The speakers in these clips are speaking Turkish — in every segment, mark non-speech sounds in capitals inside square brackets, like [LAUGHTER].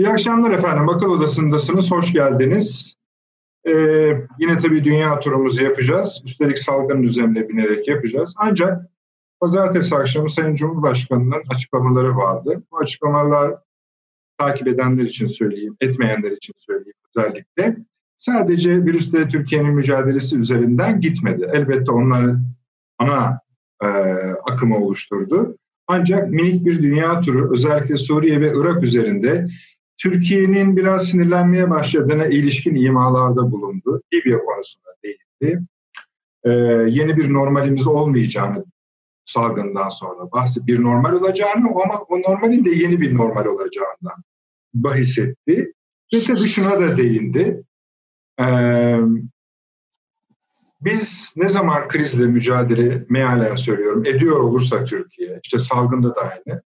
İyi akşamlar efendim. Akıl Odası'ndasınız. Hoş geldiniz. Ee, yine tabii dünya turumuzu yapacağız. Üstelik salgının üzerine binerek yapacağız. Ancak pazartesi akşamı Sayın Cumhurbaşkanı'nın açıklamaları vardı. Bu açıklamalar takip edenler için söyleyeyim, etmeyenler için söyleyeyim özellikle. Sadece virüsle Türkiye'nin mücadelesi üzerinden gitmedi. Elbette onların ana e, akımı oluşturdu. Ancak minik bir dünya turu özellikle Suriye ve Irak üzerinde Türkiye'nin biraz sinirlenmeye başladığına ilişkin imalarda bulundu. Libya konusunda değindi. Ee, yeni bir normalimiz olmayacağını salgından sonra bahsi bir normal olacağını ama o normalin de yeni bir normal olacağından bahis etti. Ve tabii şuna da değindi. Ee, biz ne zaman krizle mücadele mealen söylüyorum ediyor olursa Türkiye, işte salgında da aynı,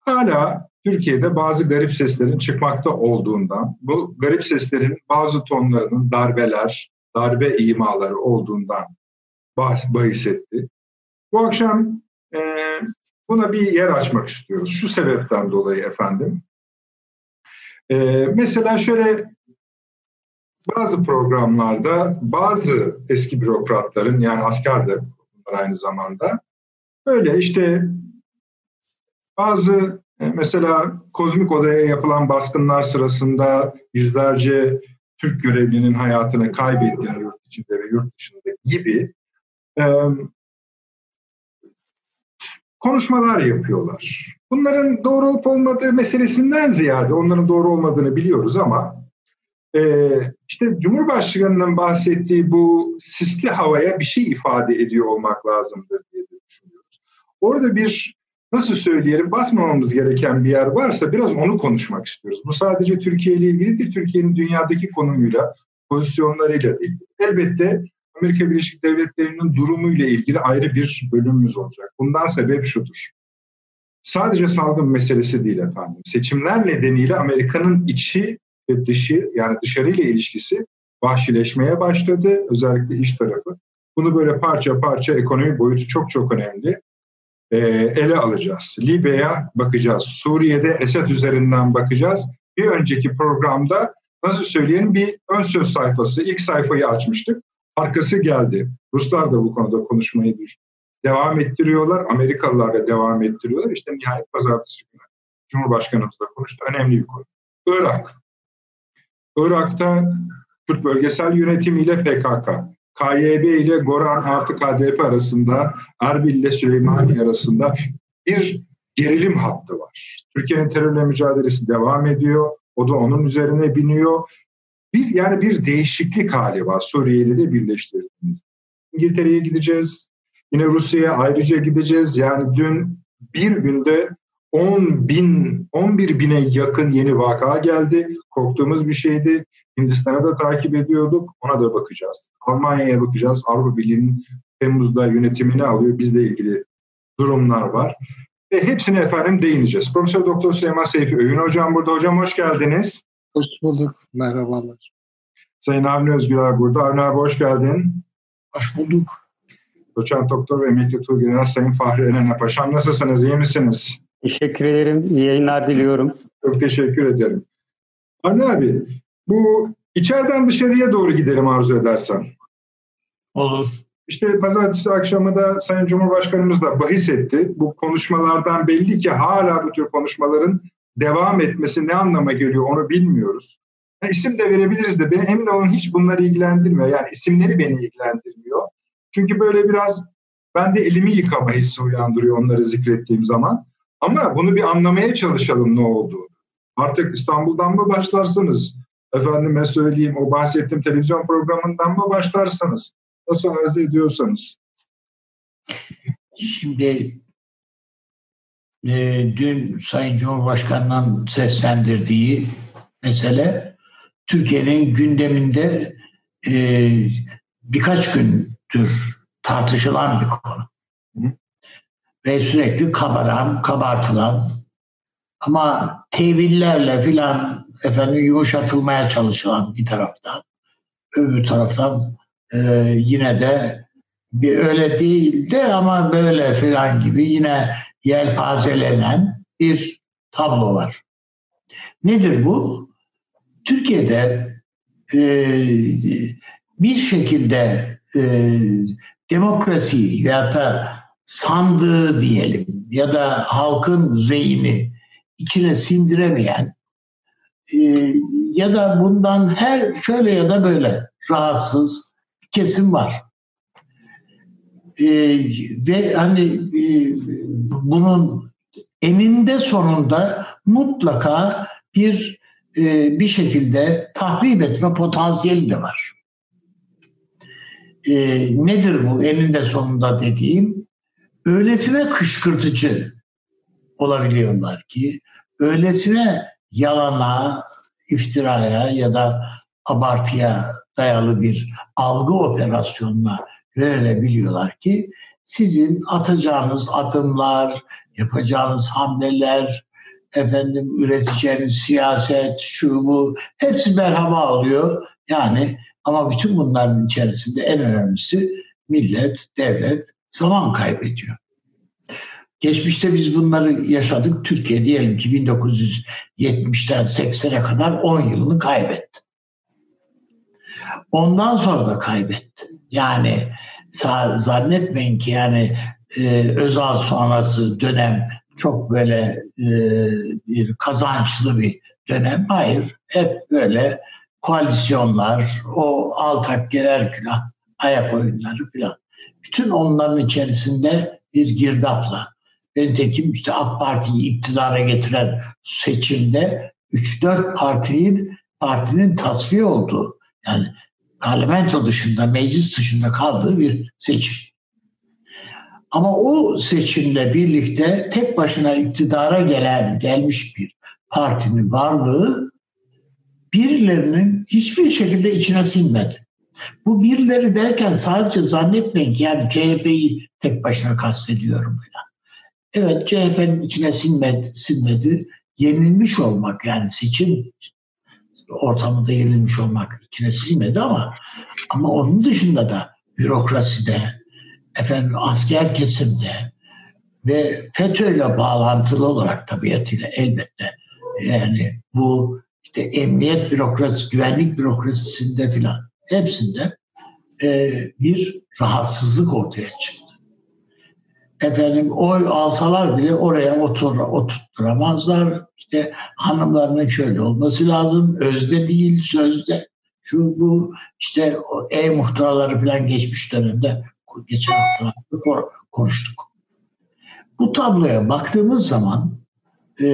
hala Türkiye'de bazı garip seslerin çıkmakta olduğundan, bu garip seslerin bazı tonlarının darbeler, darbe imaları olduğundan bahs bahis etti. Bu akşam e, buna bir yer açmak istiyoruz. Şu sebepten dolayı efendim. E, mesela şöyle bazı programlarda bazı eski bürokratların yani asker de aynı zamanda böyle işte bazı mesela kozmik odaya yapılan baskınlar sırasında yüzlerce Türk görevlinin hayatını kaybettiğini yurt içinde ve yurt dışında gibi e, konuşmalar yapıyorlar. Bunların doğru olup olmadığı meselesinden ziyade onların doğru olmadığını biliyoruz ama e, işte Cumhurbaşkanı'nın bahsettiği bu sisli havaya bir şey ifade ediyor olmak lazımdır diye düşünüyoruz. Orada bir nasıl söyleyelim basmamamız gereken bir yer varsa biraz onu konuşmak istiyoruz. Bu sadece Türkiye ile ilgili değil, Türkiye'nin dünyadaki konumuyla, pozisyonlarıyla değil. Elbette Amerika Birleşik Devletleri'nin durumuyla ilgili ayrı bir bölümümüz olacak. Bundan sebep şudur. Sadece salgın meselesi değil efendim. Seçimler nedeniyle Amerika'nın içi ve dışı yani dışarıyla ilişkisi vahşileşmeye başladı. Özellikle iş tarafı. Bunu böyle parça parça ekonomi boyutu çok çok önemli. E, ele alacağız. Libya'ya bakacağız. Suriye'de Esed üzerinden bakacağız. Bir önceki programda nasıl söyleyelim bir ön söz sayfası, ilk sayfayı açmıştık. Arkası geldi. Ruslar da bu konuda konuşmayı devam ettiriyorlar. Amerikalılar da devam ettiriyorlar. İşte nihayet pazartesi günü Cumhurbaşkanımız da konuştu. Önemli bir konu. Irak. Irak'ta Kürt Bölgesel Yönetimi ile PKK, KYB ile Goran artı KDP arasında, Erbil ile Süleymaniye arasında bir gerilim hattı var. Türkiye'nin terörle mücadelesi devam ediyor. O da onun üzerine biniyor. Bir yani bir değişiklik hali var Suriye de birleştirdiğimiz. İngiltere'ye gideceğiz. Yine Rusya'ya ayrıca gideceğiz. Yani dün bir günde 10 bin, 11 bine yakın yeni vaka geldi. Korktuğumuz bir şeydi. Hindistan'a da takip ediyorduk. Ona da bakacağız. Almanya'ya bakacağız. Avrupa Birliği'nin Temmuz'da yönetimini alıyor. Bizle ilgili durumlar var. Ve hepsine efendim değineceğiz. Profesör Doktor Süleyman Seyfi Öğün Hocam burada. Hocam hoş geldiniz. Hoş bulduk. Merhabalar. Sayın Avni Özgüler burada. Avni abi hoş geldin. Hoş bulduk. Doçent Doktor ve Emekli Tuğ Sayın Fahri Enene Paşam nasılsınız? İyi misiniz? Teşekkür ederim. İyi yayınlar diliyorum. Çok teşekkür ederim. Anne abi, bu içeriden dışarıya doğru gidelim arzu edersen. Olur. İşte pazartesi akşamı da Sayın Cumhurbaşkanımız da bahis etti. Bu konuşmalardan belli ki hala bu tür konuşmaların devam etmesi ne anlama geliyor onu bilmiyoruz. Yani isim de verebiliriz de beni emin olun hiç bunları ilgilendirmiyor. Yani isimleri beni ilgilendirmiyor. Çünkü böyle biraz bende elimi yıkama hissi uyandırıyor onları zikrettiğim zaman. Ama bunu bir anlamaya çalışalım ne olduğunu. Artık İstanbul'dan mı başlarsınız? Efendime söyleyeyim o bahsettiğim televizyon programından mı başlarsınız? Nasıl arz ediyorsanız. Şimdi e, dün Sayın Cumhurbaşkanı'nın seslendirdiği mesele Türkiye'nin gündeminde e, birkaç gündür tartışılan bir konu. Hı ve sürekli kabaran, kabartılan ama tevillerle filan efendim yumuşatılmaya çalışılan bir taraftan öbür taraftan e, yine de bir öyle değildi ama böyle filan gibi yine yelpazelenen bir tablo var. Nedir bu? Türkiye'de e, bir şekilde e, demokrasi ya da sandığı diyelim ya da halkın reyini içine sindiremeyen e, ya da bundan her şöyle ya da böyle rahatsız kesim var. E, ve hani e, bunun eninde sonunda mutlaka bir bir şekilde tahrip etme potansiyeli de var. E, nedir bu eninde sonunda dediğim? Öylesine kışkırtıcı olabiliyorlar ki, öylesine yalana, iftiraya ya da abartıya dayalı bir algı operasyonuna verilebiliyorlar ki sizin atacağınız adımlar, yapacağınız hamleler, efendim üreteceğiniz siyaset, şu bu hepsi merhaba oluyor. Yani ama bütün bunların içerisinde en önemlisi millet, devlet zaman kaybediyor. Geçmişte biz bunları yaşadık. Türkiye diyelim ki 1970'ten 80'e kadar 10 yılını kaybetti. Ondan sonra da kaybetti. Yani zannetmeyin ki yani e, Özal sonrası dönem çok böyle e, bir kazançlı bir dönem. Hayır. Hep böyle koalisyonlar, o altakgeler falan, ayak oyunları falan. Bütün onların içerisinde bir girdapla. Nitekim işte AK Parti'yi iktidara getiren seçimde 3-4 partinin partinin tasfiye olduğu yani parlamento dışında, meclis dışında kaldığı bir seçim. Ama o seçimle birlikte tek başına iktidara gelen gelmiş bir partinin varlığı birilerinin hiçbir şekilde içine sinmedi. Bu birileri derken sadece zannetmeyin ki yani CHP'yi tek başına kastediyorum falan. Evet CHP'nin içine sinmedi, sinmedi. Yenilmiş olmak yani seçim ortamında yenilmiş olmak içine sinmedi ama ama onun dışında da bürokraside, efendim asker kesimde ve FETÖ'yle bağlantılı olarak tabiatıyla elbette yani bu işte emniyet bürokrasi, güvenlik bürokrasisinde filan hepsinde e, bir rahatsızlık ortaya çıktı. Efendim oy alsalar bile oraya otur, oturtturamazlar. İşte hanımlarının şöyle olması lazım. Özde değil, sözde. Şu bu işte e-muhtıraları falan geçmiş dönemde geçen haftalarda konuştuk. Bu tabloya baktığımız zaman e,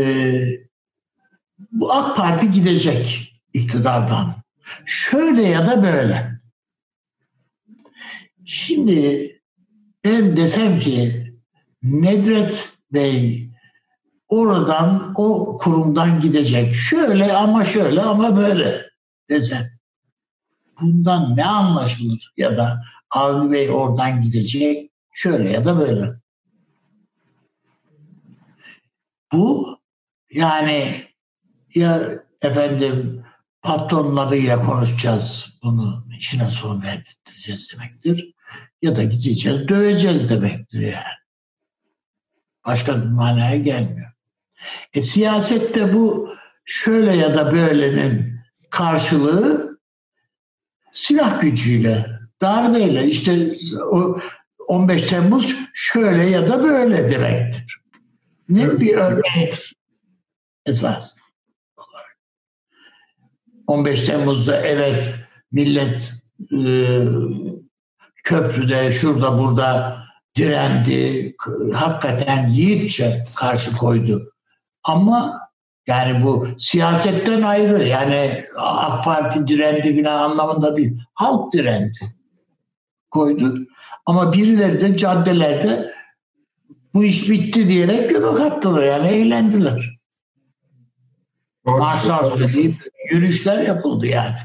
bu AK Parti gidecek iktidardan. Şöyle ya da böyle. Şimdi ben desem ki Nedret Bey oradan o kurumdan gidecek. Şöyle ama şöyle ama böyle desem. Bundan ne anlaşılır ya da Avni Bey oradan gidecek şöyle ya da böyle. Bu yani ya efendim patronun adıyla konuşacağız bunu işine son verdireceğiz demektir. Ya da gideceğiz döveceğiz demektir yani. Başka bir manaya gelmiyor. E, siyasette bu şöyle ya da böylenin karşılığı silah gücüyle darbeyle işte o 15 Temmuz şöyle ya da böyle demektir. Ne bir örnektir esas. 15 Temmuz'da evet millet e, köprüde şurada burada direndi, hakikaten yiğitçe karşı koydu. Ama yani bu siyasetten ayrı yani AK Parti direndi falan anlamında değil. Halk direndi koydu. Ama birileri de caddelerde bu iş bitti diyerek göbek attılar yani eğlendiler. Marşlar söyleyip yürüyüşler yapıldı yani.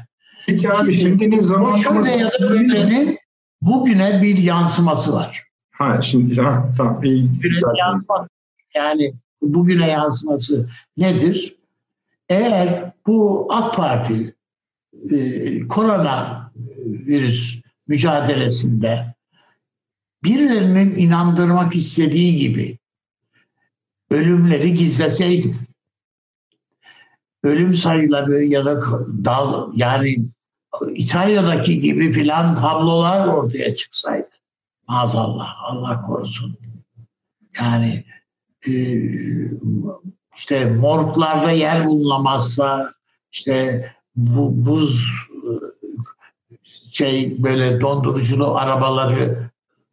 Peki abi şimdi ne zaman şöyle ya da böylenin bugüne bir yansıması var. Ha şimdi ha tamam iyi. yansıması yani bugüne yansıması nedir? Eğer bu AK Parti e, korona virüs mücadelesinde birilerinin inandırmak istediği gibi ölümleri gizleseydi, ölüm sayıları ya da dal yani İtalya'daki gibi filan tablolar ortaya çıksaydı. Maazallah Allah korusun. Yani e, işte morglarda yer bulunamazsa işte bu buz şey böyle donduruculu arabaları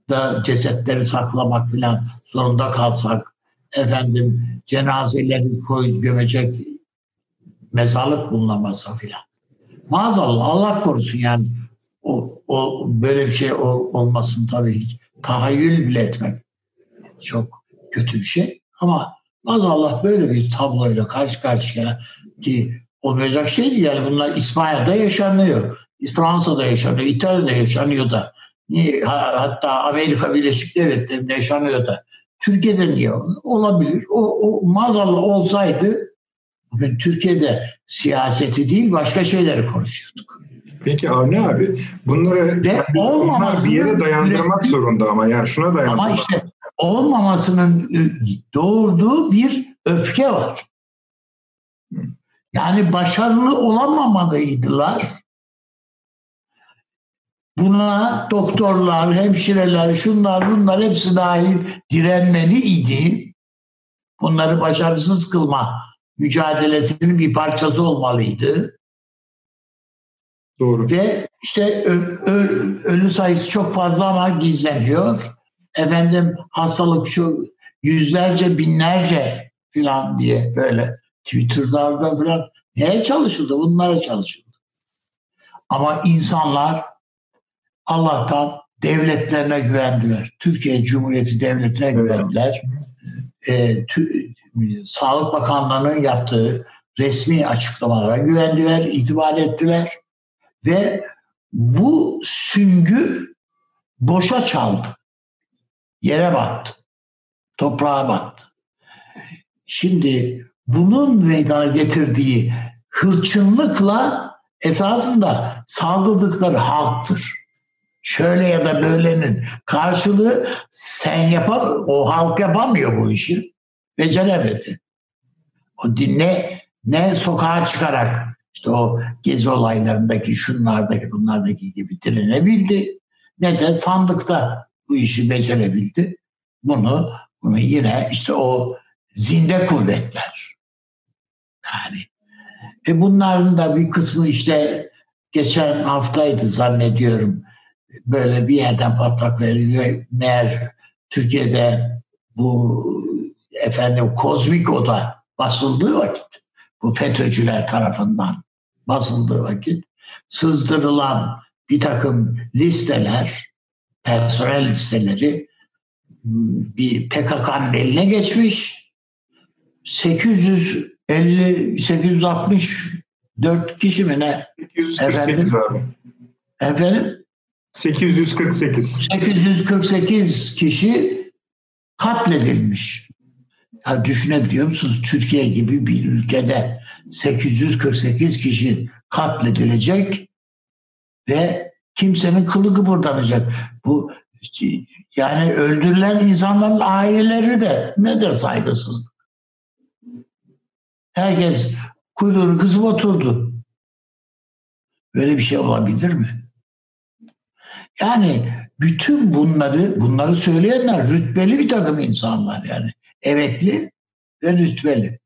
da cesetleri saklamak filan zorunda kalsak efendim cenazeleri koy gömecek mezarlık bulunamazsa filan. Maazallah Allah korusun yani o, o böyle bir şey olmasın tabii hiç. Tahayyül bile etmek çok kötü bir şey. Ama maazallah böyle bir tabloyla karşı karşıya ki olmayacak şey değil. Yani bunlar İspanya'da yaşanıyor. Fransa'da yaşanıyor, İtalya'da yaşanıyor da. Hatta Amerika Birleşik Devletleri'nde yaşanıyor da. Türkiye'de niye olabilir? O, o maazallah olsaydı bugün Türkiye'de siyaseti değil başka şeyleri konuşuyorduk. Peki Avni abi bunları Ve onlar bir yere dayandırmak zorunda ama yani şuna dayandırmak. Ama işte olmamasının doğurduğu bir öfke var. Yani başarılı olamamalıydılar. Buna doktorlar, hemşireler, şunlar bunlar hepsi dahil direnmeli idi. Bunları başarısız kılma mücadelesinin bir parçası olmalıydı. Doğru. Ve işte ölü sayısı çok fazla ama gizleniyor. Efendim hastalık şu yüzlerce binlerce falan diye böyle Twitter'larda falan neye çalışıldı? Bunlara çalışıldı. Ama insanlar Allah'tan devletlerine güvendiler. Türkiye Cumhuriyeti Devleti'ne güvendiler. E, tü, Sağlık Bakanlığı'nın yaptığı resmi açıklamalara güvendiler, itibar ettiler ve bu süngü boşa çaldı. Yere battı. Toprağa battı. Şimdi bunun meydana getirdiği hırçınlıkla esasında saldırdıkları halktır. Şöyle ya da böylenin karşılığı sen yapam, o halk yapamıyor bu işi. Beceremedi. O ne, ne sokağa çıkarak işte o gezi olaylarındaki şunlardaki bunlardaki gibi direnebildi ne de sandıkta bu işi becerebildi. Bunu bunu yine işte o zinde kuvvetler. Yani e bunların da bir kısmı işte geçen haftaydı zannediyorum böyle bir yerden patlak veriliyor. Meğer Türkiye'de bu efendim kozmik oda basıldığı vakit bu FETÖ'cüler tarafından basıldığı vakit sızdırılan bir takım listeler, personel listeleri bir PKK'nın eline geçmiş. 850 864 kişi mi ne? 848 efendim? abi. Efendim? 848. 848 kişi katledilmiş. Ya düşünebiliyor musunuz? Türkiye gibi bir ülkede 848 kişi katledilecek ve kimsenin kılı kıpırdamayacak. Bu yani öldürülen insanların aileleri de ne de saygısızlık. Herkes kuyruğunu kızıp oturdu. Böyle bir şey olabilir mi? Yani bütün bunları bunları söyleyenler rütbeli bir takım insanlar yani. Emekli ve rütbeli.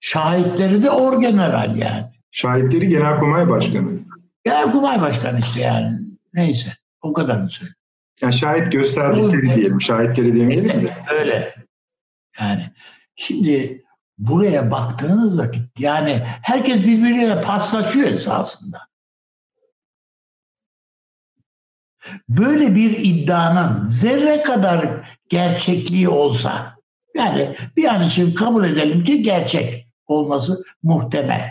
Şahitleri de orgeneral yani. Şahitleri Genelkurmay Başkanı. Genelkurmay Başkanı işte yani. Neyse. O kadarını söyle. Yani şahit gösterdikleri diyelim. Şahitleri demeyelim de. Öyle. Yani şimdi buraya baktığınız vakit yani herkes birbiriyle paslaşıyor esasında. Böyle bir iddianın zerre kadar gerçekliği olsa yani bir an için kabul edelim ki gerçek olması muhtemel.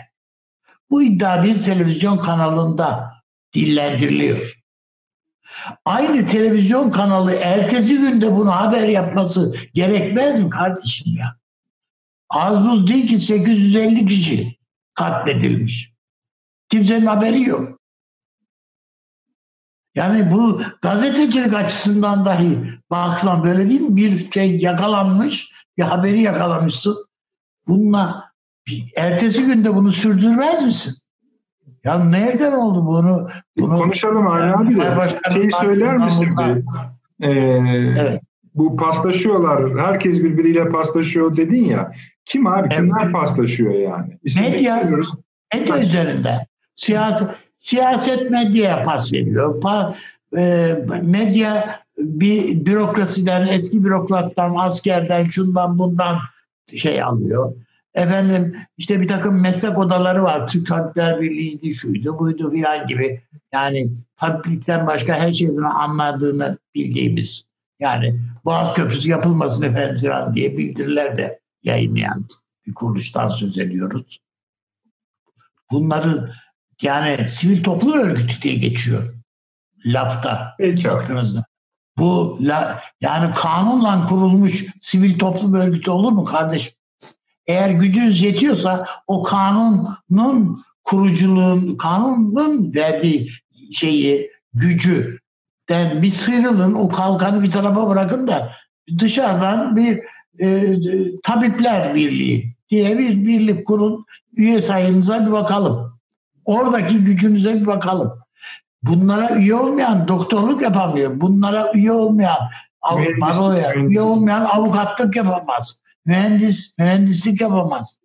Bu iddia bir televizyon kanalında dillendiriliyor. Aynı televizyon kanalı ertesi günde bunu haber yapması gerekmez mi kardeşim ya? Az buz değil ki 850 kişi katledilmiş. Kimsenin haberi yok. Yani bu gazetecilik açısından dahi baksan böyle değil mi? Bir şey yakalanmış, bir haberi yakalamışsın. Bununla ertesi günde bunu sürdürmez misin? Ya nereden oldu bunu? bunu Konuşalım Aynen abi de. Şeyi söyler misin bir? Ee, evet. Bu paslaşıyorlar. Herkes birbiriyle paslaşıyor dedin ya. Kim abi? Kimler evet. paslaşıyor yani? İsim medya, medya üzerinde. Siyaset, siyaset medyaya pas veriyor. Pa, e, medya bir bürokrasiden, eski bürokrattan, askerden, şundan bundan şey alıyor. Efendim işte bir takım meslek odaları var. Türk Tabipler Birliği'ydi, şuydu, buydu filan gibi. Yani tabiplikten başka her şeyden anladığını bildiğimiz. Yani Boğaz Köprüsü yapılmasın efendim falan diye bildiriler de yayınlayan bir kuruluştan söz ediyoruz. Bunların yani sivil toplum örgütü diye geçiyor lafta. Peki. Baktığınızda. Bu la, yani kanunla kurulmuş sivil toplum örgütü olur mu kardeşim? Eğer gücünüz yetiyorsa o kanunun kuruculuğun, kanunun verdiği şeyi, gücü den bir sıyrılın, o kalkanı bir tarafa bırakın da dışarıdan bir e, tabipler birliği diye bir birlik kurun, üye sayınıza bir bakalım. Oradaki gücünüze bir bakalım. Bunlara üye olmayan doktorluk yapamıyor. Bunlara üye olmayan baroya, üye olmayan avukatlık yapamaz. Mühendis, mühendislik yapamaz.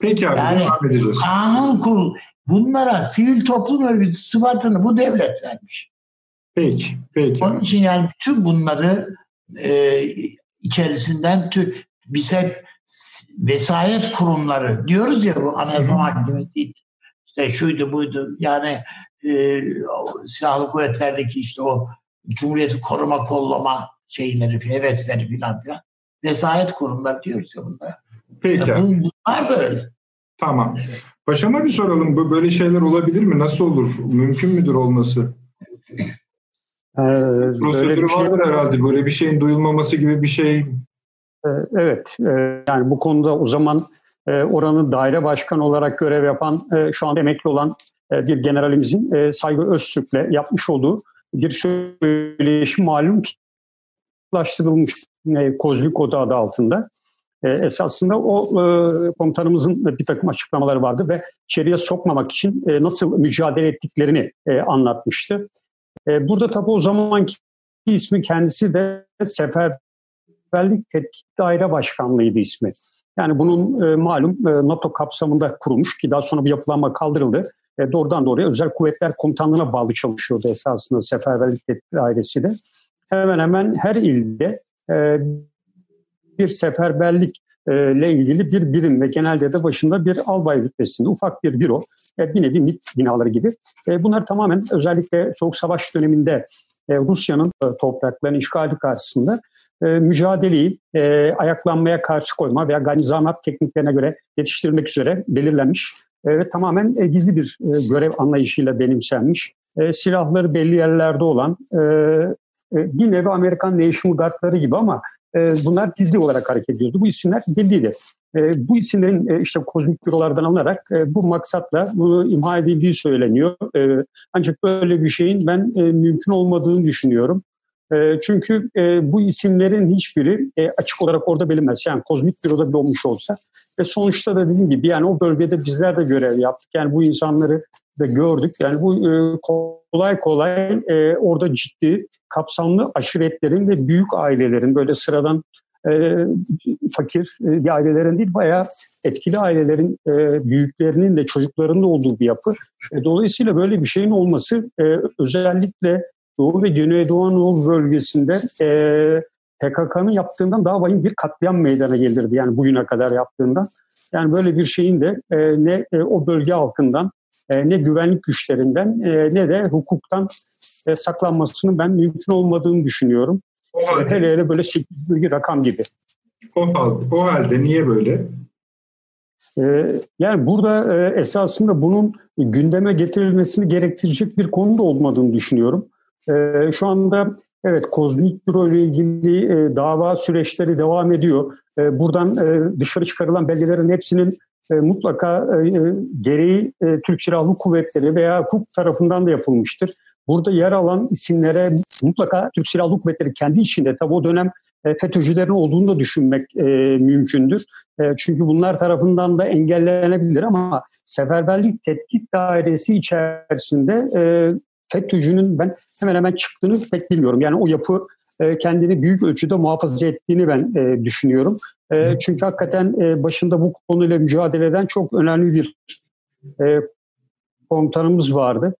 Peki abi yani, devam edeceğiz. Kanun kurul. Bunlara sivil toplum örgütü sıfatını bu devlet vermiş. Peki, peki. Onun için yani tüm bunları e, içerisinden tüm, biz hep vesayet kurumları diyoruz ya bu anayasa mahkemesi işte şuydu buydu yani e, silahlı kuvvetlerdeki işte o Cumhuriyeti koruma kollama şeyleri, hevesleri filan filan vesayet kurumları diyoruz ya bunlar. Peki. Ya bunlar da öyle. Tamam. Paşama bir soralım. Böyle şeyler olabilir mi? Nasıl olur? Mümkün müdür olması? Ee, Prosedürü şey, vardır herhalde. Böyle bir şeyin duyulmaması gibi bir şey. Ee, evet. E, yani bu konuda o zaman oranın daire başkanı olarak görev yapan, e, şu an emekli olan e, bir generalimizin e, Saygı Öztürk'le yapmış olduğu bir söyleşi malum kitaplaştırılmış e, Kozluk Oda adı altında. Esasında o komutanımızın bir takım açıklamaları vardı ve içeriye sokmamak için nasıl mücadele ettiklerini anlatmıştı. Burada tabi o zamanki ismi kendisi de Seferberlik Tetkik Daire Başkanlığı'ydı ismi. Yani bunun e, malum e, NATO kapsamında kurulmuş ki daha sonra bu yapılanma kaldırıldı. E, doğrudan doğruya Özel Kuvvetler Komutanlığı'na bağlı çalışıyordu esasında Seferberlik Dairesi de. Hemen hemen her ilde e, bir seferberlik ile ilgili bir birim ve genelde de başında bir albay rütbesinde ufak bir büro, e, bir nevi MİT binaları gibi. E, bunlar tamamen özellikle Soğuk Savaş döneminde e, Rusya'nın e, topraklarının işgali karşısında e, mücadeleyi e, ayaklanmaya karşı koyma veya ganizamat tekniklerine göre yetiştirilmek üzere belirlenmiş e, ve tamamen e, gizli bir e, görev anlayışıyla benimsenmiş. E, silahları belli yerlerde olan e, e bir nevi Amerikan National Guard'ları gibi ama e, bunlar gizli olarak hareket ediyordu. Bu isimler belliydi. E, bu isimlerin e, işte kozmik bürolardan alınarak e, bu maksatla bunu imha edildiği söyleniyor. E, ancak böyle bir şeyin ben e, mümkün olmadığını düşünüyorum. E, çünkü e, bu isimlerin hiçbiri e, açık olarak orada bilinmez. Yani kozmik büroda olmuş olsa ve sonuçta da dediğim gibi yani o bölgede bizler de görev yaptık. Yani bu insanları da gördük. Yani bu e, kolay kolay orada ciddi kapsamlı aşiretlerin ve büyük ailelerin böyle sıradan fakir e, ailelerin değil bayağı etkili ailelerin büyüklerinin de çocuklarının da olduğu bir yapı. Dolayısıyla böyle bir şeyin olması özellikle Doğu ve Güneydoğu Anadolu bölgesinde e, PKK'nın yaptığından daha vahim bir katliam meydana gelirdi. Yani bugüne kadar yaptığından. Yani böyle bir şeyin de e, ne e, o bölge halkından e, ne güvenlik güçlerinden e, ne de hukuktan e, saklanmasının ben mümkün olmadığını düşünüyorum. O halde, hele hele böyle 8 bir rakam gibi. O halde, o halde niye böyle? Yani burada esasında bunun gündeme getirilmesini gerektirecek bir konu da olmadığını düşünüyorum. Şu anda evet kozmik büro ile ilgili dava süreçleri devam ediyor. Buradan dışarı çıkarılan belgelerin hepsinin e, mutlaka e, gereği e, Türk Silahlı Kuvvetleri veya hukuk tarafından da yapılmıştır. burada yer alan isimlere mutlaka Türk Silahlı Kuvvetleri kendi içinde tabi o dönem e, FETÖ'cülerin olduğunu da düşünmek e, mümkündür. E, çünkü bunlar tarafından da engellenebilir ama seferberlik tetkik dairesi içerisinde e, FETÖ'cünün ben hemen hemen çıktığını pek bilmiyorum. Yani o yapı e, kendini büyük ölçüde muhafaza ettiğini ben e, düşünüyorum. E, çünkü hakikaten e, başında bu konuyla mücadele eden çok önemli bir e, komutanımız vardı.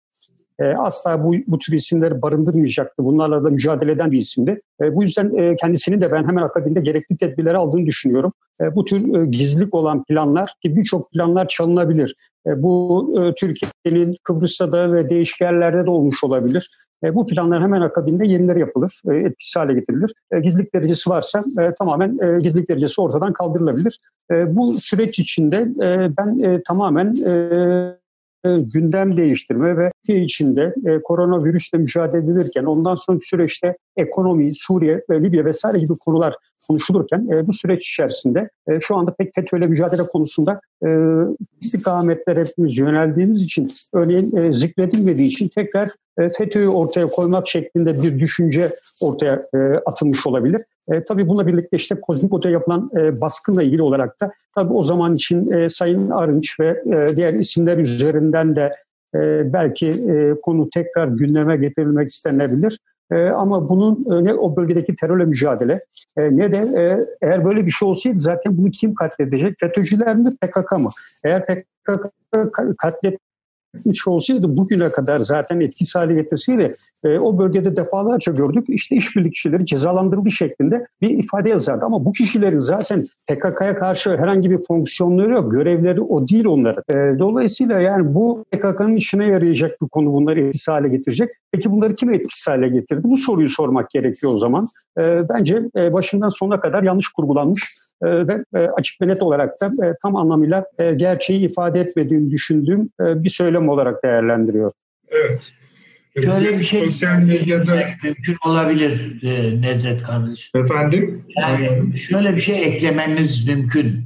E, asla bu, bu tür isimleri barındırmayacaktı. Bunlarla da mücadele eden bir isimdi. E, bu yüzden e, kendisini de ben hemen akabinde gerekli tedbirleri aldığını düşünüyorum. E, bu tür e, gizlilik olan planlar ki birçok planlar çalınabilir. E, bu e, Türkiye'nin Kıbrıs'ta da ve değişik yerlerde de olmuş olabilir. E, bu planlar hemen akabinde yenileri yapılır, e, etkisiz hale getirilir. E, gizlilik derecesi varsa e, tamamen e, gizlilik derecesi ortadan kaldırılabilir. E, bu süreç içinde e, ben e, tamamen e, gündem değiştirme ve Türkiye içinde e, koronavirüsle mücadele edilirken ondan sonraki süreçte ekonomi, Suriye, ve Libya vesaire gibi konular konuşulurken e, bu süreç içerisinde e, şu anda pek FETÖ'yle mücadele konusunda e, istikametler hepimiz yöneldiğimiz için örneğin e, zikredilmediği için tekrar e, FETÖ'yü ortaya koymak şeklinde bir düşünce ortaya e, atılmış olabilir. E, tabii bununla birlikte işte Kozmikot'a yapılan e, baskınla ilgili olarak da tabii o zaman için e, Sayın Arınç ve e, diğer isimler üzerinden de e, belki e, konu tekrar gündeme getirilmek istenebilir. E, ama bunun e, ne o bölgedeki terörle mücadele e, ne de e, eğer böyle bir şey olsaydı zaten bunu kim katledecek? FETÖ'cüler mi PKK mı? Eğer PKK katlet etmiş olsaydı bugüne kadar zaten etkisiz hale getirseydi e, o bölgede defalarca gördük işte işbirlik kişileri cezalandırıldığı şeklinde bir ifade yazardı. Ama bu kişilerin zaten PKK'ya karşı herhangi bir fonksiyonları yok. Görevleri o değil onların. E, dolayısıyla yani bu PKK'nın işine yarayacak bir konu bunları etkisiz hale getirecek. Peki bunları kim etkisiz hale getirdi? Bu soruyu sormak gerekiyor o zaman. E, bence e, başından sonuna kadar yanlış kurgulanmış ve e, açık ve net olarak da e, tam anlamıyla e, gerçeği ifade etmediğini düşündüğüm bir söylem olarak değerlendiriyor. Evet. Şöyle bir şey sosyal medyada mümkün olabilir e, Nedret kardeş. Efendim? Yani şöyle bir şey eklemeniz mümkün.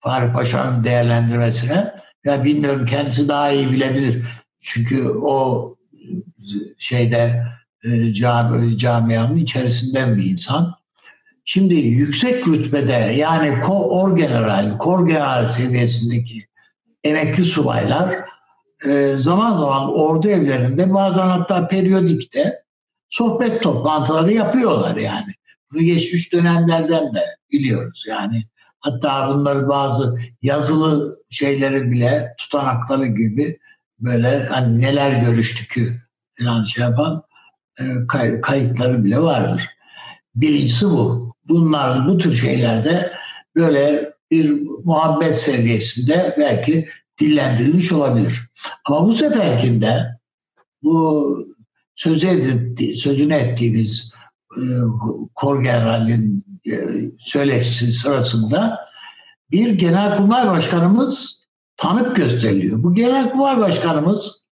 Faruk Paşa'nın değerlendirmesine. Ya bilmiyorum kendisi daha iyi bilebilir. Çünkü o şeyde e, cami, camianın içerisinden bir insan. Şimdi yüksek rütbede yani kor general, kor general seviyesindeki emekli subaylar e, zaman zaman ordu evlerinde bazen hatta periyodikte sohbet toplantıları yapıyorlar yani. Bu geçmiş dönemlerden de biliyoruz yani. Hatta bunları bazı yazılı şeyleri bile tutanakları gibi böyle hani neler görüştük falan şey yapan e, kay, kayıtları bile vardır. Birincisi bu. Bunlar bu tür şeylerde böyle bir muhabbet seviyesinde belki dillendirilmiş olabilir. Ama bu seferkinde bu söz etti, sözünü ettiğimiz e, Kor General'in e, söyleşisi sırasında bir genelkurmay başkanımız tanık gösteriliyor. Bu genelkurmay başkanımız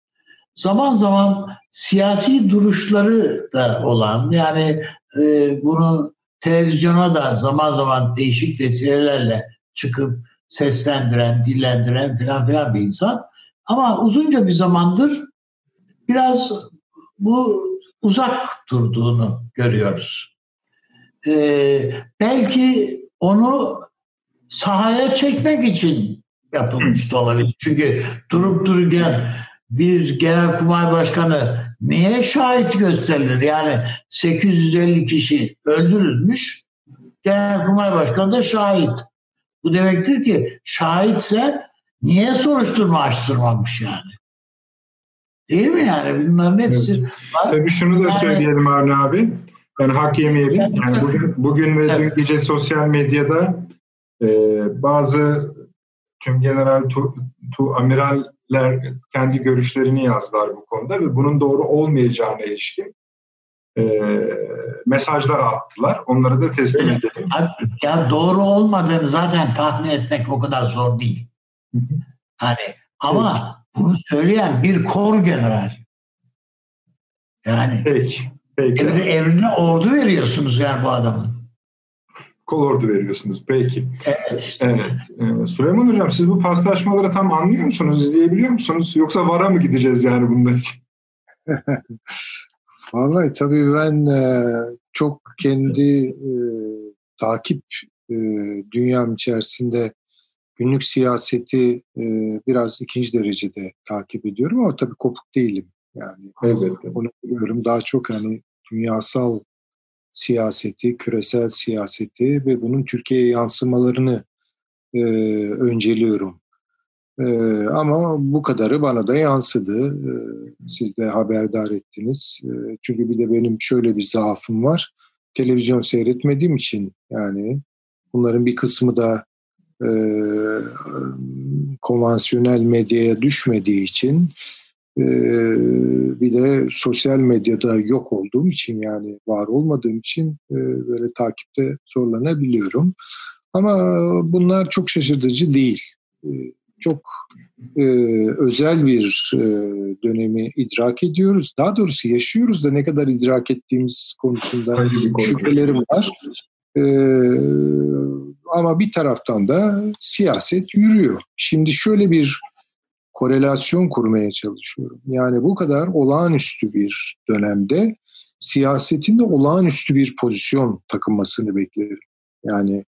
zaman zaman siyasi duruşları da olan yani e, bunu televizyona da zaman zaman değişik vesilelerle çıkıp seslendiren, dillendiren filan filan bir insan. Ama uzunca bir zamandır biraz bu uzak durduğunu görüyoruz. Ee, belki onu sahaya çekmek için yapılmış da olabilir. Çünkü durup dururken bir genelkurmay başkanı niye şahit gösterilir? Yani 850 kişi öldürülmüş, genelkurmay başkanı da şahit. Bu demektir ki şahitse niye soruşturma açtırmamış yani? Değil mi yani? Bunların hepsi evet. var. Tabii şunu da yani, söyleyelim Avni abi. Yani hak yemeyelim. Yani bugün, bugün ve dün gece sosyal medyada e, bazı tüm general tu, tu amiraller kendi görüşlerini yazdılar bu konuda ve bunun doğru olmayacağına ilişkin e, mesajlar attılar. Onları da teslim edelim. Ya doğru olmadığını zaten tahmin etmek o kadar zor değil. Hani ama bunu söyleyen bir kor general. Yani peki, peki. Emri, emrine ordu veriyorsunuz yani bu adamın. Kol ordu veriyorsunuz. Peki. Evet. Işte. Evet. Ee, Süleyman Hocam siz bu paslaşmaları tam anlıyor musunuz? izleyebiliyor musunuz? Yoksa VAR'a mı gideceğiz yani bunlar [LAUGHS] için? Vallahi tabii ben e, çok kendi e, takip e, dünyam içerisinde günlük siyaseti e, biraz ikinci derecede takip ediyorum ama tabii kopuk değilim. Yani evet. onu biliyorum. Daha çok hani dünyasal siyaseti, küresel siyaseti ve bunun Türkiye'ye yansımalarını e, önceliyorum. E, ama bu kadarı bana da yansıdı. E, siz de haberdar ettiniz. E, çünkü bir de benim şöyle bir zaafım var. Televizyon seyretmediğim için yani bunların bir kısmı da e, konvansiyonel medyaya düşmediği için e, bir de sosyal medyada yok olduğum için yani var olmadığım için e, böyle takipte zorlanabiliyorum. Ama bunlar çok şaşırtıcı değil. E, çok e, özel bir e, dönemi idrak ediyoruz. Daha doğrusu yaşıyoruz da ne kadar idrak ettiğimiz konusunda şüphelerim var. E, ama bir taraftan da siyaset yürüyor. Şimdi şöyle bir korelasyon kurmaya çalışıyorum. Yani bu kadar olağanüstü bir dönemde siyasetin de olağanüstü bir pozisyon takınmasını beklerim. Yani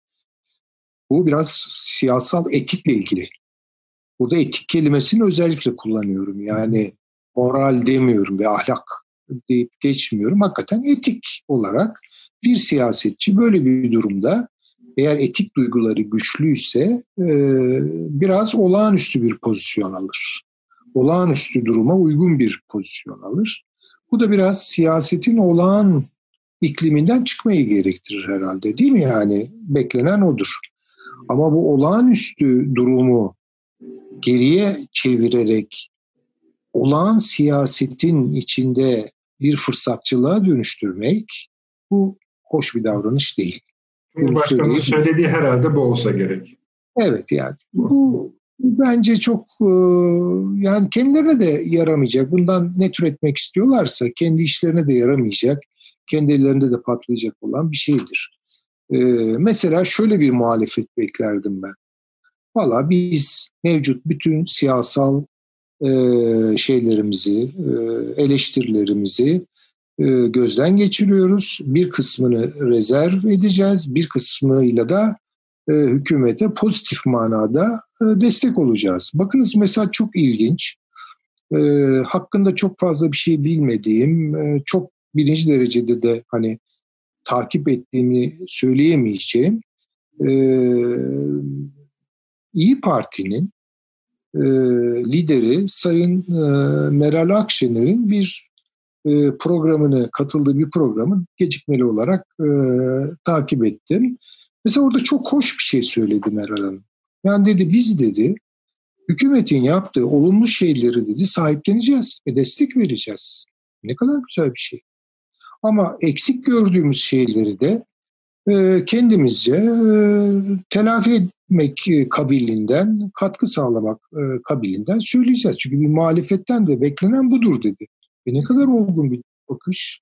bu biraz siyasal etikle ilgili. Burada etik kelimesini özellikle kullanıyorum. Yani moral demiyorum ve ahlak deyip geçmiyorum. Hakikaten etik olarak bir siyasetçi böyle bir durumda eğer etik duyguları güçlüyse e, biraz olağanüstü bir pozisyon alır. Olağanüstü duruma uygun bir pozisyon alır. Bu da biraz siyasetin olağan ikliminden çıkmayı gerektirir herhalde değil mi yani? Beklenen odur. Ama bu olağanüstü durumu geriye çevirerek olağan siyasetin içinde bir fırsatçılığa dönüştürmek bu hoş bir davranış değil. Cumhurbaşkanı'nın söylediği herhalde bu olsa gerek. Evet yani bu bence çok e, yani kendilerine de yaramayacak. Bundan ne türetmek istiyorlarsa kendi işlerine de yaramayacak. Kendi ellerinde de patlayacak olan bir şeydir. E, mesela şöyle bir muhalefet beklerdim ben. Valla biz mevcut bütün siyasal e, şeylerimizi, eleştirilerimizi gözden geçiriyoruz. Bir kısmını rezerv edeceğiz, bir kısmıyla da e, hükümete pozitif manada e, destek olacağız. Bakınız mesela çok ilginç, hakkında çok fazla bir şey bilmediğim, çok birinci derecede de hani takip ettiğimi söyleyemeyeceğim İyi Parti'nin lideri Sayın Meral Akşener'in bir e, programını, katıldığı bir programı gecikmeli olarak e, takip ettim. Mesela orada çok hoş bir şey söyledi Meral Hanım. Yani dedi biz dedi hükümetin yaptığı olumlu şeyleri dedi sahipleneceğiz ve destek vereceğiz. Ne kadar güzel bir şey. Ama eksik gördüğümüz şeyleri de e, kendimizce e, telafi etmek kabilinden, katkı sağlamak e, kabilinden söyleyeceğiz. Çünkü bir muhalefetten de beklenen budur dedi. E ne kadar olgun bir bakış.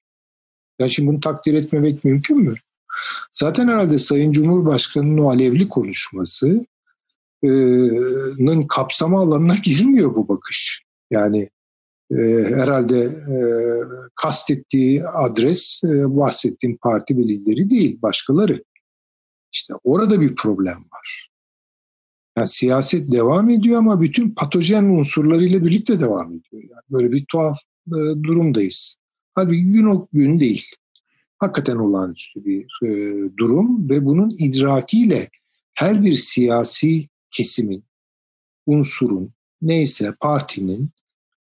Ya şimdi bunu takdir etmemek mümkün mü? Zaten herhalde Sayın Cumhurbaşkanı'nın o alevli konuşmasının kapsama alanına [LAUGHS] girmiyor bu bakış. Yani e, herhalde e, kastettiği adres e, bahsettiğim parti ve lideri değil, başkaları. İşte orada bir problem var. Yani siyaset devam ediyor ama bütün patojen unsurlarıyla birlikte devam ediyor. Yani böyle bir tuhaf e, durumdayız. Halbuki gün o gün değil. Hakikaten olağanüstü bir e, durum ve bunun idrakiyle her bir siyasi kesimin, unsurun, neyse partinin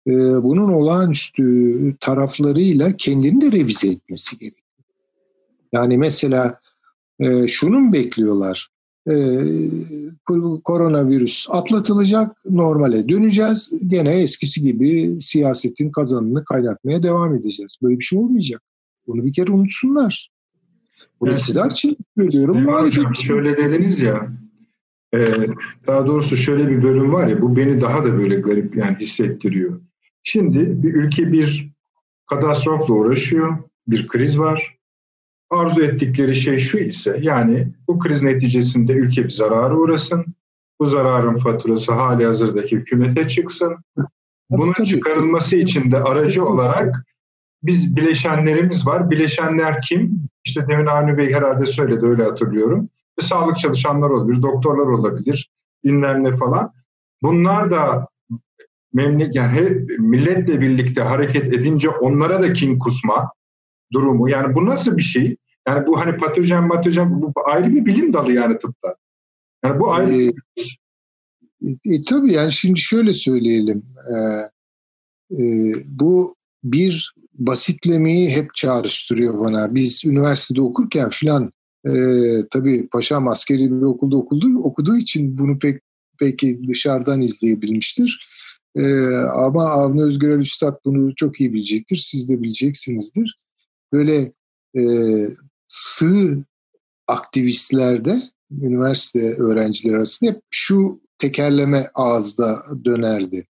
e, bunun olağanüstü taraflarıyla kendini de revize etmesi gerekiyor. Yani mesela e, şunun bekliyorlar koronavirüs atlatılacak, normale döneceğiz. Gene eskisi gibi siyasetin kazanını kaynatmaya devam edeceğiz. Böyle bir şey olmayacak. Bunu bir kere unutsunlar. Bunu evet. iktidar için söylüyorum. Hocam, şöyle dediniz ya, e, daha doğrusu şöyle bir bölüm var ya, bu beni daha da böyle garip yani hissettiriyor. Şimdi bir ülke bir katastrofla uğraşıyor, bir kriz var arzu ettikleri şey şu ise yani bu kriz neticesinde ülke bir zarara uğrasın. Bu zararın faturası hali hazırdaki hükümete çıksın. bunun çıkarılması için de aracı olarak biz bileşenlerimiz var. Bileşenler kim? İşte demin Avni Bey herhalde söyledi öyle hatırlıyorum. Ve sağlık çalışanlar olabilir, doktorlar olabilir, bilmem ne falan. Bunlar da memleket yani hep milletle birlikte hareket edince onlara da kin kusma durumu. Yani bu nasıl bir şey? Yani bu hani patojen matojen bu ayrı bir bilim dalı yani tıpta. Yani bu ayrı ee, e, tabii yani şimdi şöyle söyleyelim. E, e, bu bir basitlemeyi hep çağrıştırıyor bana. Biz üniversitede okurken filan e, tabii paşam askeri bir okulda okuldu, okuduğu için bunu pek peki dışarıdan izleyebilmiştir. E, ama Avni Özgürel Üstad bunu çok iyi bilecektir. Siz de bileceksinizdir. Böyle e, sığ aktivistlerde üniversite öğrencileri arasında hep şu tekerleme ağızda dönerdi.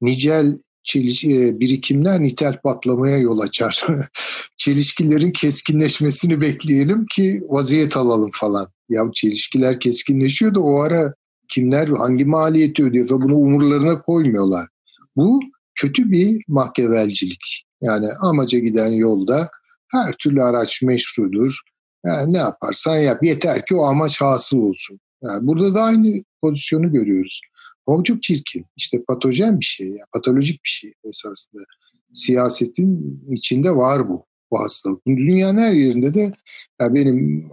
Nicel çeliş, e, birikimler nitel patlamaya yol açar. [LAUGHS] Çelişkilerin keskinleşmesini bekleyelim ki vaziyet alalım falan. Ya çelişkiler keskinleşiyor da o ara kimler hangi maliyeti ödüyor ve bunu umurlarına koymuyorlar. Bu kötü bir mahkevelcilik. Yani amaca giden yolda her türlü araç meşrudur. Yani ne yaparsan yap. Yeter ki o amaç hasıl olsun. Yani burada da aynı pozisyonu görüyoruz. Ama çok çirkin. İşte patojen bir şey, yani patolojik bir şey esasında. Siyasetin içinde var bu, bu hastalık. Dünyanın her yerinde de yani benim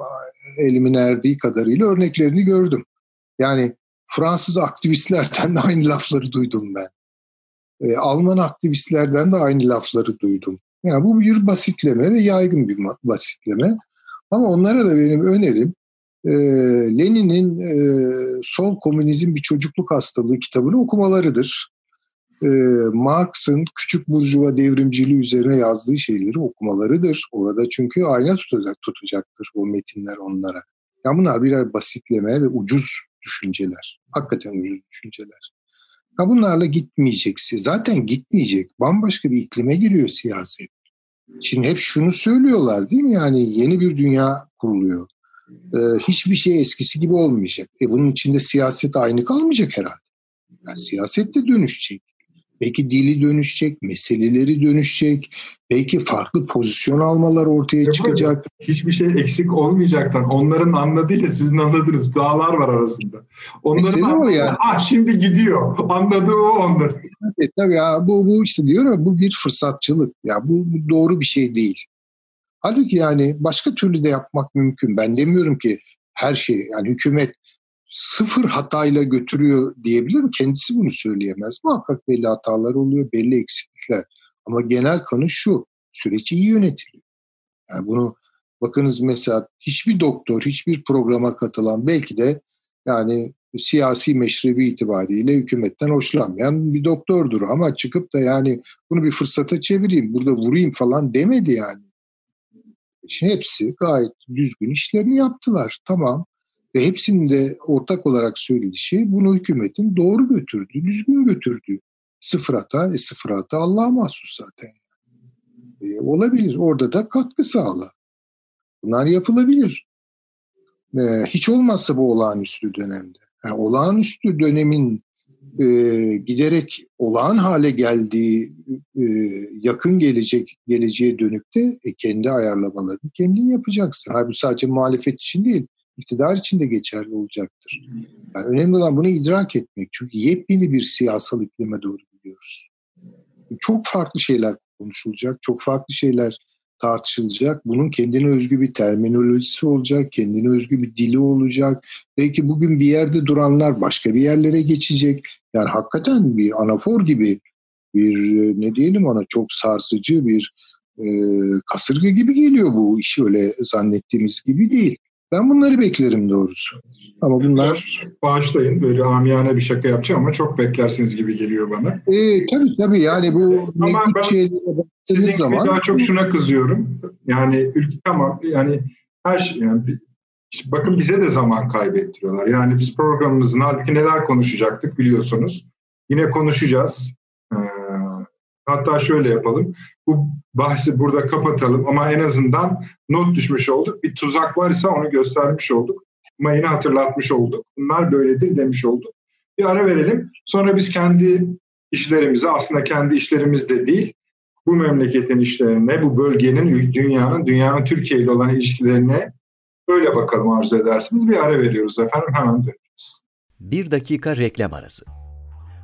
elimin erdiği kadarıyla örneklerini gördüm. Yani Fransız aktivistlerden de aynı lafları duydum ben. E, Alman aktivistlerden de aynı lafları duydum. Yani bu bir basitleme ve yaygın bir basitleme. Ama onlara da benim önerim e, Lenin'in e, Sol Komünizm Bir Çocukluk Hastalığı kitabını okumalarıdır. E, Marx'ın Küçük Burjuva Devrimciliği üzerine yazdığı şeyleri okumalarıdır. Orada çünkü ayna tutacak, tutacaktır o metinler onlara. Yani bunlar birer basitleme ve ucuz düşünceler. Hakikaten ucuz düşünceler. Ha bunlarla gitmeyeceksin. Zaten gitmeyecek. Bambaşka bir iklime giriyor siyaset. Şimdi hep şunu söylüyorlar değil mi? Yani yeni bir dünya kuruluyor. Ee, hiçbir şey eskisi gibi olmayacak. E bunun içinde siyaset aynı kalmayacak herhalde. Yani siyaset de dönüşecek. Belki dili dönüşecek, meseleleri dönüşecek. Belki farklı pozisyon almalar ortaya Yok, çıkacak. Hiçbir şey eksik olmayacaktan. Onların anladığıyla sizin anladığınız dağlar var arasında. Onların anladığı, yani. ah şimdi gidiyor. [LAUGHS] Anladığı o onların. Evet, tabii ya bu, bu işte diyorum bu bir fırsatçılık. Ya bu, bu doğru bir şey değil. Halbuki yani başka türlü de yapmak mümkün. Ben demiyorum ki her şey yani hükümet sıfır hatayla götürüyor diyebilirim. Kendisi bunu söyleyemez. Muhakkak belli hatalar oluyor, belli eksiklikler. Ama genel kanı şu, süreç iyi yönetiliyor. Yani bunu bakınız mesela hiçbir doktor, hiçbir programa katılan belki de yani siyasi meşrebi itibariyle hükümetten hoşlanmayan bir doktordur. Ama çıkıp da yani bunu bir fırsata çevireyim, burada vurayım falan demedi yani. Şimdi hepsi gayet düzgün işlerini yaptılar. Tamam. Ve hepsinin de ortak olarak söylediği şey bunu hükümetin doğru götürdü, düzgün götürdü. Sıfır hata, e sıfır hata Allah'a mahsus zaten. E, olabilir. Orada da katkı sağla. Bunlar yapılabilir. E, hiç olmazsa bu olağanüstü dönemde. Yani olağanüstü dönemin e, giderek olağan hale geldiği e, yakın gelecek geleceğe dönük de e, kendi ayarlamalarını kendin yapacaksın. Halbuki sadece muhalefet için değil, iktidar için de geçerli olacaktır. Yani önemli olan bunu idrak etmek. Çünkü yepyeni bir siyasal iklime doğru gidiyoruz. Çok farklı şeyler konuşulacak, çok farklı şeyler tartışılacak. Bunun kendine özgü bir terminolojisi olacak, kendine özgü bir dili olacak. Belki bugün bir yerde duranlar başka bir yerlere geçecek. Yani hakikaten bir anafor gibi bir ne diyelim ona çok sarsıcı bir e, kasırga gibi geliyor bu iş öyle zannettiğimiz gibi değil. Ben bunları beklerim doğrusu. Ama bunlar... Bağışlayın böyle amiyane bir şaka yapacağım ama çok beklersiniz gibi geliyor bana. E, tabii tabii yani bu... Ama ben sizin zaman... daha çok şuna kızıyorum. Yani ülke tamam yani her şey yani işte bakın bize de zaman kaybettiriyorlar. Yani biz programımızın halbuki neler konuşacaktık biliyorsunuz. Yine konuşacağız. Hatta şöyle yapalım. Bu bahsi burada kapatalım ama en azından not düşmüş olduk. Bir tuzak varsa onu göstermiş olduk. Ama hatırlatmış olduk. Bunlar böyledir demiş olduk. Bir ara verelim. Sonra biz kendi işlerimizi aslında kendi işlerimiz de değil, bu memleketin işlerine, bu bölgenin, dünyanın, dünyanın Türkiye ile olan ilişkilerine öyle bakalım arzu edersiniz. Bir ara veriyoruz efendim hemen döneceğiz. Bir dakika reklam arası.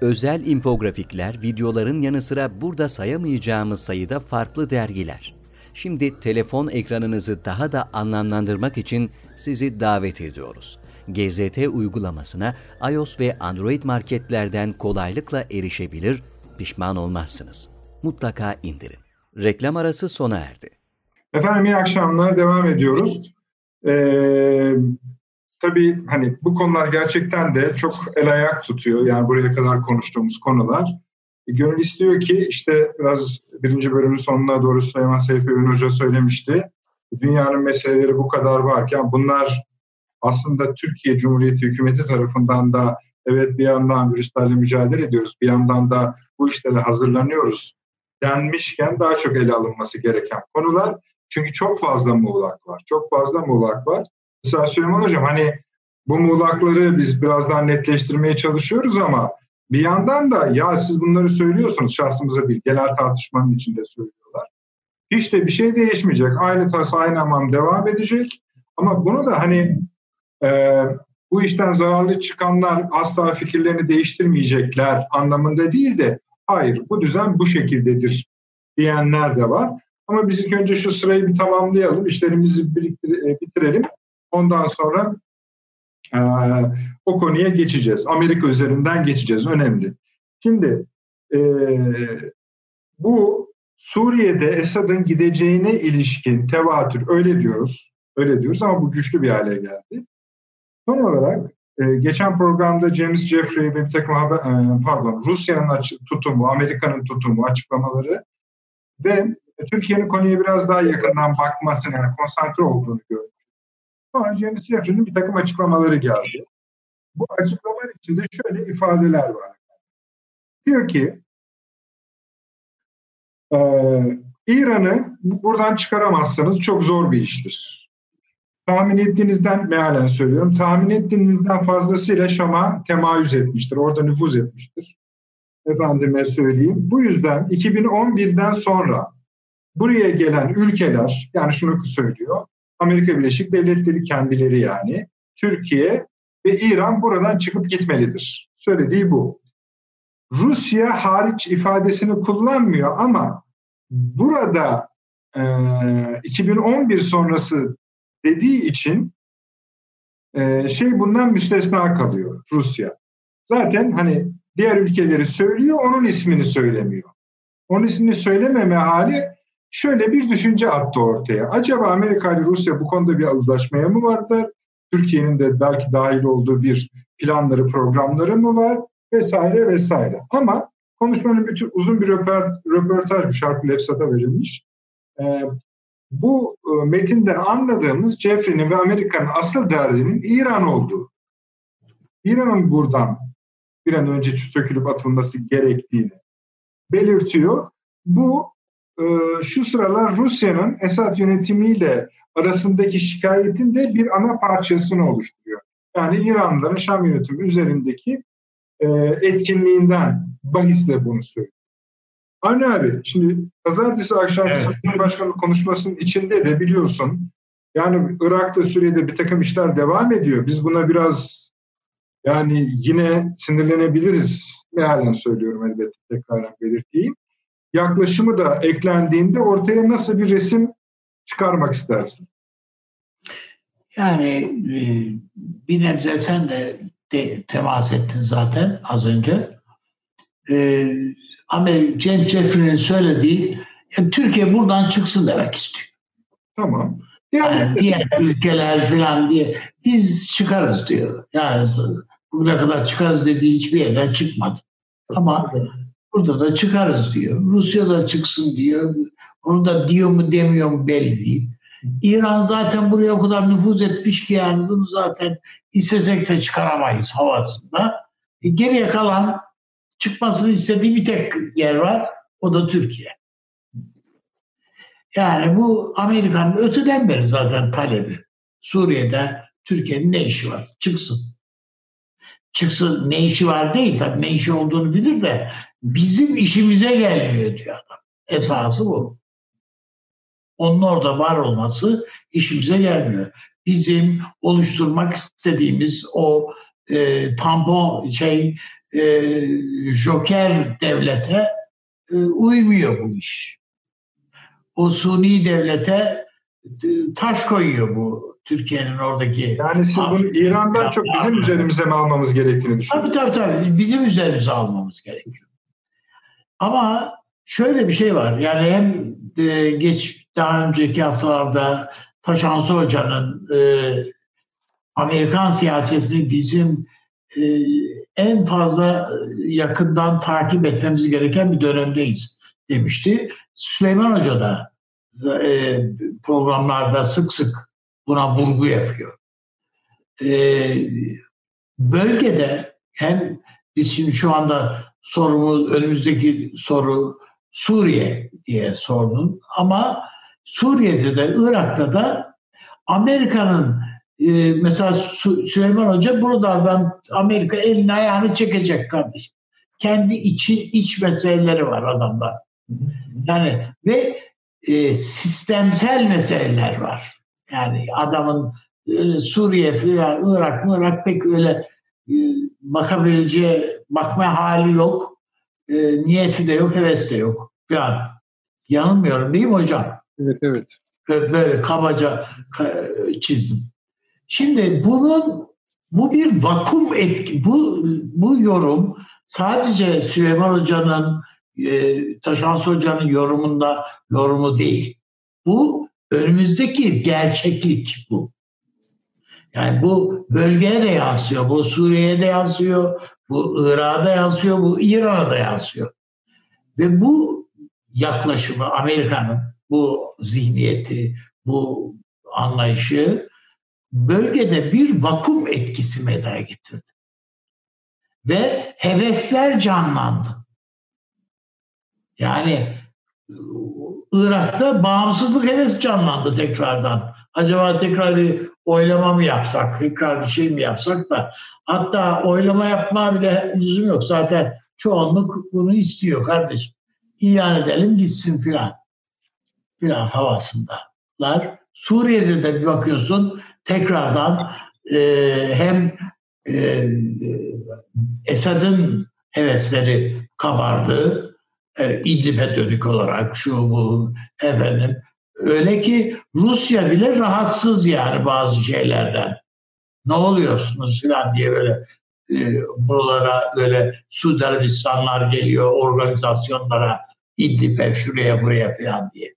Özel infografikler, videoların yanı sıra burada sayamayacağımız sayıda farklı dergiler. Şimdi telefon ekranınızı daha da anlamlandırmak için sizi davet ediyoruz. GZT uygulamasına iOS ve Android marketlerden kolaylıkla erişebilir, pişman olmazsınız. Mutlaka indirin. Reklam arası sona erdi. Efendim iyi akşamlar, devam ediyoruz. Ee, tabii hani bu konular gerçekten de çok el ayak tutuyor. Yani buraya kadar konuştuğumuz konular. Gönül istiyor ki işte biraz birinci bölümün sonuna doğru Süleyman Seyfi Ün Hoca söylemişti. Dünyanın meseleleri bu kadar varken bunlar aslında Türkiye Cumhuriyeti hükümeti tarafından da evet bir yandan virüslerle mücadele ediyoruz, bir yandan da bu işlere hazırlanıyoruz denmişken daha çok ele alınması gereken konular. Çünkü çok fazla muğlak var. Çok fazla muğlak var. Mesela Süleyman Hocam hani bu muğlakları biz birazdan netleştirmeye çalışıyoruz ama bir yandan da ya siz bunları söylüyorsunuz şahsımıza bir genel tartışmanın içinde söylüyorlar. Hiç de bir şey değişmeyecek. Aynı tas aynı hamam devam edecek. Ama bunu da hani e, bu işten zararlı çıkanlar asla fikirlerini değiştirmeyecekler anlamında değil de hayır bu düzen bu şekildedir diyenler de var. Ama biz ilk önce şu sırayı bir tamamlayalım, işlerimizi e, bitirelim. Ondan sonra e, o konuya geçeceğiz. Amerika üzerinden geçeceğiz, önemli. Şimdi e, bu Suriye'de Esad'ın gideceğine ilişkin tevatür öyle diyoruz, öyle diyoruz ama bu güçlü bir hale geldi. Son olarak e, geçen programda James Jeffrey ve bir takım haber, e, pardon Rusya'nın tutumu, Amerika'nın tutumu, açıklamaları ve Türkiye'nin konuya biraz daha yakından bakmasını, yani konsantre olduğunu gördük. Sonra James Jeffrey'nin bir takım açıklamaları geldi. Bu açıklamalar içinde şöyle ifadeler var. Diyor ki e, İran'ı buradan çıkaramazsanız çok zor bir iştir tahmin ettiğinizden mealen söylüyorum. Tahmin ettiğinizden fazlasıyla Şam'a temayüz etmiştir. Orada nüfuz etmiştir. Efendime söyleyeyim. Bu yüzden 2011'den sonra buraya gelen ülkeler yani şunu söylüyor. Amerika Birleşik Devletleri kendileri yani Türkiye ve İran buradan çıkıp gitmelidir. Söylediği bu. Rusya hariç ifadesini kullanmıyor ama burada e, 2011 sonrası dediği için e, şey bundan müstesna kalıyor Rusya. Zaten hani diğer ülkeleri söylüyor, onun ismini söylemiyor. Onun ismini söylememe hali şöyle bir düşünce attı ortaya. Acaba Amerika ile Rusya bu konuda bir uzlaşmaya mı vardır? Türkiye'nin de belki dahil olduğu bir planları, programları mı var? Vesaire vesaire. Ama konuşmanın bütün uzun bir röportaj şarkı Lefsat'a verilmiş. Ee, bu e, metinden anladığımız Jeffrey'nin ve Amerika'nın asıl derdinin İran olduğu. İran'ın buradan bir an önce sökülüp atılması gerektiğini belirtiyor. Bu şu sıralar Rusya'nın Esad yönetimiyle arasındaki şikayetin de bir ana parçasını oluşturuyor. Yani İranlıların Şam yönetimi üzerindeki e, etkinliğinden bahisle bunu söylüyor. Avni abi şimdi pazartesi akşam evet. Sayın Başkanı konuşmasının içinde de biliyorsun yani Irak'ta Suriye'de bir takım işler devam ediyor. Biz buna biraz yani yine sinirlenebiliriz. Mealen söylüyorum elbette tekrar belirteyim. Yaklaşımı da eklendiğinde ortaya nasıl bir resim çıkarmak istersin? Yani e, bir nebze sen de, de temas ettin zaten az önce. Ee, Amerika James Jeffrey'nin söylediği yani Türkiye buradan çıksın demek istiyor. Tamam. Yani, yani diğer ülkeler falan diye biz çıkarız diyor. Yani bugüne kadar çıkarız dediği hiçbir yerden çıkmadı. Ama burada da çıkarız diyor. Rusya da çıksın diyor. Onu da diyor mu demiyor mu belli değil. İran zaten buraya o kadar nüfuz etmiş ki yani bunu zaten istesek de çıkaramayız havasında. E, geriye kalan çıkmasını istediği bir tek yer var. O da Türkiye. Yani bu Amerika'nın öteden beri zaten talebi. Suriye'de Türkiye'nin ne işi var? Çıksın. Çıksın ne işi var değil tabii ne işi olduğunu bilir de bizim işimize gelmiyor diyor adam. Esası bu. Onun orada var olması işimize gelmiyor. Bizim oluşturmak istediğimiz o e, tampon şey e, joker devlete e, uymuyor bu iş. O suni devlete e, taş koyuyor bu Türkiye'nin oradaki. Yani siz bunu İran'dan çok bizim üzerimize mi almamız gerektiğini düşünüyorsunuz? Tabii tabii tabii. Bizim üzerimize almamız gerekiyor. Ama şöyle bir şey var. Yani hem e, geç daha önceki haftalarda Taşansı Hoca'nın e, Amerikan siyasetini bizim e, en fazla yakından takip etmemiz gereken bir dönemdeyiz demişti. Süleyman Hoca da e, programlarda sık sık buna vurgu yapıyor. E, bölgede hem biz şimdi şu anda sorumuz önümüzdeki soru Suriye diye sordun ama Suriye'de de Irak'ta da Amerika'nın e, mesela Süleyman Hoca buradan Amerika elini ayağını çekecek kardeşim. Kendi için iç meseleleri var adamlar. Yani ve e, sistemsel meseleler var. Yani adamın e, Suriye filan Irak Irak pek öyle e, bakabileceği bakma hali yok. E, niyeti de yok, heves de yok. Yani yanılmıyorum değil mi hocam? Evet, evet. Böyle kabaca çizdim. Şimdi bunun bu bir vakum etki. Bu bu yorum sadece Süleyman Hoca'nın e, Taşans Hoca'nın yorumunda yorumu değil. Bu önümüzdeki gerçeklik bu. Yani bu bölgeye de yansıyor, bu Suriye'ye de yansıyor, bu Irak'a da yansıyor, bu İran'a da yansıyor. Ve bu yaklaşımı Amerika'nın bu zihniyeti, bu anlayışı bölgede bir vakum etkisi meydana getirdi. Ve hevesler canlandı. Yani Irak'ta bağımsızlık heves canlandı tekrardan. Acaba tekrar bir oylama mı yapsak, tekrar bir şey mi yapsak da hatta oylama yapma bile lüzum yok. Zaten çoğunluk bunu istiyor kardeşim. İlan edelim gitsin filan. Filan havasındalar. Suriye'de de bir bakıyorsun tekrardan e, hem e, Esad'ın hevesleri kabardı. E, İdlib'e dönük olarak şu bu efendim. Öyle ki Rusya bile rahatsız yani bazı şeylerden. Ne oluyorsunuz falan diye böyle e, buralara böyle Suudi Arabistanlar geliyor organizasyonlara İdlib'e şuraya buraya falan diye.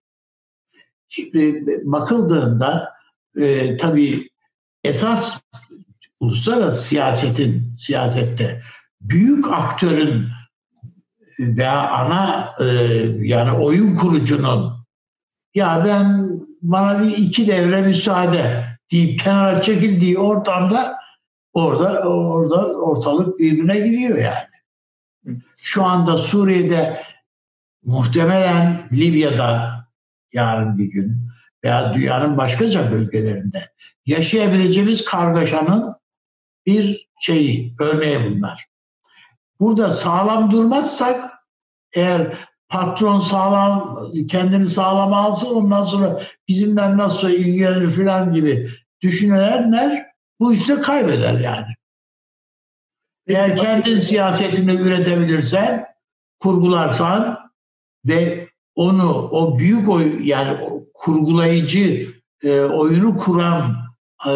Şimdi bakıldığında e, tabii esas uluslararası siyasetin siyasette büyük aktörün veya ana e, yani oyun kurucunun ya ben bana bir iki devre müsaade deyip kenara çekildiği ortamda orada orada ortalık birbirine giriyor yani. Şu anda Suriye'de muhtemelen Libya'da yarın bir gün veya dünyanın başkaca bölgelerinde yaşayabileceğimiz kargaşanın bir şeyi, örneği bunlar. Burada sağlam durmazsak eğer patron sağlam kendini sağlam alsın ondan sonra bizimle nasıl ilgilenir falan gibi düşünenler bu işte kaybeder yani. Eğer kendin siyasetini üretebilirsen, kurgularsan ve onu o büyük oy yani kurgulayıcı e, oyunu kuran e,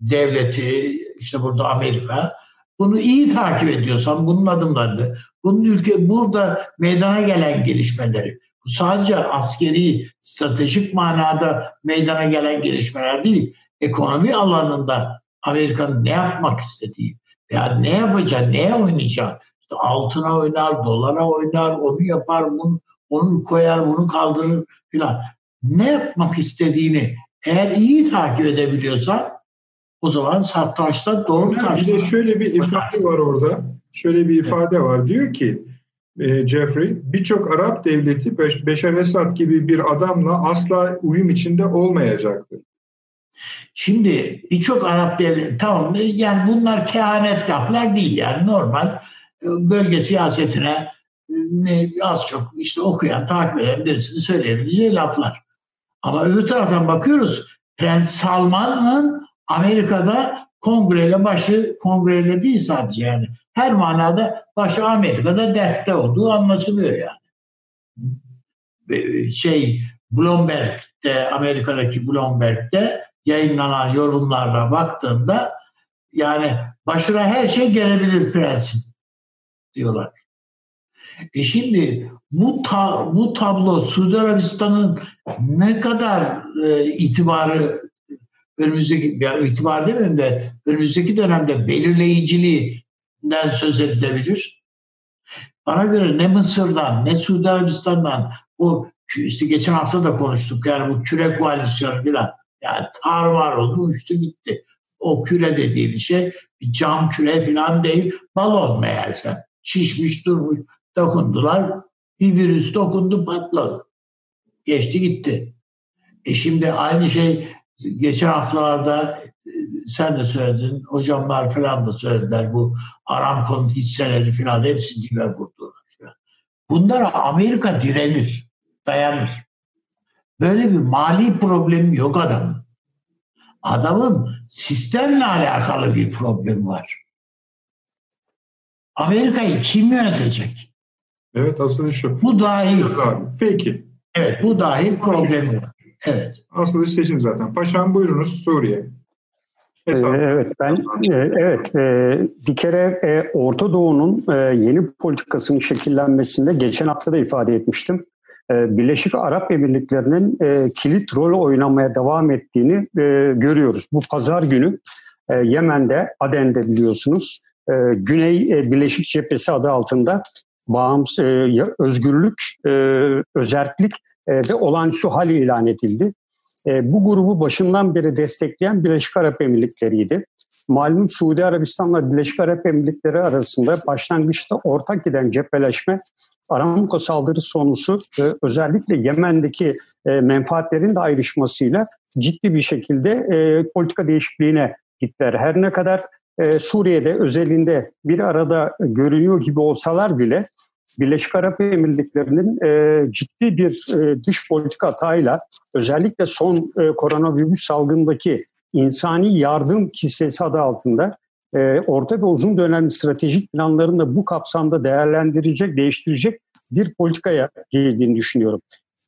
devleti işte burada Amerika bunu iyi takip ediyorsan bunun adımlarını, bunun ülke burada meydana gelen gelişmeleri, bu sadece askeri, stratejik manada meydana gelen gelişmeler değil, ekonomi alanında Amerika'nın ne yapmak istediği, yani ne yapacağı, neye oynayacak, işte altına oynar, dolara oynar, onu yapar, bunu onu koyar, bunu kaldırır filan. Ne yapmak istediğini eğer iyi takip edebiliyorsan o zaman satrançta doğru taşlar. Bir de şöyle bir ifade var orada. Şöyle bir ifade var. Diyor ki e, Jeffrey, birçok Arap devleti Beşar Esad gibi bir adamla asla uyum içinde olmayacaktır. Şimdi birçok Arap devleti, tamam yani bunlar kehanet laflar değil yani normal bölge siyasetine ne, az çok işte okuyan, takip eden birisini söyleyebileceği laflar. Ama öbür taraftan bakıyoruz Prens Salman'ın Amerika'da kongreyle başı kongreyle değil sadece yani her manada başı Amerika'da dertte olduğu anlaşılıyor yani. Şey Bloomberg'de Amerika'daki Bloomberg'de yayınlanan yorumlarla baktığında yani başına her şey gelebilir prensin diyorlar. E şimdi bu ta, bu tablo Suudi Arabistan'ın ne kadar e, itibarı önümüzdeki ya itibar demeyeyim de önümüzdeki dönemde belirleyiciliğinden söz edilebilir. Bana göre ne Mısır'dan ne Suudi Arabistan'dan bu işte geçen hafta da konuştuk yani bu küre koalisyonu falan yani tarvar oldu uçtu gitti. O küre dediğim şey bir cam küre falan değil balon meğerse şişmiş durmuş dokundular bir virüs dokundu patladı. Geçti gitti. E şimdi aynı şey geçen haftalarda e, sen de söyledin, hocamlar falan da söylediler bu Aramco'nun hisseleri falan hepsi dibe vurdu. Bunlara Amerika direnir, dayanır. Böyle bir mali problemi yok adamın. Adamın sistemle alakalı bir problem var. Amerika'yı kim yönetecek? Evet aslında şu. Bu dahil. Peki. Evet bu dahil problemi var. Evet. Aslında seçim zaten. Paşam buyurunuz Suriye. Hesap. Ee, evet ben e, evet e, bir kere e, Orta Doğu'nun yeni politikasının şekillenmesinde geçen hafta da ifade etmiştim. Birleşik Arap Emirlikleri'nin kilit rol oynamaya devam ettiğini görüyoruz. Bu pazar günü Yemen'de, Aden'de biliyorsunuz Güney Birleşik Cephesi adı altında bağımsız özgürlük, özerklik ve olağanüstü hal ilan edildi. E, bu grubu başından beri destekleyen Birleşik Arap Emirlikleri'ydi. Malum Suudi Arabistan'la Birleşik Arap Emirlikleri arasında başlangıçta ortak giden cepheleşme Aramco saldırı sonucu e, özellikle Yemen'deki e, menfaatlerin de ayrışmasıyla ciddi bir şekilde e, politika değişikliğine gittiler. Her ne kadar e, Suriye'de özelinde bir arada görünüyor gibi olsalar bile Birleşik Arap Emirlikleri'nin e, ciddi bir e, dış politika hatayla özellikle son e, koronavirüs salgındaki insani yardım kisvesi adı altında e, orta ve uzun dönemli stratejik planlarını da bu kapsamda değerlendirecek, değiştirecek bir politikaya girdiğini düşünüyorum.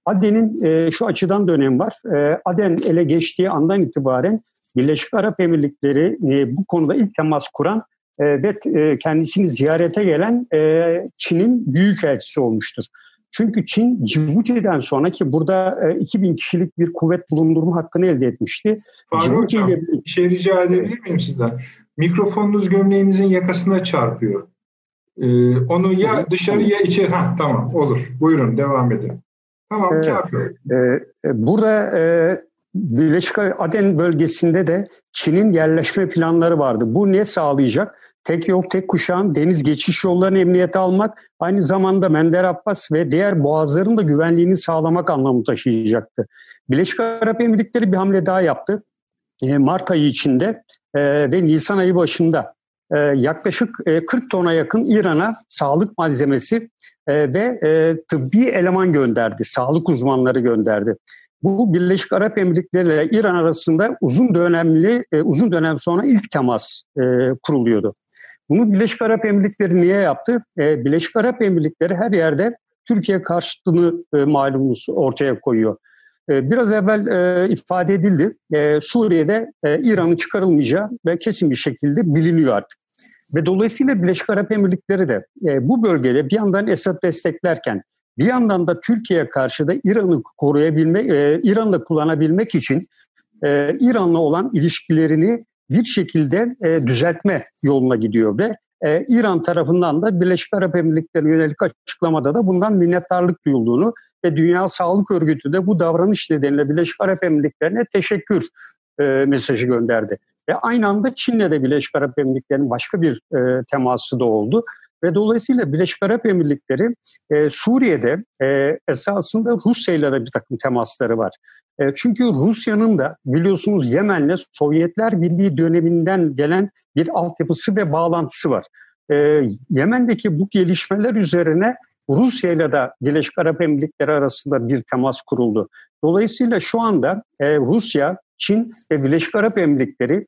Aden'in e, şu açıdan dönem var. E, Aden ele geçtiği andan itibaren Birleşik Arap Emirlikleri e, bu konuda ilk temas kuran ve e, kendisini ziyarete gelen e, Çin'in büyük elçisi olmuştur. Çünkü Çin Cibuti'den sonra ki burada 2000 kişilik bir kuvvet bulundurma hakkını elde etmişti. Faruk Hocam ile... bir şey rica edebilir miyim sizden? Mikrofonunuz gömleğinizin yakasına çarpıyor. Ee, onu ya dışarı ya içeri. Ha, tamam olur. Buyurun devam edin. Tamam evet. çarpıyor. Ee, burada e, Birleşik Aden bölgesinde de Çin'in yerleşme planları vardı. Bu ne sağlayacak? Tek yol tek kuşağın deniz geçiş yollarını emniyete almak, aynı zamanda Mender Abbas ve diğer boğazların da güvenliğini sağlamak anlamı taşıyacaktı. Birleşik Arap Emirlikleri bir hamle daha yaptı. E, Mart ayı içinde e, ve Nisan ayı başında e, yaklaşık 40 tona yakın İran'a sağlık malzemesi ve tıbbi eleman gönderdi, sağlık uzmanları gönderdi. Bu Birleşik Arap Emirlikleri ile İran arasında uzun dönemli e, uzun dönem sonra ilk temas e, kuruluyordu. Bunu Birleşik Arap Emirlikleri niye yaptı? E, Birleşik Arap Emirlikleri her yerde Türkiye karşıtlığını e, malumunuz ortaya koyuyor. E, biraz evvel e, ifade edildi. E, Suriye'de e, İran'ın çıkarılmayacağı ve kesin bir şekilde biliniyor artık. Ve dolayısıyla Birleşik Arap Emirlikleri de e, bu bölgede bir yandan Esad desteklerken bir yandan da Türkiye'ye karşı da İran'ı koruyabilmek, e, İran'da kullanabilmek için e, İran'la olan ilişkilerini bir şekilde e, düzeltme yoluna gidiyor ve e, İran tarafından da Birleşik Arap Emirlikleri'ne yönelik açıklamada da bundan minnettarlık duyulduğunu ve Dünya Sağlık Örgütü de bu davranış nedeniyle Birleşik Arap Emirlikleri'ne teşekkür e, mesajı gönderdi. Ve aynı anda Çin'le de Birleşik Arap Emirlikleri'nin başka bir e, teması da oldu. Ve dolayısıyla Birleşik Arap Emirlikleri e, Suriye'de e, esasında Rusya ile de bir takım temasları var. E, çünkü Rusya'nın da biliyorsunuz Yemen'le Sovyetler Birliği döneminden gelen bir altyapısı ve bağlantısı var. E, Yemen'deki bu gelişmeler üzerine Rusya ile de Birleşik Arap Emirlikleri arasında bir temas kuruldu. Dolayısıyla şu anda e, Rusya, Çin ve Birleşik Arap Emirlikleri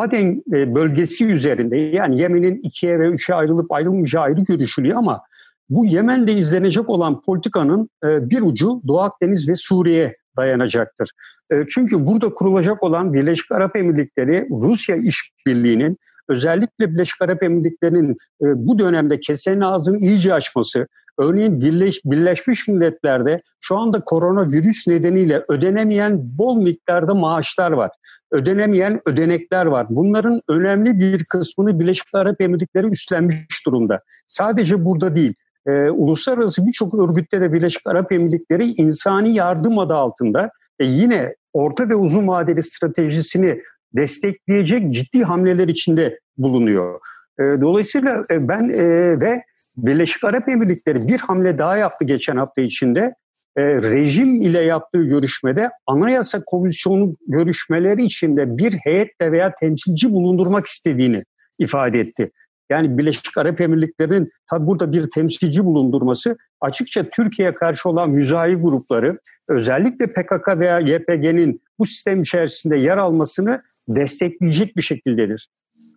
Aden e, bölgesi üzerinde yani Yemen'in ikiye ve üçe ayrılıp ayrılmayacağı ayrı görüşülüyor ama bu Yemen'de izlenecek olan politikanın e, bir ucu Doğu Akdeniz ve Suriye dayanacaktır. E, çünkü burada kurulacak olan Birleşik Arap Emirlikleri Rusya işbirliğinin özellikle Birleşik Arap Emirlikleri'nin bu dönemde kesenin ağzını iyice açması, Örneğin Birleş, Birleşmiş Milletler'de şu anda koronavirüs nedeniyle ödenemeyen bol miktarda maaşlar var. Ödenemeyen ödenekler var. Bunların önemli bir kısmını Birleşik Arap Emirlikleri üstlenmiş durumda. Sadece burada değil. E, uluslararası birçok örgütte de Birleşik Arap Emirlikleri insani yardım adı altında e, yine orta ve uzun vadeli stratejisini destekleyecek ciddi hamleler içinde bulunuyor. E, dolayısıyla e, ben e, ve Birleşik Arap Emirlikleri bir hamle daha yaptı geçen hafta içinde. E, rejim ile yaptığı görüşmede Anayasa Komisyonu görüşmeleri içinde bir heyette veya temsilci bulundurmak istediğini ifade etti. Yani Birleşik Arap Emirlikleri'nin tabi burada bir temsilci bulundurması açıkça Türkiye'ye karşı olan müzahi grupları özellikle PKK veya YPG'nin bu sistem içerisinde yer almasını destekleyecek bir şekildedir.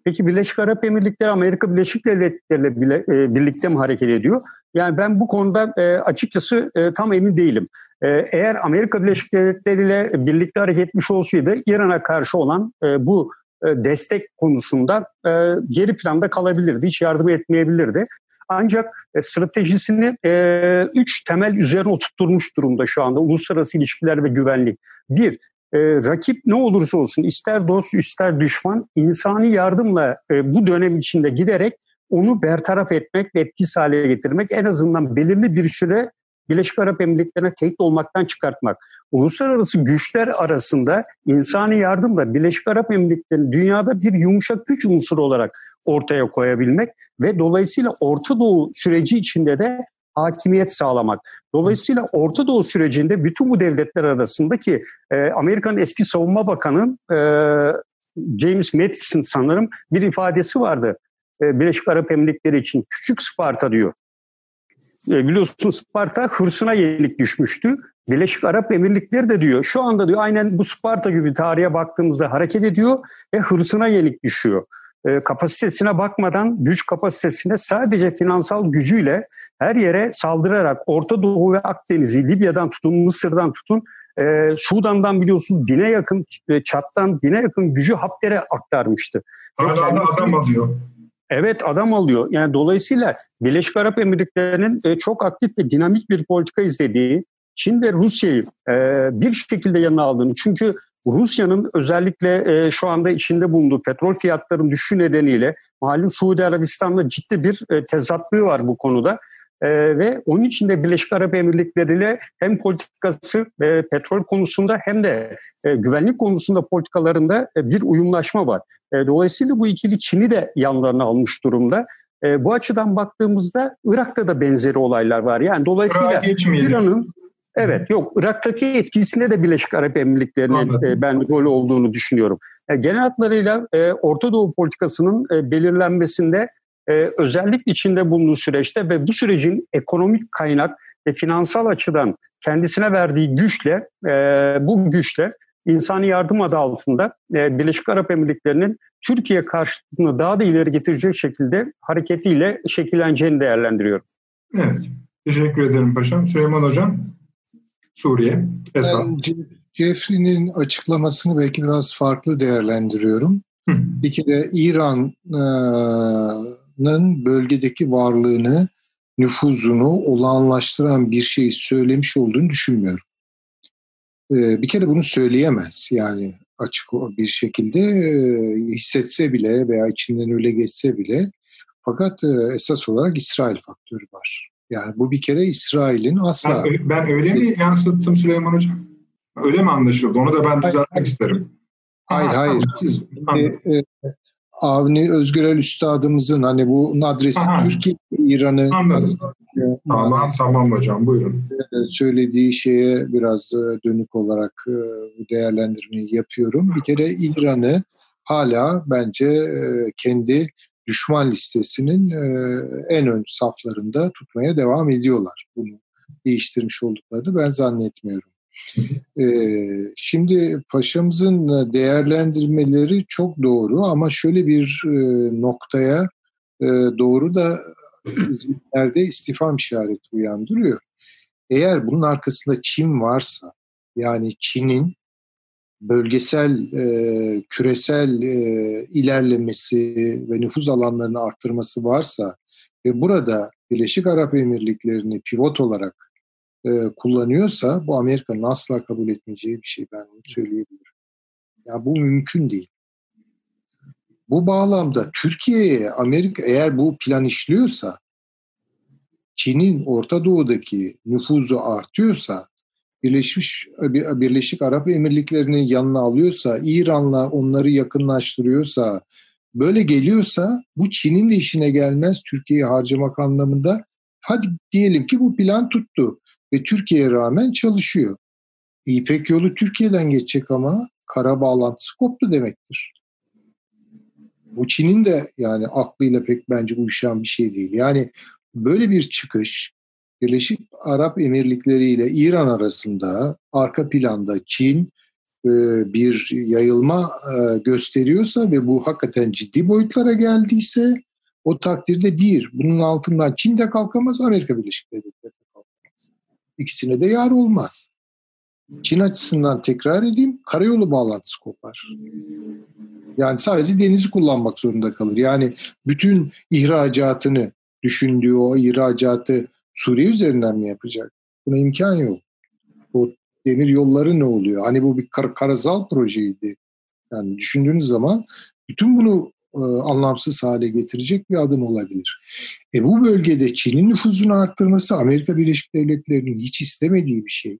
Peki Birleşik Arap Emirlikleri Amerika Birleşik Devletleri ile e, birlikte mi hareket ediyor? Yani ben bu konuda e, açıkçası e, tam emin değilim. Eğer Amerika Birleşik Devletleri ile birlikte hareket etmiş olsaydı İran'a karşı olan bu destek konusunda geri planda kalabilirdi. Hiç yardım etmeyebilirdi. Ancak stratejisini üç temel üzerine oturtturmuş durumda şu anda uluslararası ilişkiler ve güvenlik. Bir, e, rakip ne olursa olsun ister dost ister düşman insani yardımla e, bu dönem içinde giderek onu bertaraf etmek ve etkisiz hale getirmek en azından belirli bir süre Birleşik Arap Emirlikleri'ne tehdit olmaktan çıkartmak. Uluslararası güçler arasında insani yardımla Birleşik Arap Emirlikleri'ni dünyada bir yumuşak güç unsuru olarak ortaya koyabilmek ve dolayısıyla Orta Doğu süreci içinde de hakimiyet sağlamak. Dolayısıyla Orta Doğu sürecinde bütün bu devletler arasındaki e, Amerika'nın eski savunma bakanı e, James Mattis'in sanırım bir ifadesi vardı. E, Birleşik Arap Emirlikleri için küçük Sparta diyor. E, biliyorsun Sparta hırsına yenik düşmüştü. Birleşik Arap Emirlikleri de diyor şu anda diyor aynen bu Sparta gibi tarihe baktığımızda hareket ediyor ve hırsına yenik düşüyor. E, kapasitesine bakmadan güç kapasitesine sadece finansal gücüyle her yere saldırarak Orta Doğu ve Akdeniz'i Libya'dan tutun Mısır'dan tutun e, Sudan'dan biliyorsunuz bine yakın e, Çat'tan bine yakın gücü Hafter'e aktarmıştı. Hala da adam alıyor. Evet adam alıyor. Yani dolayısıyla Birleşik Arap Emirlikleri'nin e, çok aktif ve dinamik bir politika izlediği Çin ve Rusya'yı e, bir şekilde yanına aldığını çünkü Rusya'nın özellikle e, şu anda içinde bulunduğu petrol fiyatlarının düşüşü nedeniyle malum Suudi Arabistan'la ciddi bir e, tezatlığı var bu konuda. E, ve onun için de Birleşik Arap Emirlikleri ile hem politikası e, petrol konusunda hem de e, güvenlik konusunda politikalarında e, bir uyumlaşma var. E, dolayısıyla bu ikili Çin'i de yanlarına almış durumda. E, bu açıdan baktığımızda Irak'ta da benzeri olaylar var. Yani dolayısıyla İran'ın Evet yok Irak'taki etkisinde de Birleşik Arap Emirlikleri'nin e, ben rol olduğunu düşünüyorum. Yani genel hatlarıyla e, Orta Doğu politikasının e, belirlenmesinde e, özellikle içinde bulunduğu süreçte ve bu sürecin ekonomik kaynak ve finansal açıdan kendisine verdiği güçle e, bu güçle insani yardım adı altında e, Birleşik Arap Emirlikleri'nin Türkiye karşıtını daha da ileri getirecek şekilde hareketiyle şekilleneceğini değerlendiriyorum. Evet. Teşekkür ederim paşam. Süleyman Hocam. Suriye, Esad. Ben Jeffrey'nin açıklamasını belki biraz farklı değerlendiriyorum. Hı. Bir kere İran'ın bölgedeki varlığını, nüfuzunu olağanlaştıran bir şey söylemiş olduğunu düşünmüyorum. Bir kere bunu söyleyemez yani açık bir şekilde hissetse bile veya içinden öyle geçse bile Fakat esas olarak İsrail faktörü var. Yani bu bir kere İsrail'in asla... Ben, ben öyle mi yansıttım Süleyman Hocam? Öyle mi anlaşıldı? Onu da ben düzeltmek hayır, isterim. Hayır, ha, hayır. Siz, e, e, Avni Özgürel Üstadımızın hani bu adresi Aha. Türkiye İran'ı Tamam, tamam hocam buyurun. Söylediği şeye biraz dönük olarak bu değerlendirmeyi yapıyorum. Bir kere İran'ı hala bence kendi düşman listesinin en ön saflarında tutmaya devam ediyorlar. Bunu değiştirmiş olduklarını ben zannetmiyorum. Şimdi paşamızın değerlendirmeleri çok doğru ama şöyle bir noktaya doğru da zihinlerde istifam işareti uyandırıyor. Eğer bunun arkasında Çin varsa, yani Çin'in bölgesel, e, küresel e, ilerlemesi ve nüfuz alanlarını arttırması varsa ve burada Birleşik Arap Emirlikleri'ni pivot olarak e, kullanıyorsa bu Amerika'nın asla kabul etmeyeceği bir şey ben onu söyleyebilirim. Ya bu mümkün değil. Bu bağlamda Türkiye'ye Amerika eğer bu plan işliyorsa Çin'in Orta Doğu'daki nüfuzu artıyorsa Birleşmiş Birleşik Arap Emirlikleri'nin yanına alıyorsa, İran'la onları yakınlaştırıyorsa, böyle geliyorsa bu Çin'in de işine gelmez Türkiye'yi harcamak anlamında. Hadi diyelim ki bu plan tuttu ve Türkiye'ye rağmen çalışıyor. İpek yolu Türkiye'den geçecek ama kara bağlantısı koptu demektir. Bu Çin'in de yani aklıyla pek bence uyuşan bir şey değil. Yani böyle bir çıkış Birleşik Arap Emirlikleri ile İran arasında arka planda Çin e, bir yayılma e, gösteriyorsa ve bu hakikaten ciddi boyutlara geldiyse o takdirde bir, bunun altından Çin de kalkamaz, Amerika Birleşik Devletleri de kalkamaz. İkisine de yar olmaz. Çin açısından tekrar edeyim, karayolu bağlantısı kopar. Yani sadece denizi kullanmak zorunda kalır. Yani bütün ihracatını düşündüğü o ihracatı Suriye üzerinden mi yapacak? Buna imkan yok. O demir yolları ne oluyor? Hani bu bir kar karasal projeydi. Yani düşündüğünüz zaman bütün bunu e, anlamsız hale getirecek bir adım olabilir. E bu bölgede Çin'in nüfuzunu arttırması Amerika Birleşik Devletleri'nin hiç istemediği bir şey.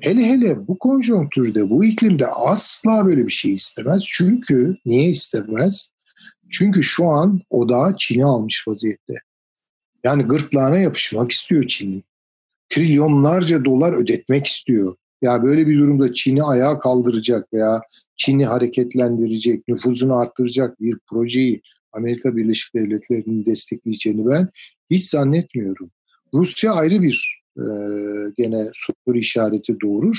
Hele hele bu konjonktürde, bu iklimde asla böyle bir şey istemez. Çünkü niye istemez? Çünkü şu an odağı Çin'i almış vaziyette. Yani gırtlağına yapışmak istiyor Çin'i. Trilyonlarca dolar ödetmek istiyor. Ya böyle bir durumda Çin'i ayağa kaldıracak veya Çin'i hareketlendirecek, nüfuzunu arttıracak bir projeyi Amerika Birleşik Devletleri'nin destekleyeceğini ben hiç zannetmiyorum. Rusya ayrı bir e, gene soru işareti doğurur.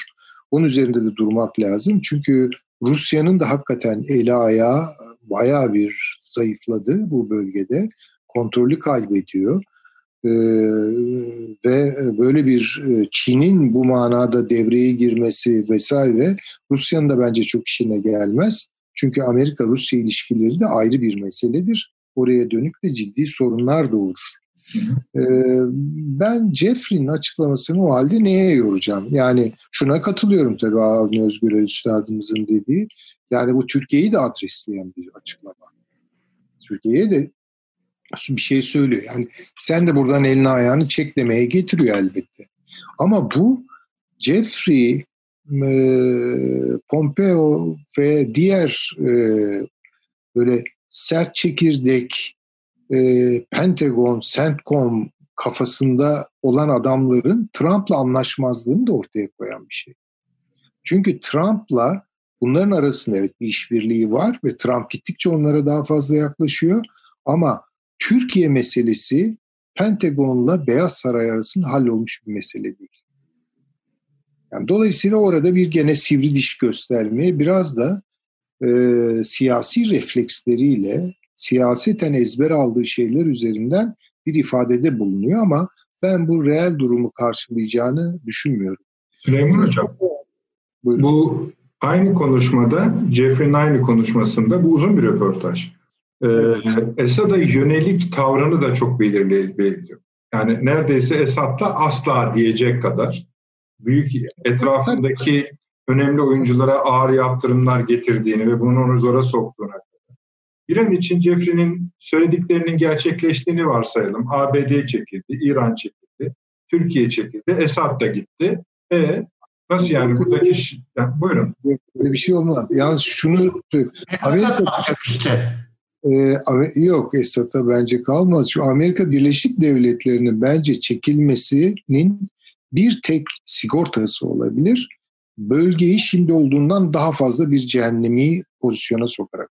Onun üzerinde de durmak lazım. Çünkü Rusya'nın da hakikaten eli ayağı bayağı bir zayıfladı bu bölgede. Kontrolü kaybediyor. Ee, ve böyle bir e, Çin'in bu manada devreye girmesi vesaire Rusya'nın da bence çok işine gelmez. Çünkü Amerika-Rusya ilişkileri de ayrı bir meseledir. Oraya dönük de ciddi sorunlar doğurur. Ee, ben Jeffrey'nin açıklamasını o halde neye yoracağım? Yani şuna katılıyorum tabii Avni Özgür Üstadımızın dediği. Yani bu Türkiye'yi de adresleyen bir açıklama. Türkiye'ye de bir şey söylüyor. Yani sen de buradan elini ayağını çek demeye getiriyor elbette. Ama bu Jeffrey, e, Pompeo ve diğer e, böyle sert çekirdek e, Pentagon, CENTCOM kafasında olan adamların Trump'la anlaşmazlığını da ortaya koyan bir şey. Çünkü Trump'la bunların arasında evet bir işbirliği var ve Trump gittikçe onlara daha fazla yaklaşıyor ama Türkiye meselesi Pentagon'la Beyaz Saray arasında hallolmuş bir mesele değil. Yani dolayısıyla orada bir gene sivri diş göstermeye biraz da e, siyasi refleksleriyle siyaseten ezber aldığı şeyler üzerinden bir ifadede bulunuyor ama ben bu reel durumu karşılayacağını düşünmüyorum. Süleyman Hocam, Buyurun. bu aynı konuşmada, Jeffrey'nin aynı konuşmasında bu uzun bir röportaj e, Esad'a yönelik tavrını da çok belirliyor. Yani neredeyse Esad'da asla diyecek kadar büyük etrafındaki önemli oyunculara ağır yaptırımlar getirdiğini ve bunu onu zora soktuğuna İran için Jeffrey'nin söylediklerinin gerçekleştiğini varsayalım. ABD çekildi, İran çekildi, Türkiye çekildi, Esad da gitti. E nasıl yani buradaki yani, buyurun. Böyle bir şey olmaz. Yalnız şunu Amerika işte. E, yok Esad'a bence kalmaz. Şu Amerika Birleşik Devletleri'nin bence çekilmesinin bir tek sigortası olabilir. Bölgeyi şimdi olduğundan daha fazla bir cehennemi pozisyona sokarak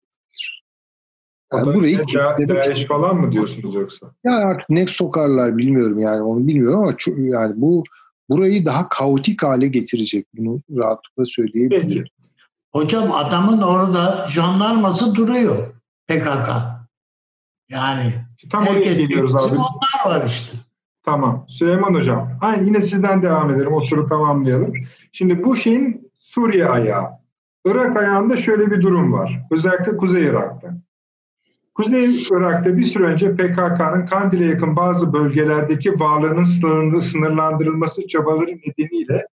yani burayı da, Daesh falan mı diyorsunuz yoksa? Ya artık ne sokarlar bilmiyorum yani onu bilmiyorum ama çok, yani bu burayı daha kaotik hale getirecek bunu rahatlıkla söyleyebilirim. Peki. Hocam adamın orada jandarması duruyor PKK. Yani tam oraya geliyoruz abi. Onlar var işte. Tamam. Süleyman Hocam. Aynı yine sizden devam edelim. Oturup tamamlayalım. Şimdi bu şeyin Suriye ayağı. Irak ayağında şöyle bir durum var. Özellikle Kuzey Irak'ta. Kuzey Irak'ta bir süre önce PKK'nın Kandil'e yakın bazı bölgelerdeki varlığının sınırlandırılması çabaları nedeniyle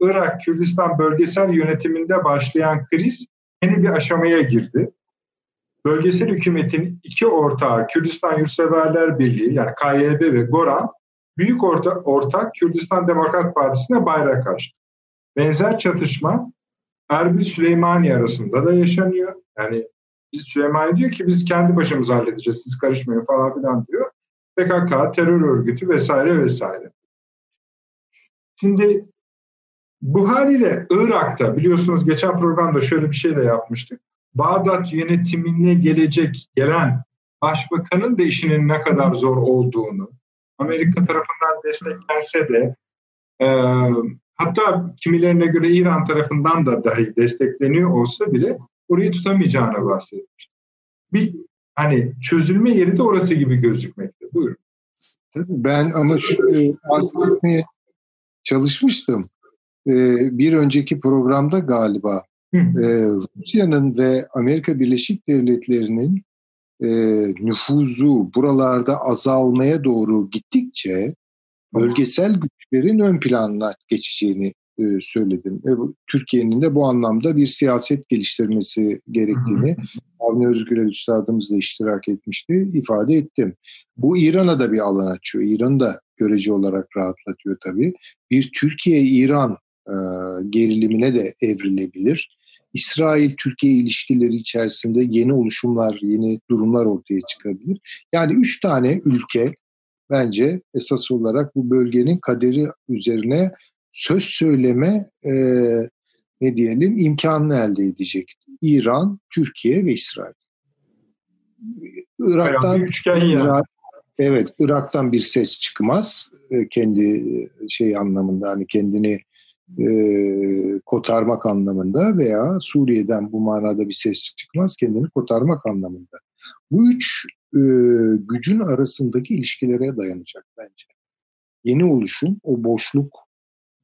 Irak Kürdistan bölgesel yönetiminde başlayan kriz yeni bir aşamaya girdi. Bölgesel hükümetin iki ortağı Kürdistan Yurtseverler Birliği yani KYB ve Goran büyük orta, ortak Kürdistan Demokrat Partisi'ne bayrak açtı. Benzer çatışma Erbil Süleymaniye arasında da yaşanıyor. Yani biz Süleymaniye diyor ki biz kendi başımıza halledeceğiz siz karışmayın falan filan diyor. PKK, terör örgütü vesaire vesaire. Şimdi bu haliyle Irak'ta biliyorsunuz geçen programda şöyle bir şey de yapmıştık. Bağdat yönetimine gelecek gelen başbakanın da işinin ne kadar zor olduğunu, Amerika tarafından desteklense de e, hatta kimilerine göre İran tarafından da dahi destekleniyor olsa bile orayı tutamayacağını bahsetmişti. Bir hani çözülme yeri de orası gibi gözükmekte. Buyurun. Ben ama şu e, çalışmıştım. Ee, bir önceki programda galiba e, Rusya'nın ve Amerika Birleşik Devletleri'nin e, nüfuzu buralarda azalmaya doğru gittikçe bölgesel güçlerin ön planına geçeceğini e, söyledim. Ve Türkiye'nin de bu anlamda bir siyaset geliştirmesi gerektiğini Avni Özgürel Üstadımız da iştirak etmişti, ifade ettim. Bu İran'a da bir alan açıyor. İran'ı da görece olarak rahatlatıyor tabii. Bir Türkiye-İran e, gerilimine de evrilebilir. İsrail-Türkiye ilişkileri içerisinde yeni oluşumlar, yeni durumlar ortaya çıkabilir. Yani üç tane ülke bence esas olarak bu bölgenin kaderi üzerine söz söyleme e, ne diyelim imkanını elde edecek. İran, Türkiye ve İsrail. Irak'tan üçgen ya. evet, Irak'tan bir ses çıkmaz e, kendi şey anlamında hani kendini e, kotarmak anlamında veya Suriye'den bu manada bir ses çıkmaz kendini kotarmak anlamında. Bu üç e, gücün arasındaki ilişkilere dayanacak bence. Yeni oluşum, o boşluk,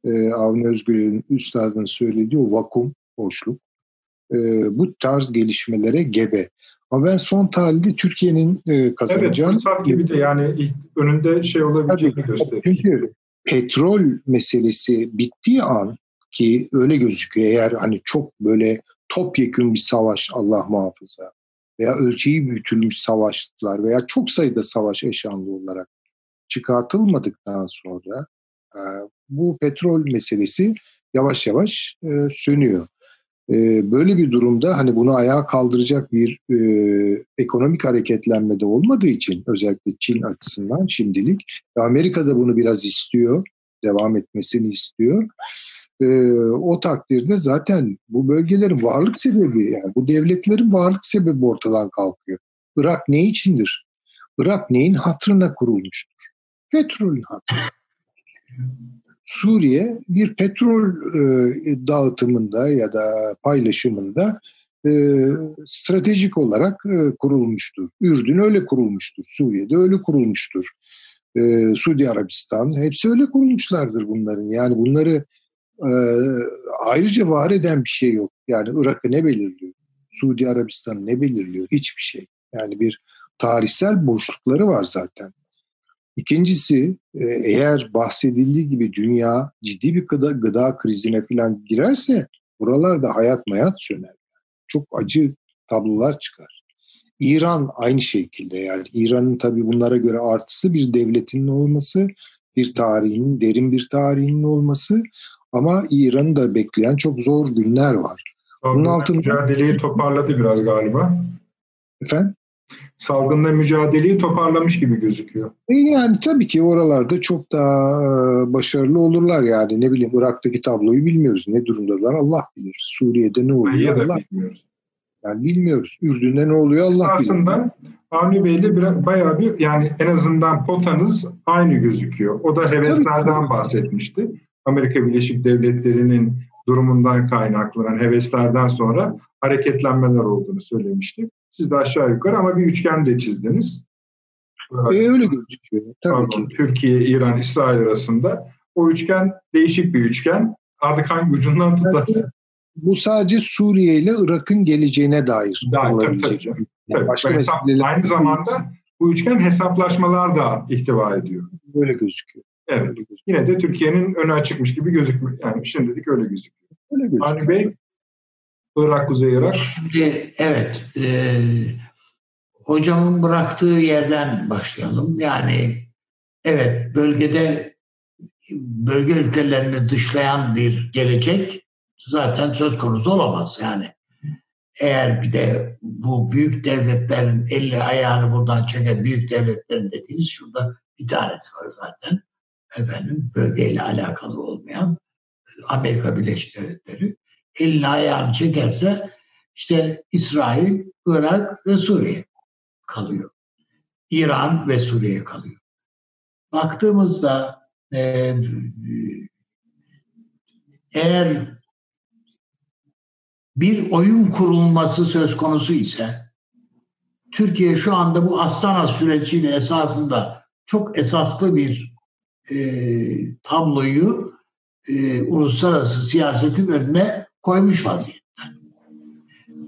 e, Avni Özgür'ün üstadının söylediği o vakum, boşluk, e, bu tarz gelişmelere gebe. Ama ben son tahlilde Türkiye'nin e, kazanacağını... Evet, fırsat gibi de yani önünde şey olabileceğini gösteriyor. Çünkü petrol meselesi bittiği an ki öyle gözüküyor eğer hani çok böyle topyekün bir savaş Allah muhafaza veya ölçeği büyütülmüş savaşlar veya çok sayıda savaş eşanlı olarak çıkartılmadıktan sonra bu petrol meselesi yavaş yavaş sönüyor. E, böyle bir durumda hani bunu ayağa kaldıracak bir e, ekonomik hareketlenme de olmadığı için özellikle Çin açısından şimdilik Amerika da bunu biraz istiyor, devam etmesini istiyor. E, o takdirde zaten bu bölgelerin varlık sebebi yani bu devletlerin varlık sebebi ortadan kalkıyor. Irak ne içindir? Irak neyin hatırına kurulmuştur? Petrolün hatırına. Suriye bir petrol e, dağıtımında ya da paylaşımında e, stratejik olarak e, kurulmuştur. Ürdün öyle kurulmuştur, Suriye'de öyle kurulmuştur. E, Suudi Arabistan hepsi öyle kurulmuşlardır bunların. Yani bunları e, ayrıca var eden bir şey yok. Yani Irak'ı ne belirliyor? Suudi Arabistan'ı ne belirliyor? Hiçbir şey. Yani bir tarihsel boşlukları var zaten. İkincisi e, eğer bahsedildiği gibi dünya ciddi bir gıda, gıda krizine falan girerse buralarda hayat mayat söner. Çok acı tablolar çıkar. İran aynı şekilde yani İran'ın tabii bunlara göre artısı bir devletinin olması, bir tarihinin, derin bir tarihinin olması ama İran'ı da bekleyen çok zor günler var. Bunun altında mücadeleyi toparladı biraz galiba. Efendim? Salgınla mücadeleyi toparlamış gibi gözüküyor. Yani tabii ki oralarda çok daha e, başarılı olurlar yani. Ne bileyim Irak'taki tabloyu bilmiyoruz. Ne durumdalar Allah bilir. Suriye'de ne oluyor Allah bilmiyoruz. Yani bilmiyoruz. Ürdün'de ne oluyor Allah Aslında bilir. Avni Bey'le biraz, bayağı bir yani en azından potanız aynı gözüküyor. O da heveslerden bahsetmişti. Amerika Birleşik Devletleri'nin durumundan kaynaklanan heveslerden sonra hareketlenmeler olduğunu söylemişti. Siz de aşağı yukarı ama bir üçgen de çizdiniz. Ee, öyle gözüküyor. Tabii Pardon, ki. Türkiye, İran, İsrail arasında. O üçgen değişik bir üçgen. Artık hangi ucundan tutarsa. Bu sadece Suriye ile Irak'ın geleceğine dair. Dair tabii, tabii. Yani tabii. Başka hesap, aynı zamanda bu üçgen hesaplaşmalar da ihtiva ediyor. Böyle gözüküyor. Evet. Öyle gözüküyor. Yine de Türkiye'nin önü açıkmış gibi gözükmüyor. Yani şimdilik öyle gözüküyor. Öyle gözüküyor. Ali Bey Irak, Kuzey Irak. Şimdi evet, e, hocamın bıraktığı yerden başlayalım. Yani evet bölgede bölge ülkelerini dışlayan bir gelecek zaten söz konusu olamaz yani. Eğer bir de bu büyük devletlerin eli ayağını buradan çeken büyük devletlerin dediğiniz şurada bir tanesi var zaten. Efendim bölgeyle alakalı olmayan Amerika Birleşik Devletleri elini ayağını çekerse işte İsrail, Irak ve Suriye kalıyor. İran ve Suriye kalıyor. Baktığımızda e, eğer bir oyun kurulması söz konusu ise Türkiye şu anda bu Astana süreciyle esasında çok esaslı bir e, tabloyu e, uluslararası siyasetin önüne koymuş vaziyette.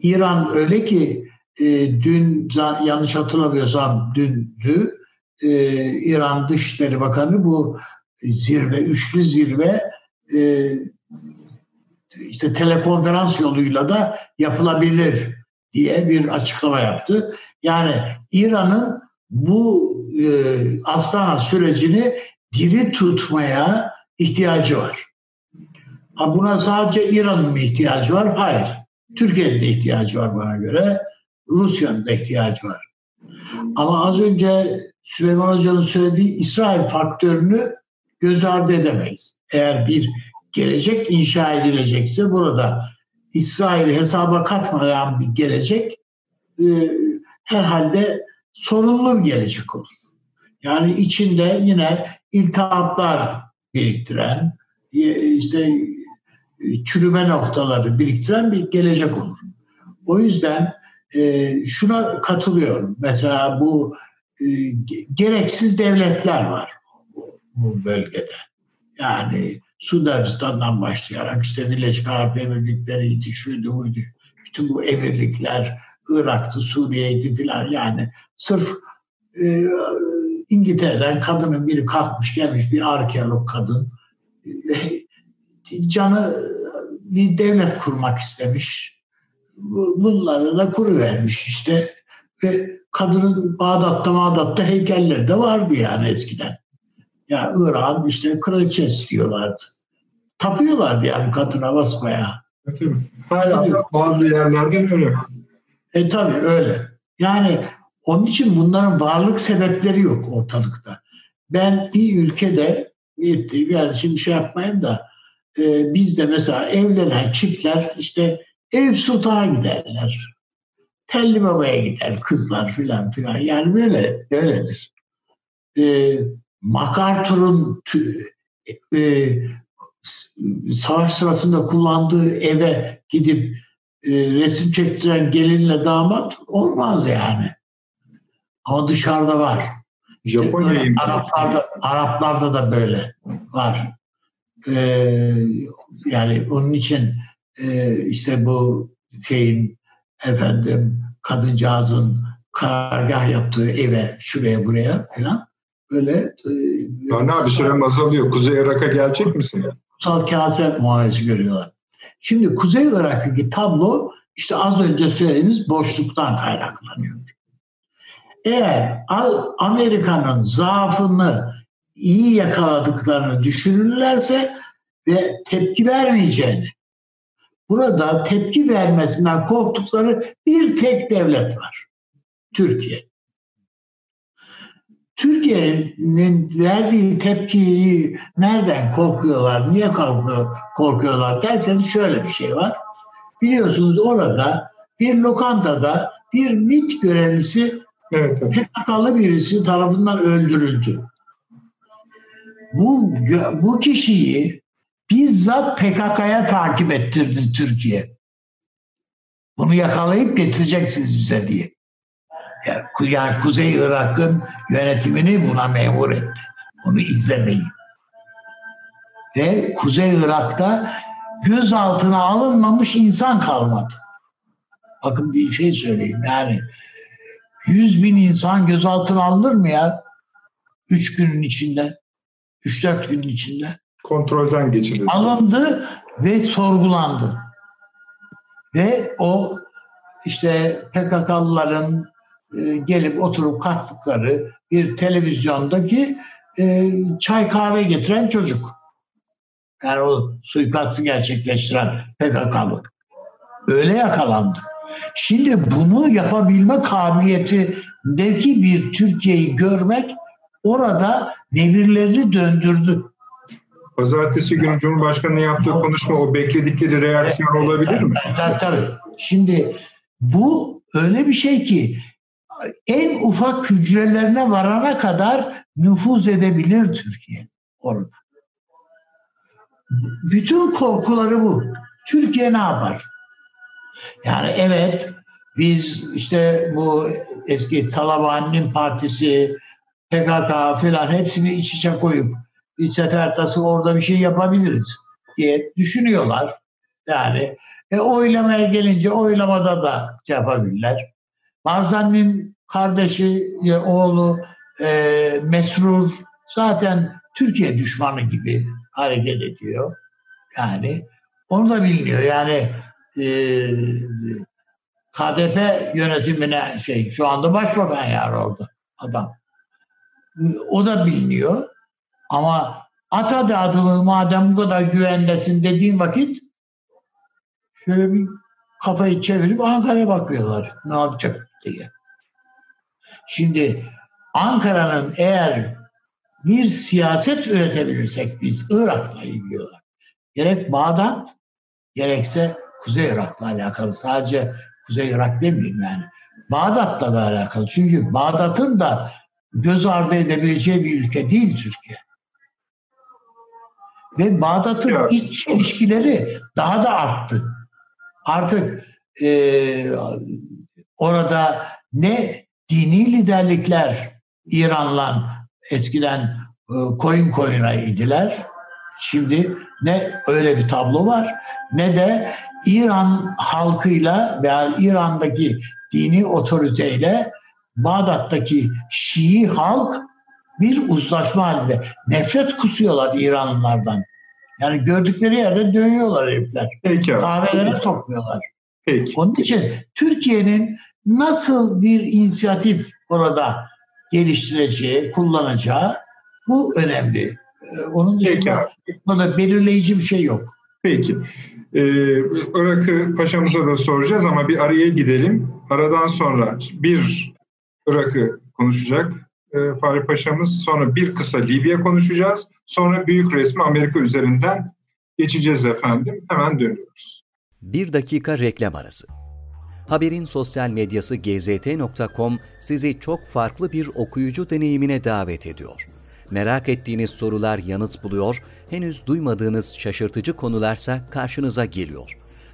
İran öyle ki e, dün yanlış hatırlamıyorsam dündü e, İran Dışişleri Bakanı bu zirve, üçlü zirve e, işte telekonferans yoluyla da yapılabilir diye bir açıklama yaptı. Yani İran'ın bu e, Astana sürecini diri tutmaya ihtiyacı var. Ha buna sadece İran'ın mı ihtiyacı var? Hayır. Türkiye'nin de ihtiyacı var bana göre. Rusya'nın da ihtiyacı var. Ama az önce Süleyman Hoca'nın söylediği İsrail faktörünü göz ardı edemeyiz. Eğer bir gelecek inşa edilecekse burada İsrail hesaba katmayan bir gelecek e, herhalde sorunlu bir gelecek olur. Yani içinde yine iltihaplar biriktiren, e, işte çürüme noktaları biriktiren bir gelecek olur. O yüzden e, şuna katılıyorum. Mesela bu e, gereksiz devletler var bu, bu bölgede. Yani Arabistan'dan başlayarak işte Birleşik Arap Emirlikleri'ydi, şuydu, buydu. Bütün bu emirlikler, Irak'tı, Suriye'ydi filan yani sırf e, İngiltere'den kadının biri kalkmış gelmiş bir arkeolog kadın canı bir devlet kurmak istemiş. Bunları da kuru vermiş işte. Ve kadının Bağdat'ta Bağdat'ta heykelleri de vardı yani eskiden. Ya yani İran işte kraliçesi diyorlardı. Tapıyorlardı yani kadına basmaya. Hala bazı yerlerden öyle. E tabi öyle. Yani onun için bunların varlık sebepleri yok ortalıkta. Ben bir ülkede bir yani şimdi şey yapmayın da e, bizde mesela evlenen çiftler işte ev sultana giderler. Telli babaya gider kızlar filan filan. Yani böyle öyledir. E, MacArthur'un e, savaş sırasında kullandığı eve gidip e, resim çektiren gelinle damat olmaz yani. Ama dışarıda var. İşte, Araplarda, Araplarda da böyle var. Ee, yani onun için e, işte bu şeyin efendim kadıncağızın karargah yaptığı eve şuraya buraya falan böyle e, yani abi süre azalıyor. Kuzey Irak'a gelecek misin? Kutsal kase muamelesi görüyorlar. Şimdi Kuzey Irak'taki tablo işte az önce söylediğimiz boşluktan kaynaklanıyor. eğer Amerika'nın zaafını iyi yakaladıklarını düşünürlerse ve tepki vermeyeceğini, burada tepki vermesinden korktukları bir tek devlet var. Türkiye. Türkiye'nin verdiği tepkiyi nereden korkuyorlar, niye korkuyor, korkuyorlar derseniz şöyle bir şey var. Biliyorsunuz orada bir lokantada bir MİT görevlisi evet, evet. PKK'lı birisi tarafından öldürüldü. Bu, bu kişiyi bizzat PKK'ya takip ettirdi Türkiye. Bunu yakalayıp getireceksiniz bize diye. Yani Kuzey Irak'ın yönetimini buna memur etti. Bunu izlemeyin. Ve Kuzey Irak'ta gözaltına alınmamış insan kalmadı. Bakın bir şey söyleyeyim yani 100 bin insan gözaltına alınır mı ya? 3 günün içinde, 3-4 günün içinde. Kontrolden geçirildi. Alındı ve sorgulandı. Ve o işte PKK'lıların e, gelip oturup kalktıkları bir televizyondaki e, çay kahve getiren çocuk. Yani o suikastı gerçekleştiren PKK'lı. Öyle yakalandı. Şimdi bunu yapabilme kabiliyetindeki bir Türkiye'yi görmek orada nevirlerini döndürdü. Pazartesi günü Cumhurbaşkanı'nın yaptığı konuşma o bekledikleri reaksiyon olabilir mi? Tabii tabii. Şimdi bu öyle bir şey ki en ufak hücrelerine varana kadar nüfuz edebilir Türkiye orada. Bütün korkuları bu. Türkiye ne yapar? Yani evet biz işte bu eski Talabani'nin partisi, PKK falan hepsini iç içe koyup bir sefer tası orada bir şey yapabiliriz diye düşünüyorlar. Yani e, oylamaya gelince oylamada da şey yapabilirler. Barzani'nin kardeşi, oğlu e, Mesrur zaten Türkiye düşmanı gibi hareket ediyor. Yani onu da biliniyor. Yani e, KDP yönetimine şey şu anda başbakan yani orada adam. O da biliniyor. Ama at hadi adımı madem bu kadar güvendesin dediğin vakit şöyle bir kafayı çevirip Ankara'ya bakıyorlar. Ne yapacak diye. Şimdi Ankara'nın eğer bir siyaset üretebilirsek biz Irak'la ilgili gerek Bağdat gerekse Kuzey Irak'la alakalı sadece Kuzey Irak demeyeyim yani. Bağdat'la da alakalı. Çünkü Bağdat'ın da göz ardı edebileceği bir ülke değil Türkiye. Ve Bağdat'ın evet. iç ilişkileri daha da arttı. Artık e, orada ne dini liderlikler İran'la eskiden e, koyun koyuna idiler. Şimdi ne öyle bir tablo var ne de İran halkıyla veya İran'daki dini otoriteyle Bağdat'taki Şii halk bir uzlaşma halinde. Nefret kusuyorlar İranlılardan. Yani gördükleri yerde dövüyorlar herifler. Peki. Kahvelere sokmuyorlar. Peki. Onun için Türkiye'nin nasıl bir inisiyatif orada geliştireceği, kullanacağı bu önemli. Ee, onun dışında Peki. burada belirleyici bir şey yok. Peki. Ee, Irak'ı paşamıza da soracağız ama bir araya gidelim. Aradan sonra bir Irak'ı konuşacak e, Fahri Paşa'mız. Sonra bir kısa Libya konuşacağız. Sonra büyük resmi Amerika üzerinden geçeceğiz efendim. Hemen dönüyoruz. Bir dakika reklam arası. Haberin sosyal medyası gzt.com sizi çok farklı bir okuyucu deneyimine davet ediyor. Merak ettiğiniz sorular yanıt buluyor, henüz duymadığınız şaşırtıcı konularsa karşınıza geliyor.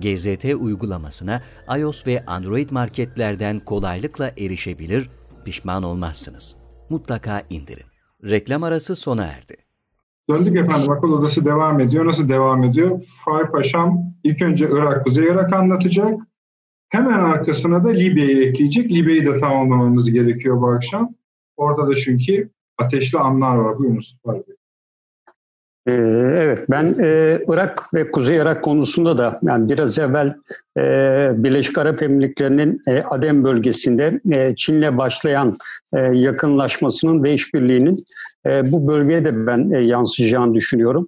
GZT uygulamasına iOS ve Android marketlerden kolaylıkla erişebilir, pişman olmazsınız. Mutlaka indirin. Reklam arası sona erdi. Döndük efendim akıl odası devam ediyor. Nasıl devam ediyor? Fahri Paşam ilk önce Irak, Kuzey Irak anlatacak. Hemen arkasına da Libya'yı ekleyecek. Libya'yı da tamamlamamız gerekiyor bu akşam. Orada da çünkü ateşli anlar var. Buyurun Mustafa Bey. Ee, evet, ben e, Irak ve Kuzey Irak konusunda da yani biraz evvel e, Birleşik Arap Emirlikleri'nin e, Adem bölgesinde e, Çin'le başlayan yakınlaşmasının ve işbirliğinin bu bölgeye de ben yansıyacağını düşünüyorum.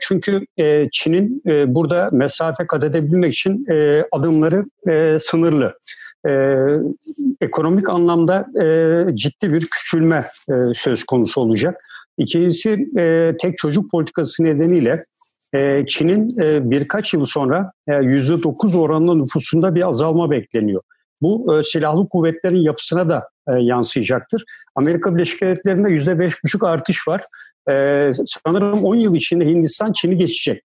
Çünkü Çin'in burada mesafe kat edebilmek için adımları sınırlı. E, ekonomik anlamda e, ciddi bir küçülme e, söz konusu olacak. İkincisi e, tek çocuk politikası nedeniyle e, Çin'in e, birkaç yıl sonra e, %9 oranında nüfusunda bir azalma bekleniyor. Bu e, silahlı kuvvetlerin yapısına da e, yansıyacaktır. Amerika Birleşik Devletleri'nde %5,5 artış var. E, sanırım 10 yıl içinde Hindistan Çin'i geçecek.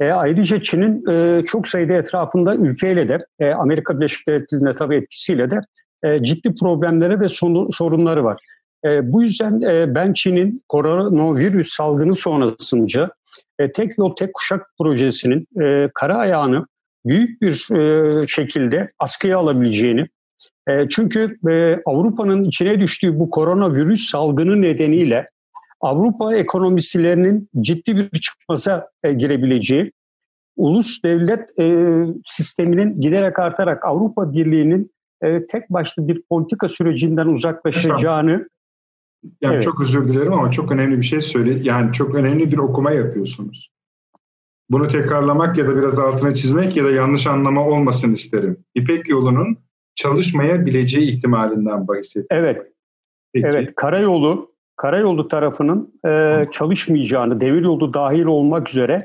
E, ayrıca Çin'in e, çok sayıda etrafında ülkeyle de e, Amerika Birleşik Devletleri'nde tabii etkisiyle de e, ciddi problemleri ve sorunları var. E, bu yüzden e, ben Çin'in koronavirüs salgını sonrasınca e, tek yol tek kuşak projesinin e, kara ayağını büyük bir e, şekilde askıya alabileceğini e, çünkü e, Avrupa'nın içine düştüğü bu koronavirüs salgını nedeniyle Avrupa ekonomisilerinin ciddi bir çıkmaza e, girebileceği, ulus devlet e, sisteminin giderek artarak Avrupa Birliği'nin e, tek başlı bir politika sürecinden uzaklaşacağını yani evet. çok özür dilerim ama çok önemli bir şey söyle. Yani çok önemli bir okuma yapıyorsunuz. Bunu tekrarlamak ya da biraz altına çizmek ya da yanlış anlama olmasın isterim. İpek yolunun çalışmayabileceği ihtimalinden bahsediyorum. Evet. Peki. Evet, karayolu karayolu tarafının e, çalışmayacağını, demir yolu dahil olmak üzere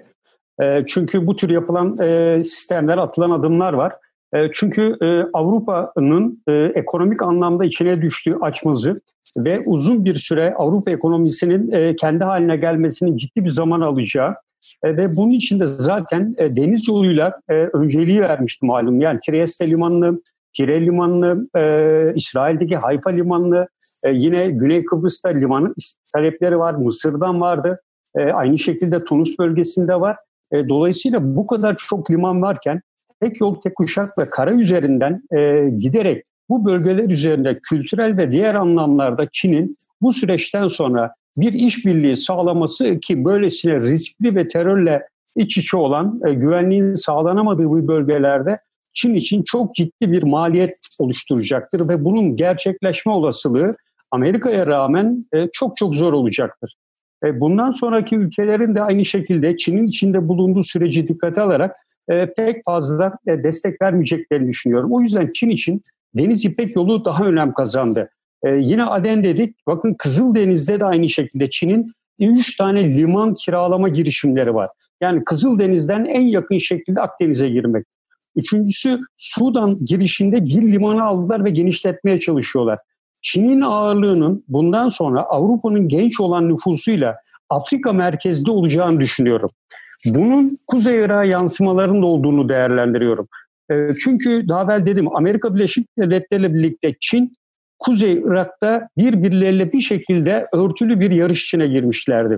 e, çünkü bu tür yapılan e, sistemler, atılan adımlar var. E, çünkü e, Avrupa'nın e, ekonomik anlamda içine düştüğü açmazı ve uzun bir süre Avrupa ekonomisinin kendi haline gelmesinin ciddi bir zaman alacağı ve bunun için de zaten deniz yoluyla önceliği vermişti malum. Yani Trieste limanını, Tire limanını, İsrail'deki Hayfa limanını, yine Güney Kıbrıs'ta limanı talepleri var. Mısır'dan vardı. aynı şekilde Tunus bölgesinde var. dolayısıyla bu kadar çok liman varken tek yol tek kuşak ve kara üzerinden e, giderek bu bölgeler üzerinde kültürel ve diğer anlamlarda Çin'in bu süreçten sonra bir işbirliği sağlaması ki böylesine riskli ve terörle iç içe olan e, güvenliğin sağlanamadığı bu bölgelerde Çin için çok ciddi bir maliyet oluşturacaktır ve bunun gerçekleşme olasılığı Amerika'ya rağmen e, çok çok zor olacaktır. E, bundan sonraki ülkelerin de aynı şekilde Çin'in içinde bulunduğu süreci dikkate alarak e, pek fazla e, destek vermeyeceklerini düşünüyorum. O yüzden Çin için Deniz İpek yolu daha önem kazandı. Yine Aden dedik. Bakın Kızıldeniz'de de aynı şekilde Çin'in 3 tane liman kiralama girişimleri var. Yani Kızıldeniz'den en yakın şekilde Akdeniz'e girmek. Üçüncüsü Sudan girişinde bir limanı aldılar ve genişletmeye çalışıyorlar. Çin'in ağırlığının bundan sonra Avrupa'nın genç olan nüfusuyla Afrika merkezde olacağını düşünüyorum. Bunun Kuzey Irak'a yansımalarının olduğunu değerlendiriyorum. Ee, çünkü daha evvel dedim Amerika Birleşik Devletleri ile birlikte Çin Kuzey Irak'ta birbirleriyle bir şekilde örtülü bir yarış içine girmişlerdi.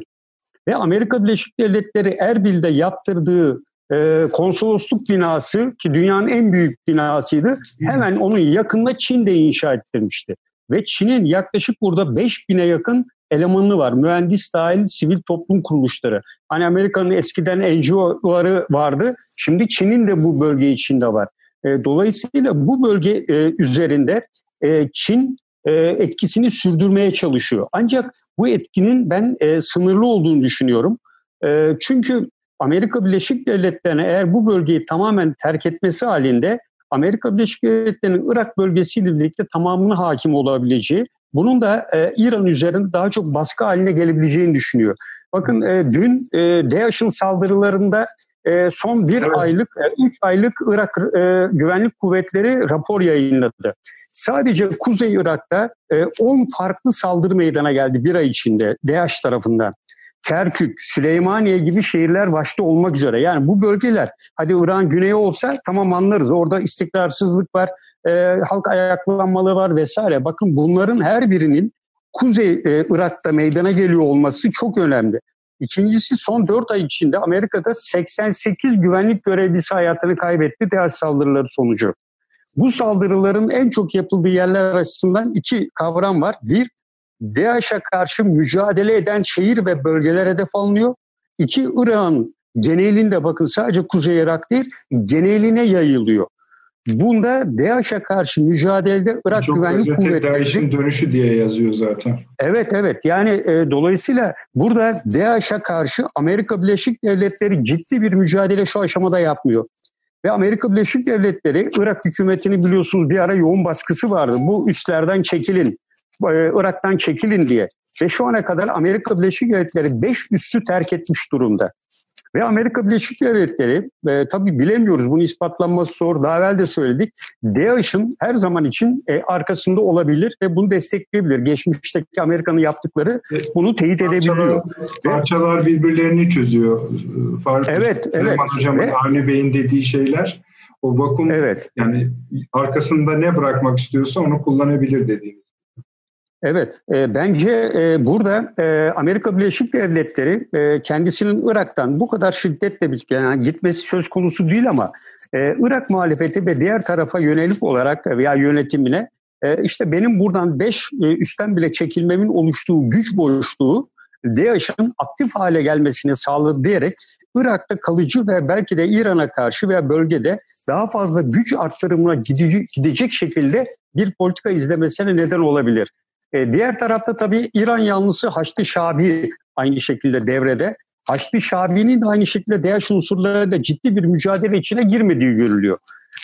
Ve Amerika Birleşik Devletleri Erbil'de yaptırdığı e, konsolosluk binası ki dünyanın en büyük binasıydı. Hemen onun yakında Çin de inşa ettirmişti. Ve Çin'in yaklaşık burada 5000'e yakın elemanı var. Mühendis dahil sivil toplum kuruluşları. Hani Amerika'nın eskiden NGO'ları vardı. Şimdi Çin'in de bu bölge içinde var. E, dolayısıyla bu bölge e, üzerinde e, Çin etkisini sürdürmeye çalışıyor. Ancak bu etkinin ben sınırlı olduğunu düşünüyorum. Çünkü Amerika Birleşik Devletleri'ne eğer bu bölgeyi tamamen terk etmesi halinde Amerika Birleşik Devletleri'nin Irak bölgesiyle birlikte tamamına hakim olabileceği, bunun da e, İran üzerinde daha çok baskı haline gelebileceğini düşünüyor. Bakın e, dün e, DAEŞ'in saldırılarında e, son bir evet. aylık, e, üç aylık Irak e, güvenlik kuvvetleri rapor yayınladı. Sadece Kuzey Irak'ta 10 e, farklı saldırı meydana geldi bir ay içinde DAEŞ tarafından. Kerkük, Süleymaniye gibi şehirler başta olmak üzere. Yani bu bölgeler hadi İran güneyi olsa tamam anlarız. Orada istikrarsızlık var, e, halk ayaklanmaları var vesaire. Bakın bunların her birinin Kuzey e, Irak'ta meydana geliyor olması çok önemli. İkincisi son 4 ay içinde Amerika'da 88 güvenlik görevlisi hayatını kaybetti DAEŞ saldırıları sonucu. Bu saldırıların en çok yapıldığı yerler açısından iki kavram var. Bir, DAEŞ'e karşı mücadele eden şehir ve bölgeler hedef alınıyor. İki, Irak'ın genelinde bakın sadece Kuzey Irak değil, geneline yayılıyor. Bunda DAEŞ'e karşı mücadelede Irak Çok Güvenlik Kuvvetleri... DAEŞ'in dönüşü diye yazıyor zaten. Evet evet yani e, dolayısıyla burada DAEŞ'e karşı Amerika Birleşik Devletleri ciddi bir mücadele şu aşamada yapmıyor. Ve Amerika Birleşik Devletleri Irak hükümetini biliyorsunuz bir ara yoğun baskısı vardı. Bu üstlerden çekilin, Irak'tan çekilin diye. Ve şu ana kadar Amerika Birleşik Devletleri 5 üssü terk etmiş durumda. Ve Amerika Birleşik Devletleri e, tabii bilemiyoruz bunu ispatlanması zor. Daha evvel de söyledik. DAEŞ'in her zaman için e, arkasında olabilir ve bunu destekleyebilir. Geçmişteki Amerika'nın yaptıkları bunu teyit edebiliyor. Parçalar birbirlerini çözüyor. Faruk evet, Süleyman evet. Hocam'ın ve, Avni Bey'in dediği şeyler o vakum evet. yani arkasında ne bırakmak istiyorsa onu kullanabilir dediğiniz. Evet, e, bence e, burada e, Amerika Birleşik Devletleri e, kendisinin Irak'tan bu kadar şiddetle yani gitmesi söz konusu değil ama e, Irak muhalefeti ve diğer tarafa yönelik olarak veya yönetimine e, işte benim buradan 5 e, üstten bile çekilmemin oluştuğu güç boşluğu DAEŞ'in aktif hale gelmesini sağladı diyerek Irak'ta kalıcı ve belki de İran'a karşı veya bölgede daha fazla güç arttırımına gidecek şekilde bir politika izlemesine neden olabilir. E, diğer tarafta tabii İran yanlısı Haçlı Şabi aynı şekilde devrede. Haçlı Şabi'nin de aynı şekilde DAEŞ unsurlarıyla ciddi bir mücadele içine girmediği görülüyor.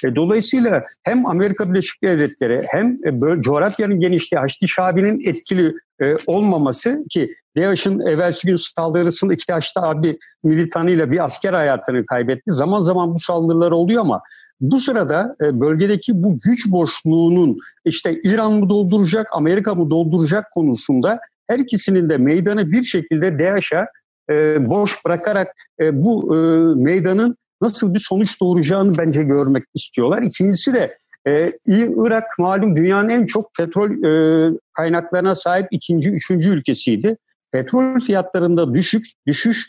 E, dolayısıyla hem Amerika Birleşik Devletleri hem e, coğrafyanın genişliği Haçlı Şabi'nin etkili e, olmaması ki DAEŞ'in evvelsi gün saldırısında iki Haçlı abi militanıyla bir asker hayatını kaybetti. Zaman zaman bu saldırılar oluyor ama bu sırada e, bölgedeki bu güç boşluğunun işte İran mı dolduracak, Amerika mı dolduracak konusunda her ikisinin de meydanı bir şekilde DAEŞ'e e, boş bırakarak e, bu meydanın nasıl bir sonuç doğuracağını bence görmek istiyorlar. İkincisi de Irak malum dünyanın en çok petrol kaynaklarına sahip ikinci, üçüncü ülkesiydi. Petrol fiyatlarında düşük, düşüş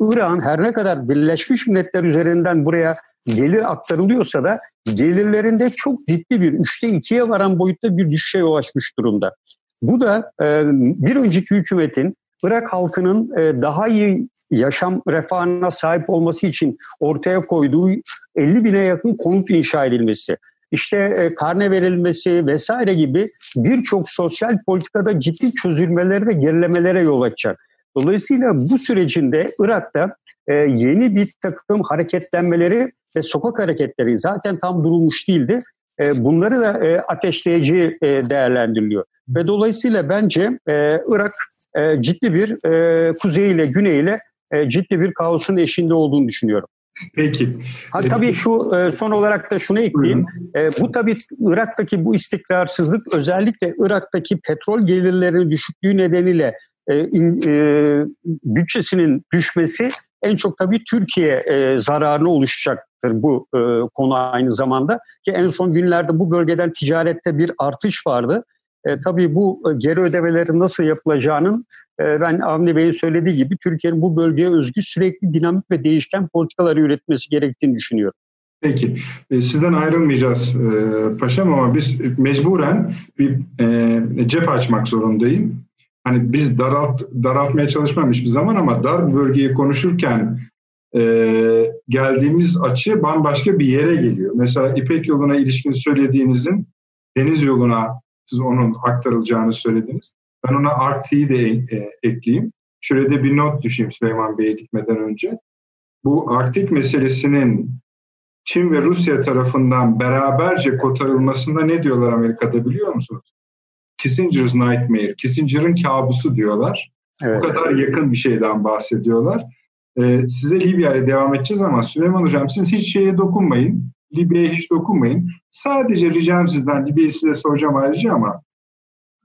Irak'ın her ne kadar Birleşmiş Milletler üzerinden buraya gelir aktarılıyorsa da gelirlerinde çok ciddi bir üçte ikiye varan boyutta bir düşüşe ulaşmış durumda. Bu da e, bir önceki hükümetin Irak halkının e, daha iyi yaşam refahına sahip olması için ortaya koyduğu 50 bine yakın konut inşa edilmesi, işte e, karne verilmesi vesaire gibi birçok sosyal politikada ciddi çözülmeleri ve gerilemelere yol açacak. Dolayısıyla bu sürecinde Irak'ta e, yeni bir takım hareketlenmeleri ve sokak hareketleri zaten tam durulmuş değildi. E, bunları da e, ateşleyici e, değerlendiriliyor. Ve dolayısıyla bence e, Irak e, ciddi bir e, kuzey ile güney ile e, ciddi bir kaosun eşinde olduğunu düşünüyorum. Peki. Ha, tabii şu e, son olarak da şunu ekleyeyim. E, bu tabii Irak'taki bu istikrarsızlık özellikle Irak'taki petrol gelirlerinin düşüklüğü nedeniyle e, in, e, bütçesinin düşmesi en çok tabii Türkiye e, zararına oluşacaktır bu e, konu aynı zamanda. Ki en son günlerde bu bölgeden ticarette bir artış vardı. E, tabii bu e, geri ödemelerin nasıl yapılacağının e, ben Avni Bey'in söylediği gibi Türkiye'nin bu bölgeye özgü sürekli dinamik ve değişken politikaları üretmesi gerektiğini düşünüyorum. Peki. E, sizden ayrılmayacağız e, paşam ama biz mecburen bir e, cep açmak zorundayım hani biz daralt, daraltmaya çalışmamış bir zaman ama dar bölgeyi konuşurken e, geldiğimiz açı bambaşka bir yere geliyor. Mesela İpek yoluna ilişkin söylediğinizin deniz yoluna siz onun aktarılacağını söylediniz. Ben ona Arktik'i de e, ekleyeyim. Şurada bir not düşeyim Süleyman Bey'e gitmeden önce. Bu Arktik meselesinin Çin ve Rusya tarafından beraberce kotarılmasında ne diyorlar Amerika'da biliyor musunuz? Kissinger's Nightmare, Kissinger'ın kabusu diyorlar. Evet. Bu kadar yakın bir şeyden bahsediyorlar. Ee, size Libya devam edeceğiz ama Süleyman Hocam siz hiç şeye dokunmayın. Libya'ya hiç dokunmayın. Sadece ricam sizden, Libya'yı size soracağım ayrıca ama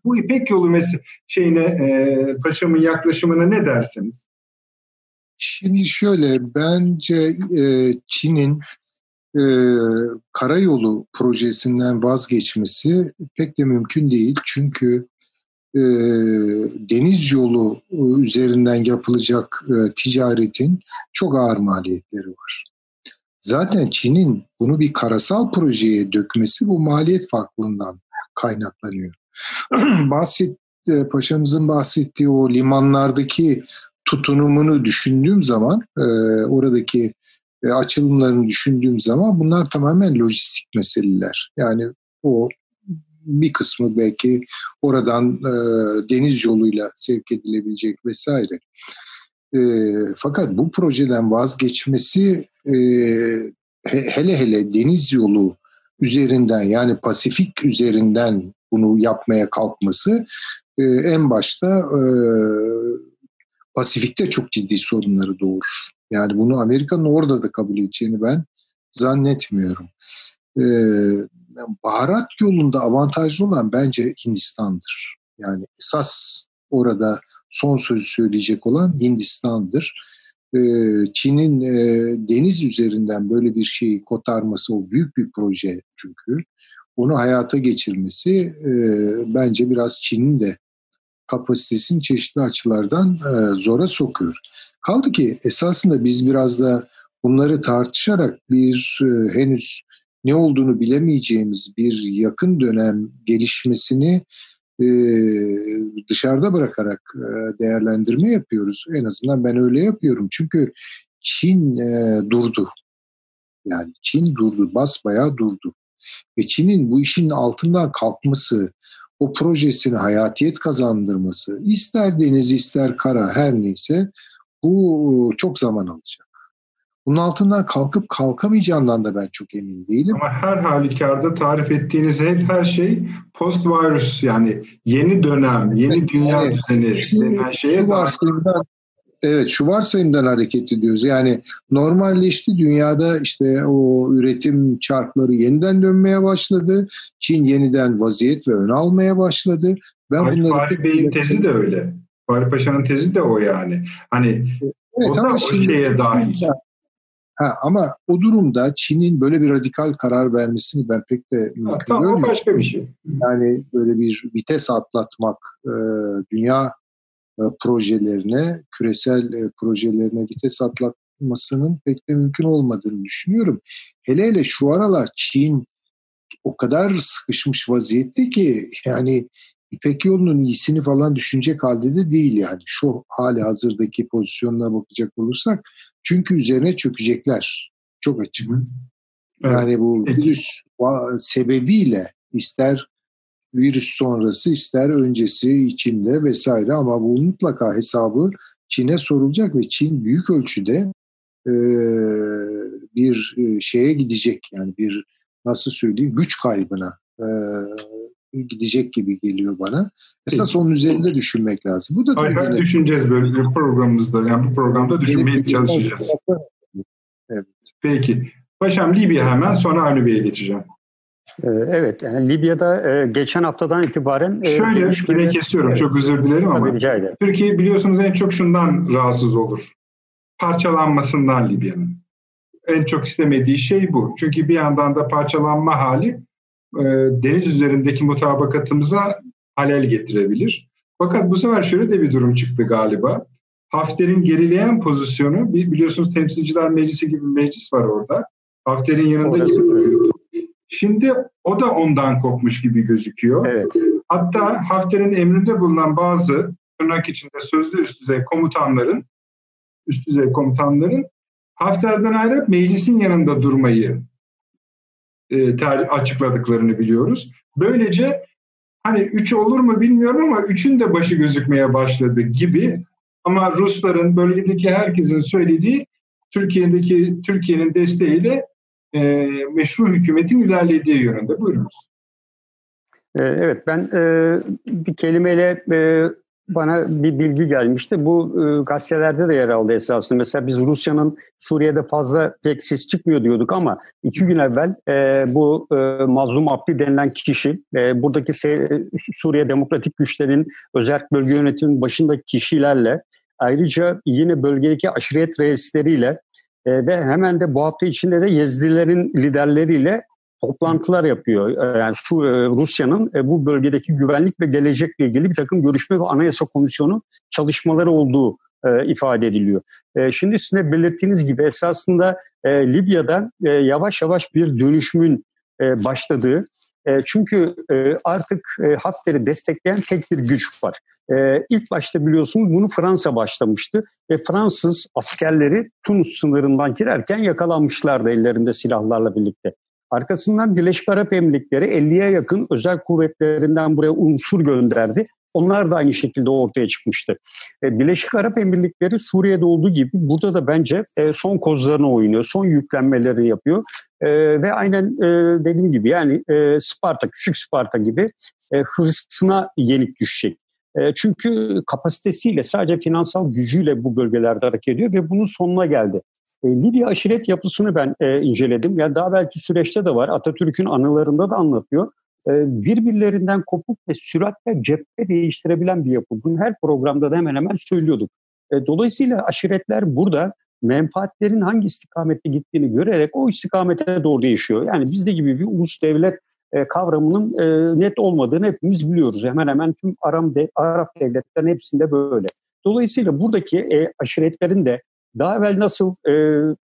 bu İpek yolu mes- şeyine, e, paşamın yaklaşımına ne dersiniz? Şimdi şöyle, bence e, Çin'in e, karayolu projesinden vazgeçmesi pek de mümkün değil. Çünkü e, deniz yolu üzerinden yapılacak e, ticaretin çok ağır maliyetleri var. Zaten Çin'in bunu bir karasal projeye dökmesi bu maliyet farklılığından kaynaklanıyor. [CLEARS THROAT] Bahset, e, paşamızın bahsettiği o limanlardaki tutunumunu düşündüğüm zaman, e, oradaki e, açılımlarını düşündüğüm zaman bunlar tamamen lojistik meseleler. Yani o bir kısmı belki oradan e, deniz yoluyla sevk edilebilecek vesaire. E, fakat bu projeden vazgeçmesi e, hele hele deniz yolu üzerinden yani Pasifik üzerinden bunu yapmaya kalkması e, en başta e, Pasifik'te çok ciddi sorunları doğurur. Yani bunu Amerika'nın orada da kabul edeceğini ben zannetmiyorum. E, baharat yolunda avantajlı olan bence Hindistan'dır. Yani esas orada son sözü söyleyecek olan Hindistan'dır. Ee, Çin'in e, deniz üzerinden böyle bir şeyi kotarması o büyük bir proje çünkü. Onu hayata geçirmesi e, bence biraz Çin'in de kapasitesini çeşitli açılardan e, zora sokuyor. Kaldı ki esasında biz biraz da bunları tartışarak bir henüz ne olduğunu bilemeyeceğimiz bir yakın dönem gelişmesini e, dışarıda bırakarak e, değerlendirme yapıyoruz. En azından ben öyle yapıyorum. Çünkü Çin e, durdu. Yani Çin durdu, basbayağı durdu. Ve Çin'in bu işin altından kalkması, o projesini hayatiyet kazandırması, ister deniz ister kara her neyse bu çok zaman alacak. Bunun altından kalkıp kalkamayacağından da ben çok emin değilim. Ama her halükarda tarif ettiğiniz her, her şey post virus yani yeni dönem, yeni dünya evet. düzeni denen şeye varsayımdan, Evet şu varsayımdan hareket ediyoruz. Yani normalleşti dünyada işte o üretim çarkları yeniden dönmeye başladı. Çin yeniden vaziyet ve ön almaya başladı. Ben Fahri, bunları Fahri Bey'in tezi de öyle. Fahri Paşa'nın tezi de o yani. Hani evet, o da o şeye dahil. Ha, ama o durumda Çin'in böyle bir radikal karar vermesini ben pek de mümkün tamam, başka bir şey. Yani böyle bir vites atlatmak e, dünya e, projelerine, küresel e, projelerine vites atlatmasının pek de mümkün olmadığını düşünüyorum. Hele hele şu aralar Çin o kadar sıkışmış vaziyette ki yani İpek yolunun iyisini falan düşünecek halde de değil yani. Şu hali hazırdaki pozisyonuna bakacak olursak. Çünkü üzerine çökecekler. Çok. Evet. Yani bu virüs sebebiyle ister virüs sonrası ister öncesi içinde vesaire ama bu mutlaka hesabı Çin'e sorulacak ve Çin büyük ölçüde e, bir şeye gidecek yani bir nasıl söyleyeyim güç kaybına e, gidecek gibi geliyor bana. Esas onun üzerinde düşünmek lazım. Bu da Hayır, yine... düşüneceğiz böyle bir programımızda. Yani bu programda düşünmeye çalışacağız. Evet. Peki. Paşam Libya hemen sonra Avni Bey'e geçeceğim. Ee, evet, yani Libya'da e, geçen haftadan itibaren... E, Şöyle, yine kesiyorum, evet. çok özür dilerim ama Türkiye biliyorsunuz en çok şundan rahatsız olur. Parçalanmasından Libya'nın. En çok istemediği şey bu. Çünkü bir yandan da parçalanma hali e, deniz üzerindeki mutabakatımıza halel getirebilir. Fakat bu sefer şöyle de bir durum çıktı galiba. Hafter'in gerileyen pozisyonu, biliyorsunuz Temsilciler Meclisi gibi bir meclis var orada. Hafter'in yanında gibi duruyordu. Şimdi o da ondan kopmuş gibi gözüküyor. Evet. Hatta Hafter'in emrinde bulunan bazı tırnak içinde sözlü üst düzey komutanların üst düzey komutanların Hafter'den ayrılıp meclisin yanında durmayı e, açıkladıklarını biliyoruz. Böylece hani üç olur mu bilmiyorum ama üçün de başı gözükmeye başladı gibi ama Rusların bölgedeki herkesin söylediği Türkiye'deki Türkiye'nin desteğiyle e, meşru hükümetin ilerlediği yönünde. Buyurunuz. E, evet ben e, bir kelimeyle e, bana bir bilgi gelmişti. Bu e, gazetelerde de yer aldı esasında. Mesela biz Rusya'nın Suriye'de fazla pek ses çıkmıyor diyorduk ama iki gün evvel e, bu e, Mazlum Abdi denilen kişi e, buradaki Se- Suriye Demokratik Güçlerin özel bölge yönetiminin başındaki kişilerle ayrıca yine bölgedeki aşiret reisleriyle e, ve hemen de bu hafta içinde de Yezdilerin liderleriyle toplantılar yapıyor. E, yani şu e, Rusya'nın e, bu bölgedeki güvenlik ve gelecekle ilgili bir takım görüşme ve anayasa komisyonu çalışmaları olduğu e, ifade ediliyor. Şimdi sizin belirttiğiniz gibi esasında Libya'da yavaş yavaş bir dönüşümün başladığı çünkü artık Hafter'i destekleyen tek bir güç var. E, ilk başta biliyorsunuz bunu Fransa başlamıştı ve Fransız askerleri Tunus sınırından girerken yakalanmışlardı ellerinde silahlarla birlikte. Arkasından Birleşik Arap Emirlikleri 50'ye yakın özel kuvvetlerinden buraya unsur gönderdi. Onlar da aynı şekilde ortaya çıkmıştı. E, Birleşik Arap Emirlikleri Suriye'de olduğu gibi burada da bence e, son kozlarını oynuyor, son yüklenmeleri yapıyor. E, ve aynen dediğim gibi yani Sparta, küçük Sparta gibi hırsına yenik düşecek. Çünkü kapasitesiyle sadece finansal gücüyle bu bölgelerde hareket ediyor ve bunun sonuna geldi. Libya aşiret yapısını ben inceledim. Yani daha belki süreçte de var. Atatürk'ün anılarında da anlatıyor. Ee, birbirlerinden kopuk ve süratle cephe değiştirebilen bir yapı. Bunu her programda da hemen hemen söylüyorduk. Ee, dolayısıyla aşiretler burada menfaatlerin hangi istikamette gittiğini görerek o istikamete doğru değişiyor. Yani bizde gibi bir ulus devlet e, kavramının e, net olmadığını hepimiz biliyoruz. Hemen hemen tüm Arap, de, Arap devletlerin hepsinde böyle. Dolayısıyla buradaki e, aşiretlerin de daha evvel nasıl e,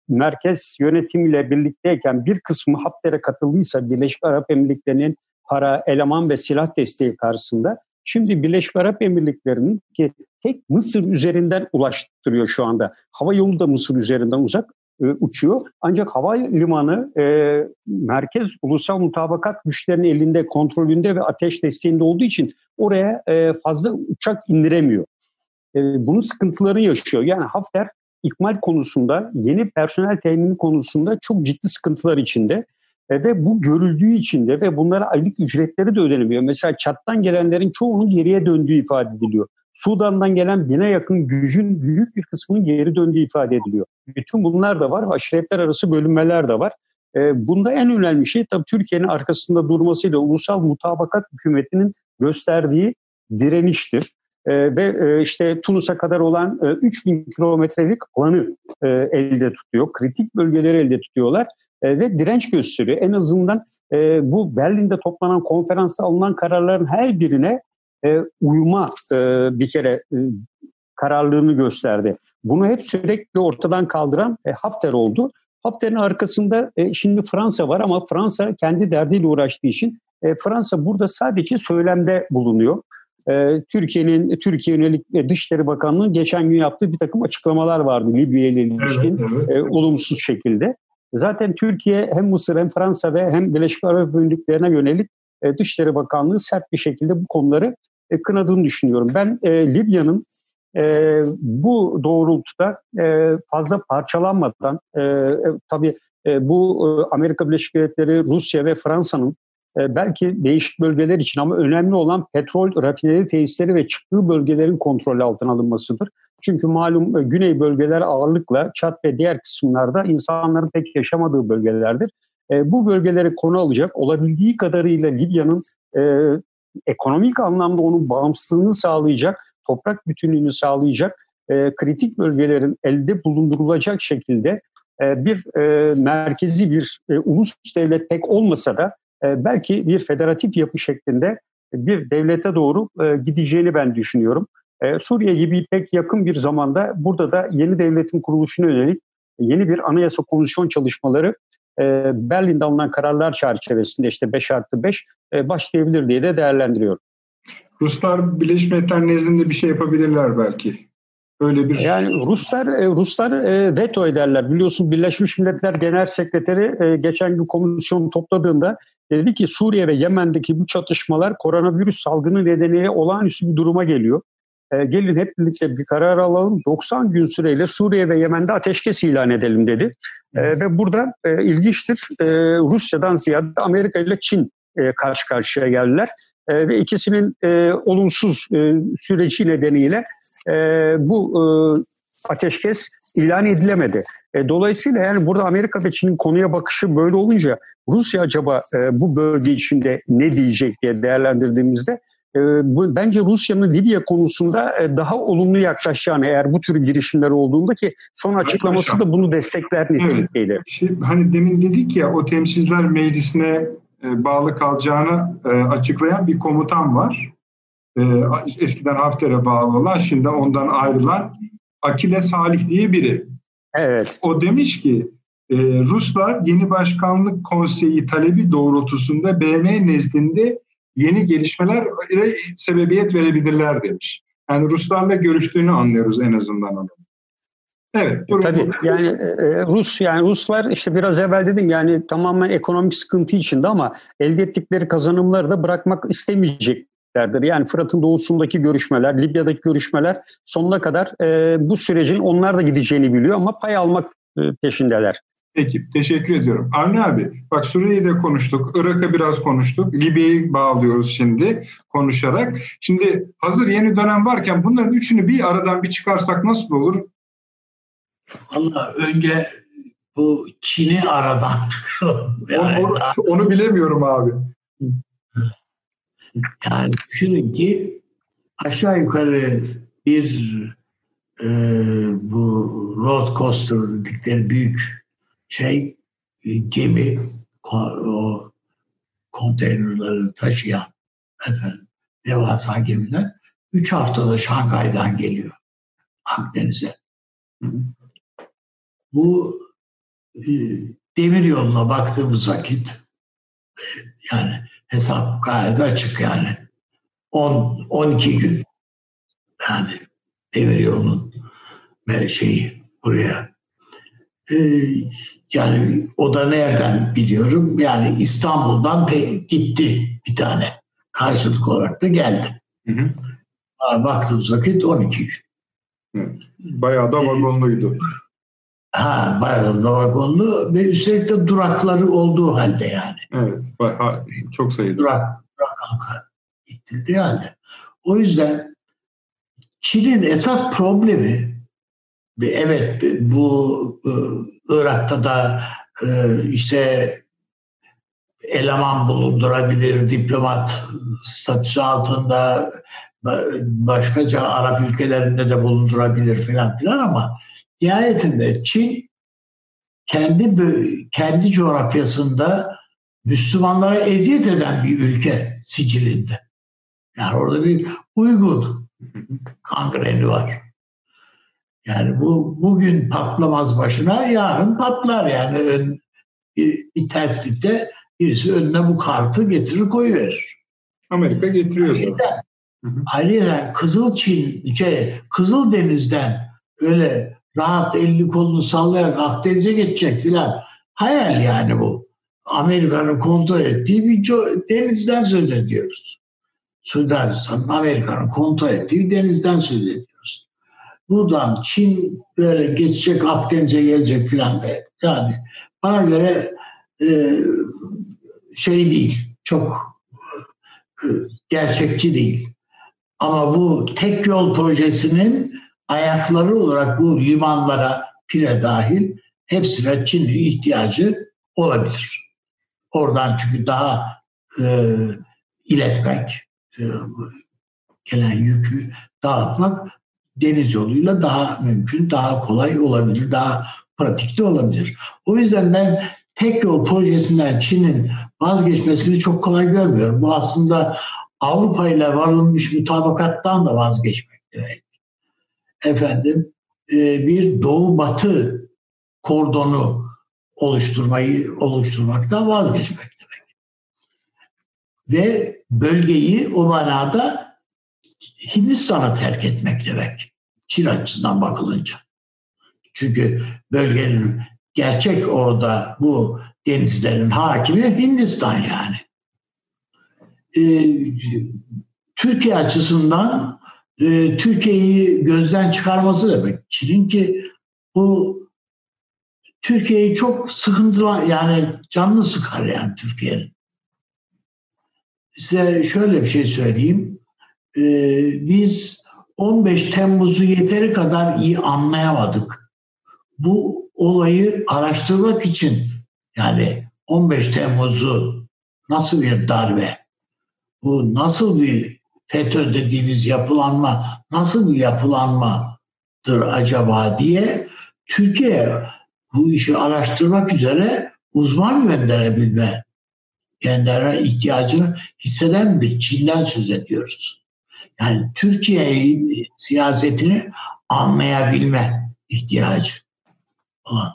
merkez yönetimiyle birlikteyken bir kısmı Hafter'e katıldıysa Birleşik Arap Emirlikleri'nin para, eleman ve silah desteği karşısında şimdi Birleşik Arap Emirlikleri'nin ki tek Mısır üzerinden ulaştırıyor şu anda. Hava yolu da Mısır üzerinden uzak e, uçuyor. Ancak hava limanı e, merkez ulusal mutabakat güçlerinin elinde, kontrolünde ve ateş desteğinde olduğu için oraya e, fazla uçak indiremiyor. E, bunun sıkıntıları yaşıyor. Yani Hafter ikmal konusunda, yeni personel temini konusunda çok ciddi sıkıntılar içinde. E, ve bu görüldüğü için de ve bunlara aylık ücretleri de ödenemiyor. Mesela Çat'tan gelenlerin çoğunun geriye döndüğü ifade ediliyor. Sudan'dan gelen bine yakın gücün büyük bir kısmının geri döndüğü ifade ediliyor. Bütün bunlar da var. Aşiretler arası bölünmeler de var. E, bunda en önemli şey tabii Türkiye'nin arkasında durmasıyla ulusal mutabakat hükümetinin gösterdiği direniştir. E, ve işte Tunus'a kadar olan 3000 kilometrelik alanı elde tutuyor. Kritik bölgeleri elde tutuyorlar e, ve direnç gösteriyor. En azından e, bu Berlin'de toplanan konferansta alınan kararların her birine e, uyuma e, bir kere e, kararlılığını gösterdi. Bunu hep sürekli ortadan kaldıran e, Hafter oldu. Hafter'in arkasında e, şimdi Fransa var ama Fransa kendi derdiyle uğraştığı için e, Fransa burada sadece söylemde bulunuyor. E, Türkiye'nin Türkiye yönelik Dışişleri Bakanlığı'nın geçen gün yaptığı bir takım açıklamalar vardı Libya ile ilişkin evet, evet. E, olumsuz şekilde. Zaten Türkiye hem Mısır hem Fransa ve hem Birleşik Arap Emirlikleri'ne yönelik e, Dışişleri Bakanlığı sert bir şekilde bu konuları e, kınadığını düşünüyorum. Ben Libya'nın bu doğrultuda fazla parçalanmadan tabii bu Amerika Birleşik Devletleri, Rusya ve Fransa'nın belki değişik bölgeler için ama önemli olan petrol rafineri tesisleri ve çıktığı bölgelerin kontrol altına alınmasıdır. Çünkü malum e, güney bölgeler ağırlıkla Çat ve diğer kısımlarda insanların pek yaşamadığı bölgelerdir. E, bu bölgeleri konu alacak olabildiği kadarıyla Libya'nın e, ekonomik anlamda onun bağımsızlığını sağlayacak, toprak bütünlüğünü sağlayacak e, kritik bölgelerin elde bulundurulacak şekilde e, bir e, merkezi bir e, ulus devlet pek olmasa da e, belki bir federatif yapı şeklinde bir devlete doğru e, gideceğini ben düşünüyorum. E, Suriye gibi pek yakın bir zamanda burada da yeni devletin kuruluşuna yönelik yeni bir anayasa komisyon çalışmaları e, Berlin'de alınan kararlar çerçevesinde işte 5 artı 5 e, başlayabilir diye de değerlendiriyorum. Ruslar Birleşmiş Milletler nezdinde bir şey yapabilirler belki. Öyle bir yani Ruslar Ruslar veto ederler. Biliyorsun Birleşmiş Milletler Genel Sekreteri geçen gün komisyonu topladığında dedi ki Suriye ve Yemen'deki bu çatışmalar koronavirüs salgını nedeniyle olağanüstü bir duruma geliyor e, gelin hep birlikte bir karar alalım. 90 gün süreyle Suriye ve Yemen'de ateşkes ilan edelim dedi. E, ve burada e, ilginçtir e, Rusya'dan ziyade Amerika ile Çin e, karşı karşıya geldiler. E, ve ikisinin e, olumsuz e, süreci nedeniyle e, bu e, ateşkes ilan edilemedi. E, dolayısıyla yani burada Amerika ve Çin'in konuya bakışı böyle olunca Rusya acaba e, bu bölge içinde ne diyecek diye değerlendirdiğimizde e, bu, bence Rusya'nın Libya konusunda e, daha olumlu yaklaşacağını eğer bu tür girişimler olduğunda ki son açıklaması da bunu destekler nitelikteydi. Evet. Şimdi, hani demin dedik ya o temsilciler meclisine e, bağlı kalacağını e, açıklayan bir komutan var. E, eskiden Hafter'e bağlı olan şimdi ondan ayrılan Akile Salih diye biri. Evet. O demiş ki e, Ruslar yeni başkanlık konseyi talebi doğrultusunda BM nezdinde yeni gelişmelere sebebiyet verebilirler demiş. Yani Ruslarla görüştüğünü anlıyoruz en azından onu. Evet. Durum Tabii bu. yani e, Rus yani Ruslar işte biraz evvel dedim yani tamamen ekonomik sıkıntı içinde ama elde ettikleri kazanımları da bırakmak istemeyeceklerdir. Yani Fırat'ın doğusundaki görüşmeler, Libya'daki görüşmeler sonuna kadar e, bu sürecin onlar da gideceğini biliyor ama pay almak e, peşindeler. Peki, teşekkür ediyorum. Avni abi, bak Suriye'yi de konuştuk, Irak'a biraz konuştuk, Libya'yı bağlıyoruz şimdi konuşarak. Şimdi hazır yeni dönem varken bunların üçünü bir aradan bir çıkarsak nasıl olur? Allah önce bu Çin'i aradan yani onu, onu bilemiyorum abi. Yani düşünün ki aşağı yukarı bir e, bu road coaster dedikleri büyük şey e, gemi o konteynerları taşıyan efendim, devasa gemiler üç haftada Şangay'dan geliyor Akdeniz'e. Bu e, demir yoluna baktığımız vakit yani hesap gayet açık yani 10 12 gün yani demir yolunun şeyi buraya e, yani o da nereden biliyorum? Yani İstanbul'dan gitti bir tane. Karşılık olarak da geldi. Hı hı. Baktığımız vakit 12 gün. Bayağı da vagonluydu. Ha, bayağı vagonlu ve üstelik de durakları olduğu halde yani. Evet, bayağı, çok sayıda. Durak, durak halka gittildiği halde. O yüzden Çin'in esas problemi evet bu e, Irak'ta da e, işte eleman bulundurabilir, diplomat statüsü altında başkaca Arap ülkelerinde de bulundurabilir filan filan ama nihayetinde Çin kendi kendi coğrafyasında Müslümanlara eziyet eden bir ülke sicilinde. Yani orada bir Uygur kangreni var. Yani bu bugün patlamaz başına, yarın patlar yani ön, bir, bir terslikte birisi önüne bu kartı getirir koyuverir. Amerika getiriyor zaten. Ayrıca Kızıl Çin, şey, Kızıl Deniz'den öyle rahat elini kolunu sallayarak Akdeniz'e geçecek filan. Hayal yani bu. Amerika'nın kontrol ettiği bir denizden söz ediyoruz. Suudi Amerika'nın kontrol ettiği bir denizden söz ediyoruz buradan Çin böyle geçecek Akdeniz'e gelecek filan de. Yani bana göre e, şey değil, çok e, gerçekçi değil. Ama bu tek yol projesinin ayakları olarak bu limanlara pire dahil hepsine Çin'in ihtiyacı olabilir. Oradan çünkü daha e, iletmek, e, gelen yükü dağıtmak deniz yoluyla daha mümkün, daha kolay olabilir, daha pratikte olabilir. O yüzden ben tek yol projesinden Çin'in vazgeçmesini çok kolay görmüyorum. Bu aslında Avrupa ile varılmış mutabakattan da vazgeçmek demek. Efendim e, bir doğu batı kordonu oluşturmayı oluşturmaktan vazgeçmek demek. Ve bölgeyi o manada Hindistan'a terk etmek demek. Çin açısından bakılınca. Çünkü bölgenin gerçek orada bu denizlerin hakimi Hindistan yani. Ee, Türkiye açısından e, Türkiye'yi gözden çıkarması demek. Çin'in ki bu Türkiye'yi çok sıkıntılı yani canlı sıkar yani Türkiye'nin. Size şöyle bir şey söyleyeyim e, biz 15 Temmuz'u yeteri kadar iyi anlayamadık. Bu olayı araştırmak için yani 15 Temmuz'u nasıl bir darbe, bu nasıl bir FETÖ dediğimiz yapılanma nasıl bir yapılanmadır acaba diye Türkiye bu işi araştırmak üzere uzman gönderebilme gönderme ihtiyacını hisseden bir Çin'den söz ediyoruz. Yani Türkiye'nin siyasetini anlayabilme ihtiyacı olan.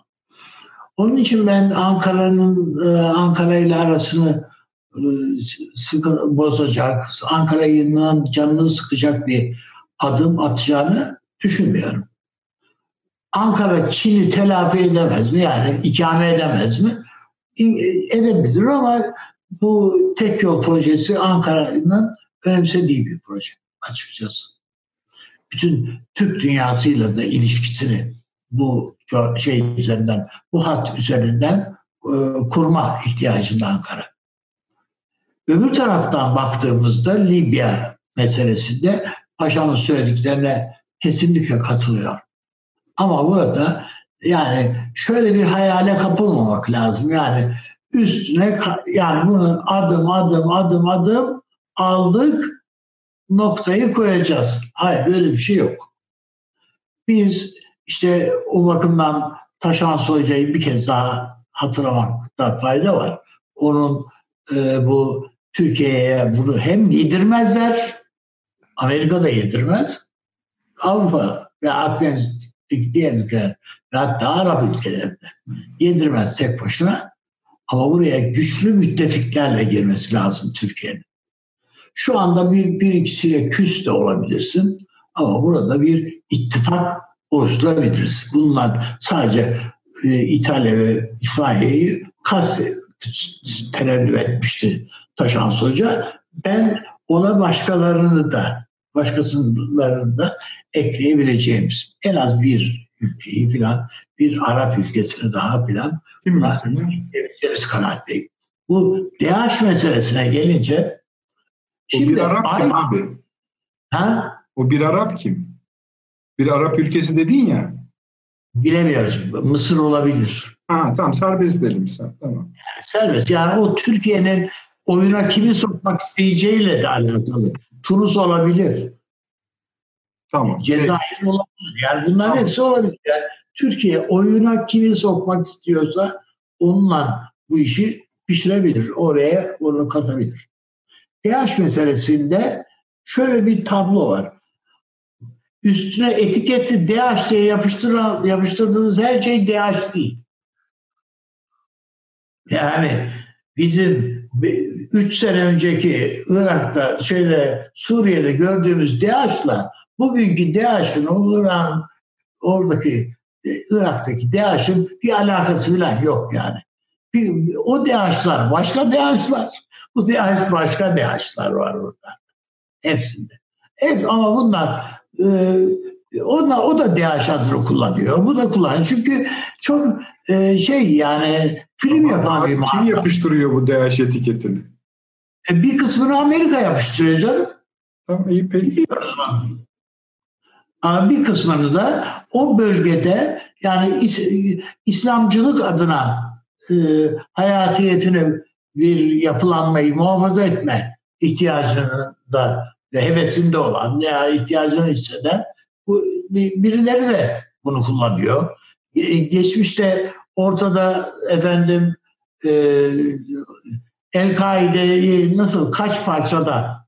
Onun için ben Ankara'nın e, Ankara ile arasını sıkı, bozacak, Ankara'nın canını sıkacak bir adım atacağını düşünmüyorum. Ankara Çin'i telafi edemez mi? Yani ikame edemez mi? Edebilir ama bu tek yol projesi Ankara'nın önemsediği bir proje açıkçası. Bütün Türk dünyasıyla da ilişkisini bu şey üzerinden, bu hat üzerinden e, kurma ihtiyacında Ankara. Öbür taraftan baktığımızda Libya meselesinde paşamın söylediklerine kesinlikle katılıyor. Ama burada yani şöyle bir hayale kapılmamak lazım. Yani üstüne yani bunu adım adım adım adım aldık noktayı koyacağız. Hayır böyle bir şey yok. Biz işte o bakımdan Taşan Soyca'yı bir kez daha hatırlamakta fayda var. Onun e, bu Türkiye'ye bunu hem yedirmezler, Amerika da yedirmez, Avrupa ve Akdeniz'deki diğer ülkeler ve hatta Arap ülkelerde yedirmez tek başına. Ama buraya güçlü müttefiklerle girmesi lazım Türkiye'nin. Şu anda bir, bir ikisiyle küs de olabilirsin ama burada bir ittifak oluşturabiliriz. Bunlar sadece e, İtalya ve İspanya'yı kast terennüm etmişti Taşan Hoca. Ben ona başkalarını da başkasılarını da ekleyebileceğimiz en az bir ülkeyi filan bir Arap ülkesini daha filan ekleyebileceğimiz kanaatteyim. Bu DH meselesine gelince şimdi o bir Arap kim abi? Ha? O bir Arap kim? Bir Arap ülkesi dedin ya. Bilemiyoruz. Mısır olabilir. Ha, tamam serbest edelim sen. Tamam. Yani serbest. Yani o Türkiye'nin oyuna kimi sokmak isteyeceğiyle de alakalı. Tunus olabilir. Tamam. Cezayir olabilir. Yani bunların tamam. hepsi olabilir. Yani Türkiye oyuna kimi sokmak istiyorsa onunla bu işi pişirebilir. Oraya onu katabilir. DH meselesinde şöyle bir tablo var. Üstüne etiketi DH diye yapıştıran, yapıştırdığınız her şey DH değil. Yani bizim 3 sene önceki Irak'ta şeyde Suriye'de gördüğümüz DAEŞ'la bugünkü DAEŞ'in o Irak'ın oradaki Irak'taki DAEŞ'in bir alakası bile yok yani. Bir, o DAEŞ'lar başka DAEŞ'lar. Bu DAEŞ başka DAEŞ'lar var orada. Hepsinde. Hep, ama bunlar e, onlar, o da DH adını kullanıyor. Bu da kullanıyor. Çünkü çok e, şey yani film yapan bir marka. Kim yapıştırıyor bu DH etiketini? E, bir kısmını Amerika yapıştırıyor canım. Tamam iyi peki. Bir kısmını da o bölgede yani is, İslamcılık adına e, hayatiyetini bir yapılanmayı muhafaza etme ihtiyacını da ve hevesinde olan veya ihtiyacını hisseden bu, birileri de bunu kullanıyor. Geçmişte ortada efendim e, El-Kaide'yi nasıl kaç parçada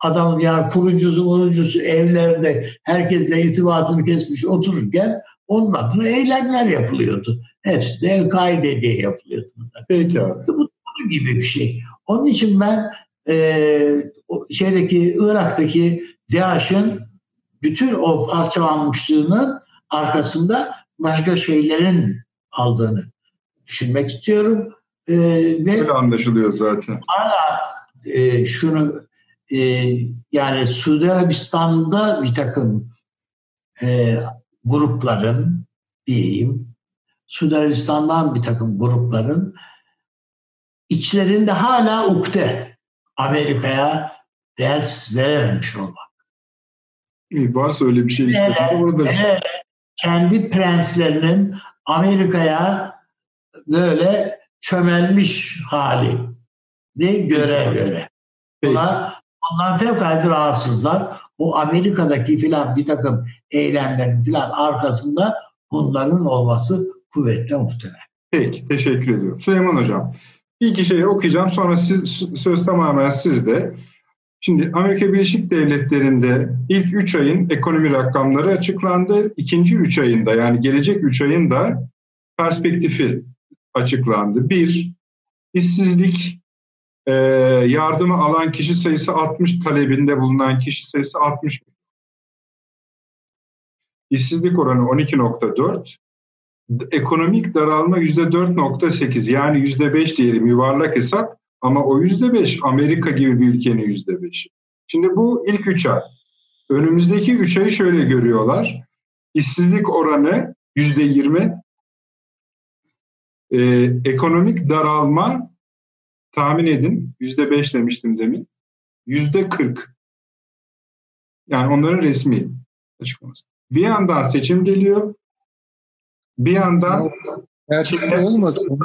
adam yani kurucusu kurucusu evlerde herkesle irtibatını kesmiş otururken onun adına eylemler yapılıyordu. Hepsi de El-Kaide diye yapılıyordu. Peki abi. Bu, bu gibi bir şey. Onun için ben e, şeydeki Irak'taki DAEŞ'in bütün o parçalanmışlığının arkasında başka şeylerin aldığını düşünmek istiyorum. Ee, ve Öyle anlaşılıyor zaten. Hala e, şunu e, yani Suudi Arabistan'da bir takım e, grupların diyeyim Suudi Arabistan'dan bir takım grupların içlerinde hala ukde Amerika'ya ders verememiş olmak. İyi, varsa öyle bir şey işte. Hele, kendi prenslerinin Amerika'ya böyle çömelmiş hali ne göre göre. Buna, Ondan fevkalade rahatsızlar. Bu Amerika'daki filan bir takım eylemlerin filan arkasında bunların olması kuvvetle muhtemel. Peki, teşekkür ediyorum. Süleyman Hocam, bir iki şeyi okuyacağım. Sonra siz, söz tamamen sizde. Şimdi Amerika Birleşik Devletleri'nde ilk 3 ayın ekonomi rakamları açıklandı. İkinci 3 ayında yani gelecek 3 ayın da perspektifi açıklandı. Bir, işsizlik e, yardımı alan kişi sayısı 60 talebinde bulunan kişi sayısı 60 İşsizlik oranı 12.4. Ekonomik daralma %4.8 yani %5 diyelim yuvarlak hesap ama o %5 Amerika gibi bir ülkenin %5'i. Şimdi bu ilk 3 ay. Önümüzdeki 3 ayı şöyle görüyorlar. İşsizlik oranı %20. Ee, ekonomik daralma tahmin edin %5 demiştim demin. %40. Yani onların resmi açıklaması. Bir yandan seçim geliyor. Bir yandan Tersi olmasın.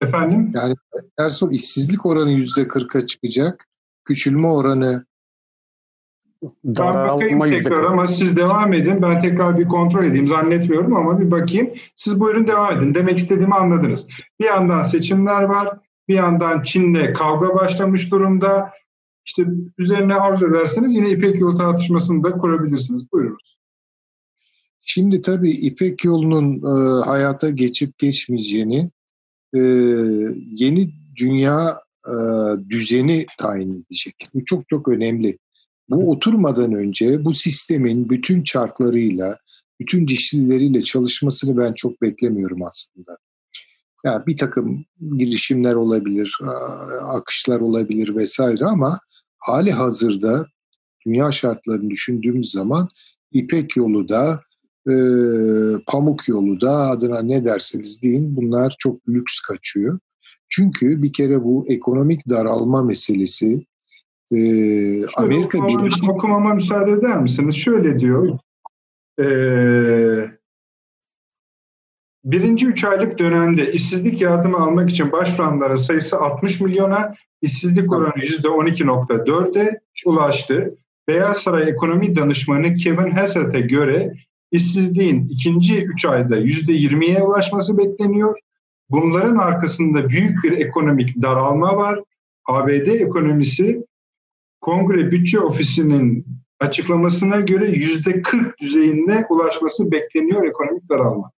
Efendim? Yani tersi işsizlik oranı yüzde kırka çıkacak. Küçülme oranı Ben bakayım tekrar ama siz devam edin. Ben tekrar bir kontrol edeyim. Zannetmiyorum ama bir bakayım. Siz buyurun devam edin. Demek istediğimi anladınız. Bir yandan seçimler var. Bir yandan Çin'le kavga başlamış durumda. İşte üzerine arzu ederseniz yine İpek yolu tartışmasını da kurabilirsiniz. Buyurunuz. Şimdi tabii İpek yolunun e, hayata geçip geçmeyeceğini e, yeni dünya e, düzeni tayin edecek. Bu çok çok önemli. Bu oturmadan önce bu sistemin bütün çarklarıyla, bütün dişlileriyle çalışmasını ben çok beklemiyorum aslında. Yani bir takım girişimler olabilir, akışlar olabilir vesaire ama hali hazırda dünya şartlarını düşündüğümüz zaman İpek yolu da e, pamuk yolu da adına ne derseniz deyin bunlar çok lüks kaçıyor. Çünkü bir kere bu ekonomik daralma meselesi e, Amerika okumama, Birleşik... Okumama müsaade eder misiniz? Şöyle diyor. E, birinci üç aylık dönemde işsizlik yardımı almak için başvuranların sayısı 60 milyona, işsizlik oranı %12.4'e ulaştı. Beyaz Saray Ekonomi Danışmanı Kevin Hassett'e göre işsizliğin ikinci üç ayda yüzde yirmiye ulaşması bekleniyor. Bunların arkasında büyük bir ekonomik daralma var. ABD ekonomisi Kongre Bütçe Ofisi'nin açıklamasına göre yüzde 40 düzeyinde ulaşması bekleniyor ekonomik daralma.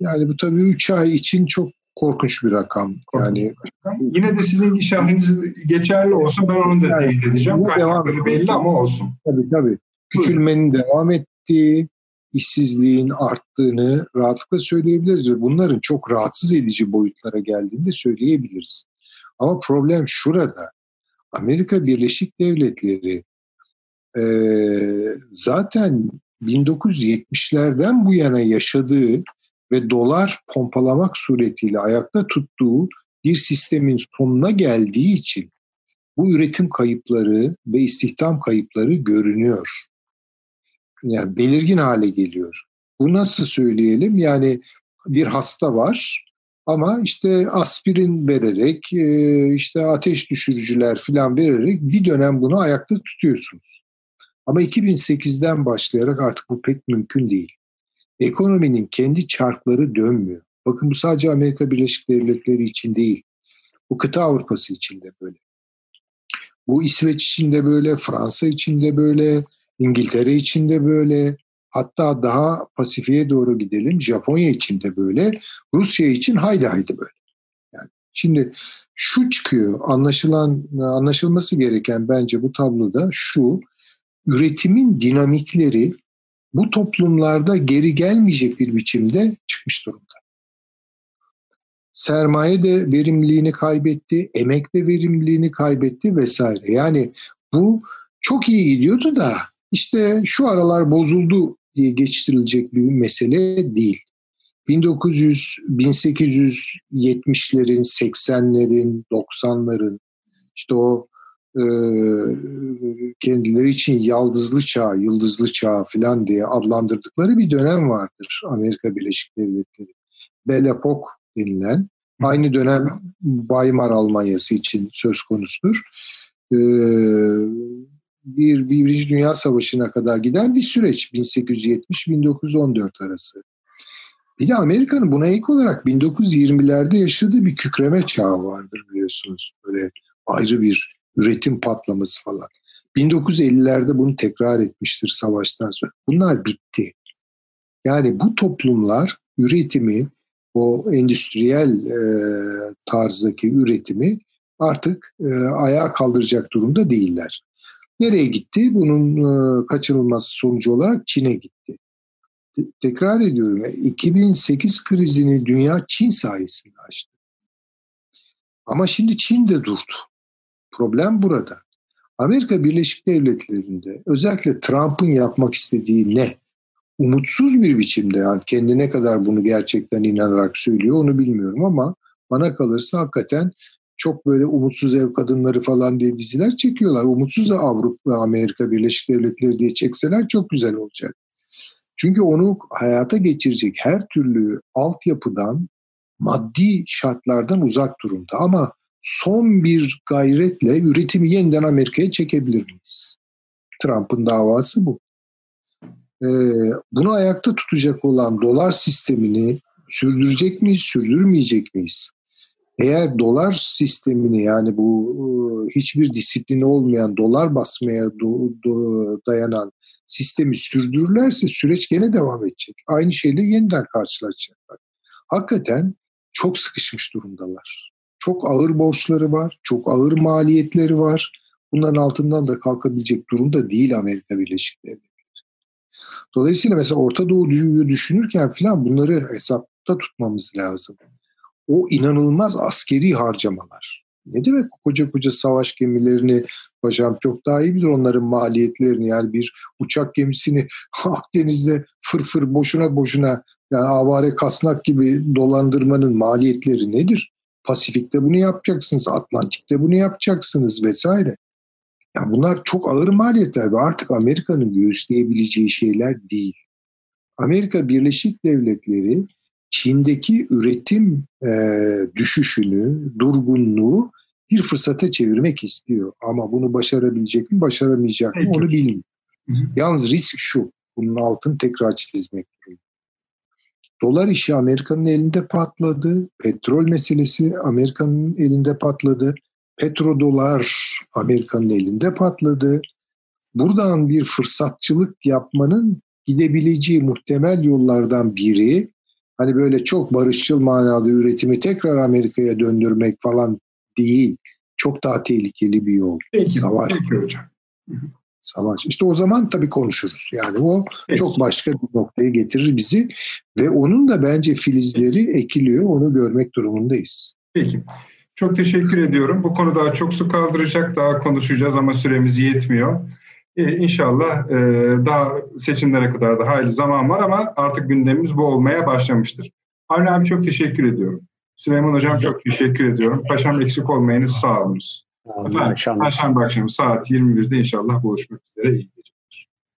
Yani bu tabii 3 ay için çok korkunç bir rakam. Yani yine de sizin işaretiniz geçerli olsun ben onu da yani, teyit edeceğim. Kaynakları belli ama olsun. Tabii tabii. Küçülmenin devam ettiği, işsizliğin arttığını rahatlıkla söyleyebiliriz ve bunların çok rahatsız edici boyutlara geldiğini söyleyebiliriz. Ama problem şurada. Amerika Birleşik Devletleri e, zaten 1970'lerden bu yana yaşadığı ve dolar pompalamak suretiyle ayakta tuttuğu bir sistemin sonuna geldiği için bu üretim kayıpları ve istihdam kayıpları görünüyor yani belirgin hale geliyor. Bu nasıl söyleyelim? Yani bir hasta var ama işte aspirin vererek, e, işte ateş düşürücüler falan vererek bir dönem bunu ayakta tutuyorsunuz. Ama 2008'den başlayarak artık bu pek mümkün değil. Ekonominin kendi çarkları dönmüyor. Bakın bu sadece Amerika Birleşik Devletleri için değil. Bu kıta Avrupası için de böyle. Bu İsveç için de böyle, Fransa için de böyle, İngiltere için de böyle, hatta daha Pasifik'e doğru gidelim. Japonya için de böyle, Rusya için haydi haydi böyle. Yani şimdi şu çıkıyor, anlaşılan anlaşılması gereken bence bu tabloda şu, üretimin dinamikleri bu toplumlarda geri gelmeyecek bir biçimde çıkmış durumda. Sermaye de verimliliğini kaybetti, emek de verimliliğini kaybetti vesaire. Yani bu çok iyi gidiyordu da işte şu aralar bozuldu diye geçiştirilecek bir mesele değil. 1900, 1870'lerin, 80'lerin, 90'ların işte o e, kendileri için yaldızlı çağ, yıldızlı çağ falan diye adlandırdıkları bir dönem vardır Amerika Birleşik Devletleri. Belle Epoque denilen aynı dönem Weimar Almanyası için söz konusudur. Bir Birinci Dünya Savaşı'na kadar giden bir süreç 1870-1914 arası. Bir de Amerika'nın buna ilk olarak 1920'lerde yaşadığı bir kükreme çağı vardır biliyorsunuz. Böyle ayrı bir üretim patlaması falan. 1950'lerde bunu tekrar etmiştir savaştan sonra. Bunlar bitti. Yani bu toplumlar üretimi, o endüstriyel e, tarzdaki üretimi artık e, ayağa kaldıracak durumda değiller. Nereye gitti? Bunun e, kaçınılmaz sonucu olarak Çin'e gitti. Tekrar ediyorum 2008 krizini dünya Çin sayesinde açtı. Ama şimdi Çin de durdu. Problem burada. Amerika Birleşik Devletleri'nde özellikle Trump'ın yapmak istediği ne? Umutsuz bir biçimde yani kendine kadar bunu gerçekten inanarak söylüyor onu bilmiyorum ama bana kalırsa hakikaten çok böyle umutsuz ev kadınları falan diye diziler çekiyorlar. Umutsuz Avrupa ve Amerika Birleşik Devletleri diye çekseler çok güzel olacak. Çünkü onu hayata geçirecek her türlü altyapıdan, maddi şartlardan uzak durumda. Ama son bir gayretle üretimi yeniden Amerika'ya çekebilir miyiz? Trump'ın davası bu. Ee, bunu ayakta tutacak olan dolar sistemini sürdürecek miyiz, sürdürmeyecek miyiz? Eğer dolar sistemini yani bu e, hiçbir disiplini olmayan dolar basmaya do, do, dayanan sistemi sürdürürlerse süreç gene devam edecek. Aynı şeyle yeniden karşılaşacaklar. Hakikaten çok sıkışmış durumdalar. Çok ağır borçları var, çok ağır maliyetleri var. Bunların altından da kalkabilecek durumda değil Amerika Birleşik Devletleri. Dolayısıyla mesela Orta Doğu'yu düşünürken falan bunları hesapta tutmamız lazım o inanılmaz askeri harcamalar. Ne demek koca koca savaş gemilerini paşam çok daha iyi bilir onların maliyetlerini yani bir uçak gemisini [LAUGHS] Akdeniz'de fırfır boşuna boşuna yani avare kasnak gibi dolandırmanın maliyetleri nedir? Pasifik'te bunu yapacaksınız, Atlantik'te bunu yapacaksınız vesaire. Yani bunlar çok ağır maliyetler ve artık Amerika'nın göğüsleyebileceği şeyler değil. Amerika Birleşik Devletleri Çin'deki üretim e, düşüşünü, durgunluğu bir fırsata çevirmek istiyor. Ama bunu başarabilecek mi, başaramayacak mı onu bilmiyorum. Yalnız risk şu, bunun altını tekrar çizmek. Dolar işi Amerika'nın elinde patladı. Petrol meselesi Amerika'nın elinde patladı. Petrodolar Amerika'nın elinde patladı. Buradan bir fırsatçılık yapmanın gidebileceği muhtemel yollardan biri hani böyle çok barışçıl manada üretimi tekrar Amerika'ya döndürmek falan değil. Çok daha tehlikeli bir yol. Peki, Savaş. Peki hocam. Savaş. İşte o zaman tabii konuşuruz. Yani o Peki. çok başka bir noktaya getirir bizi ve onun da bence filizleri ekiliyor. Onu görmek durumundayız. Peki. Çok teşekkür ediyorum. Bu konu daha çok su kaldıracak. Daha konuşacağız ama süremiz yetmiyor. Ee, inşallah e, daha seçimlere kadar da hayli zaman var ama artık gündemimiz bu olmaya başlamıştır. Avni abi çok teşekkür ediyorum. Süleyman Hocam çok teşekkür ediyorum. Paşam eksik olmayınız sağ olunuz. Efendim, Perşembe akşamı saat 21'de inşallah buluşmak üzere. İyi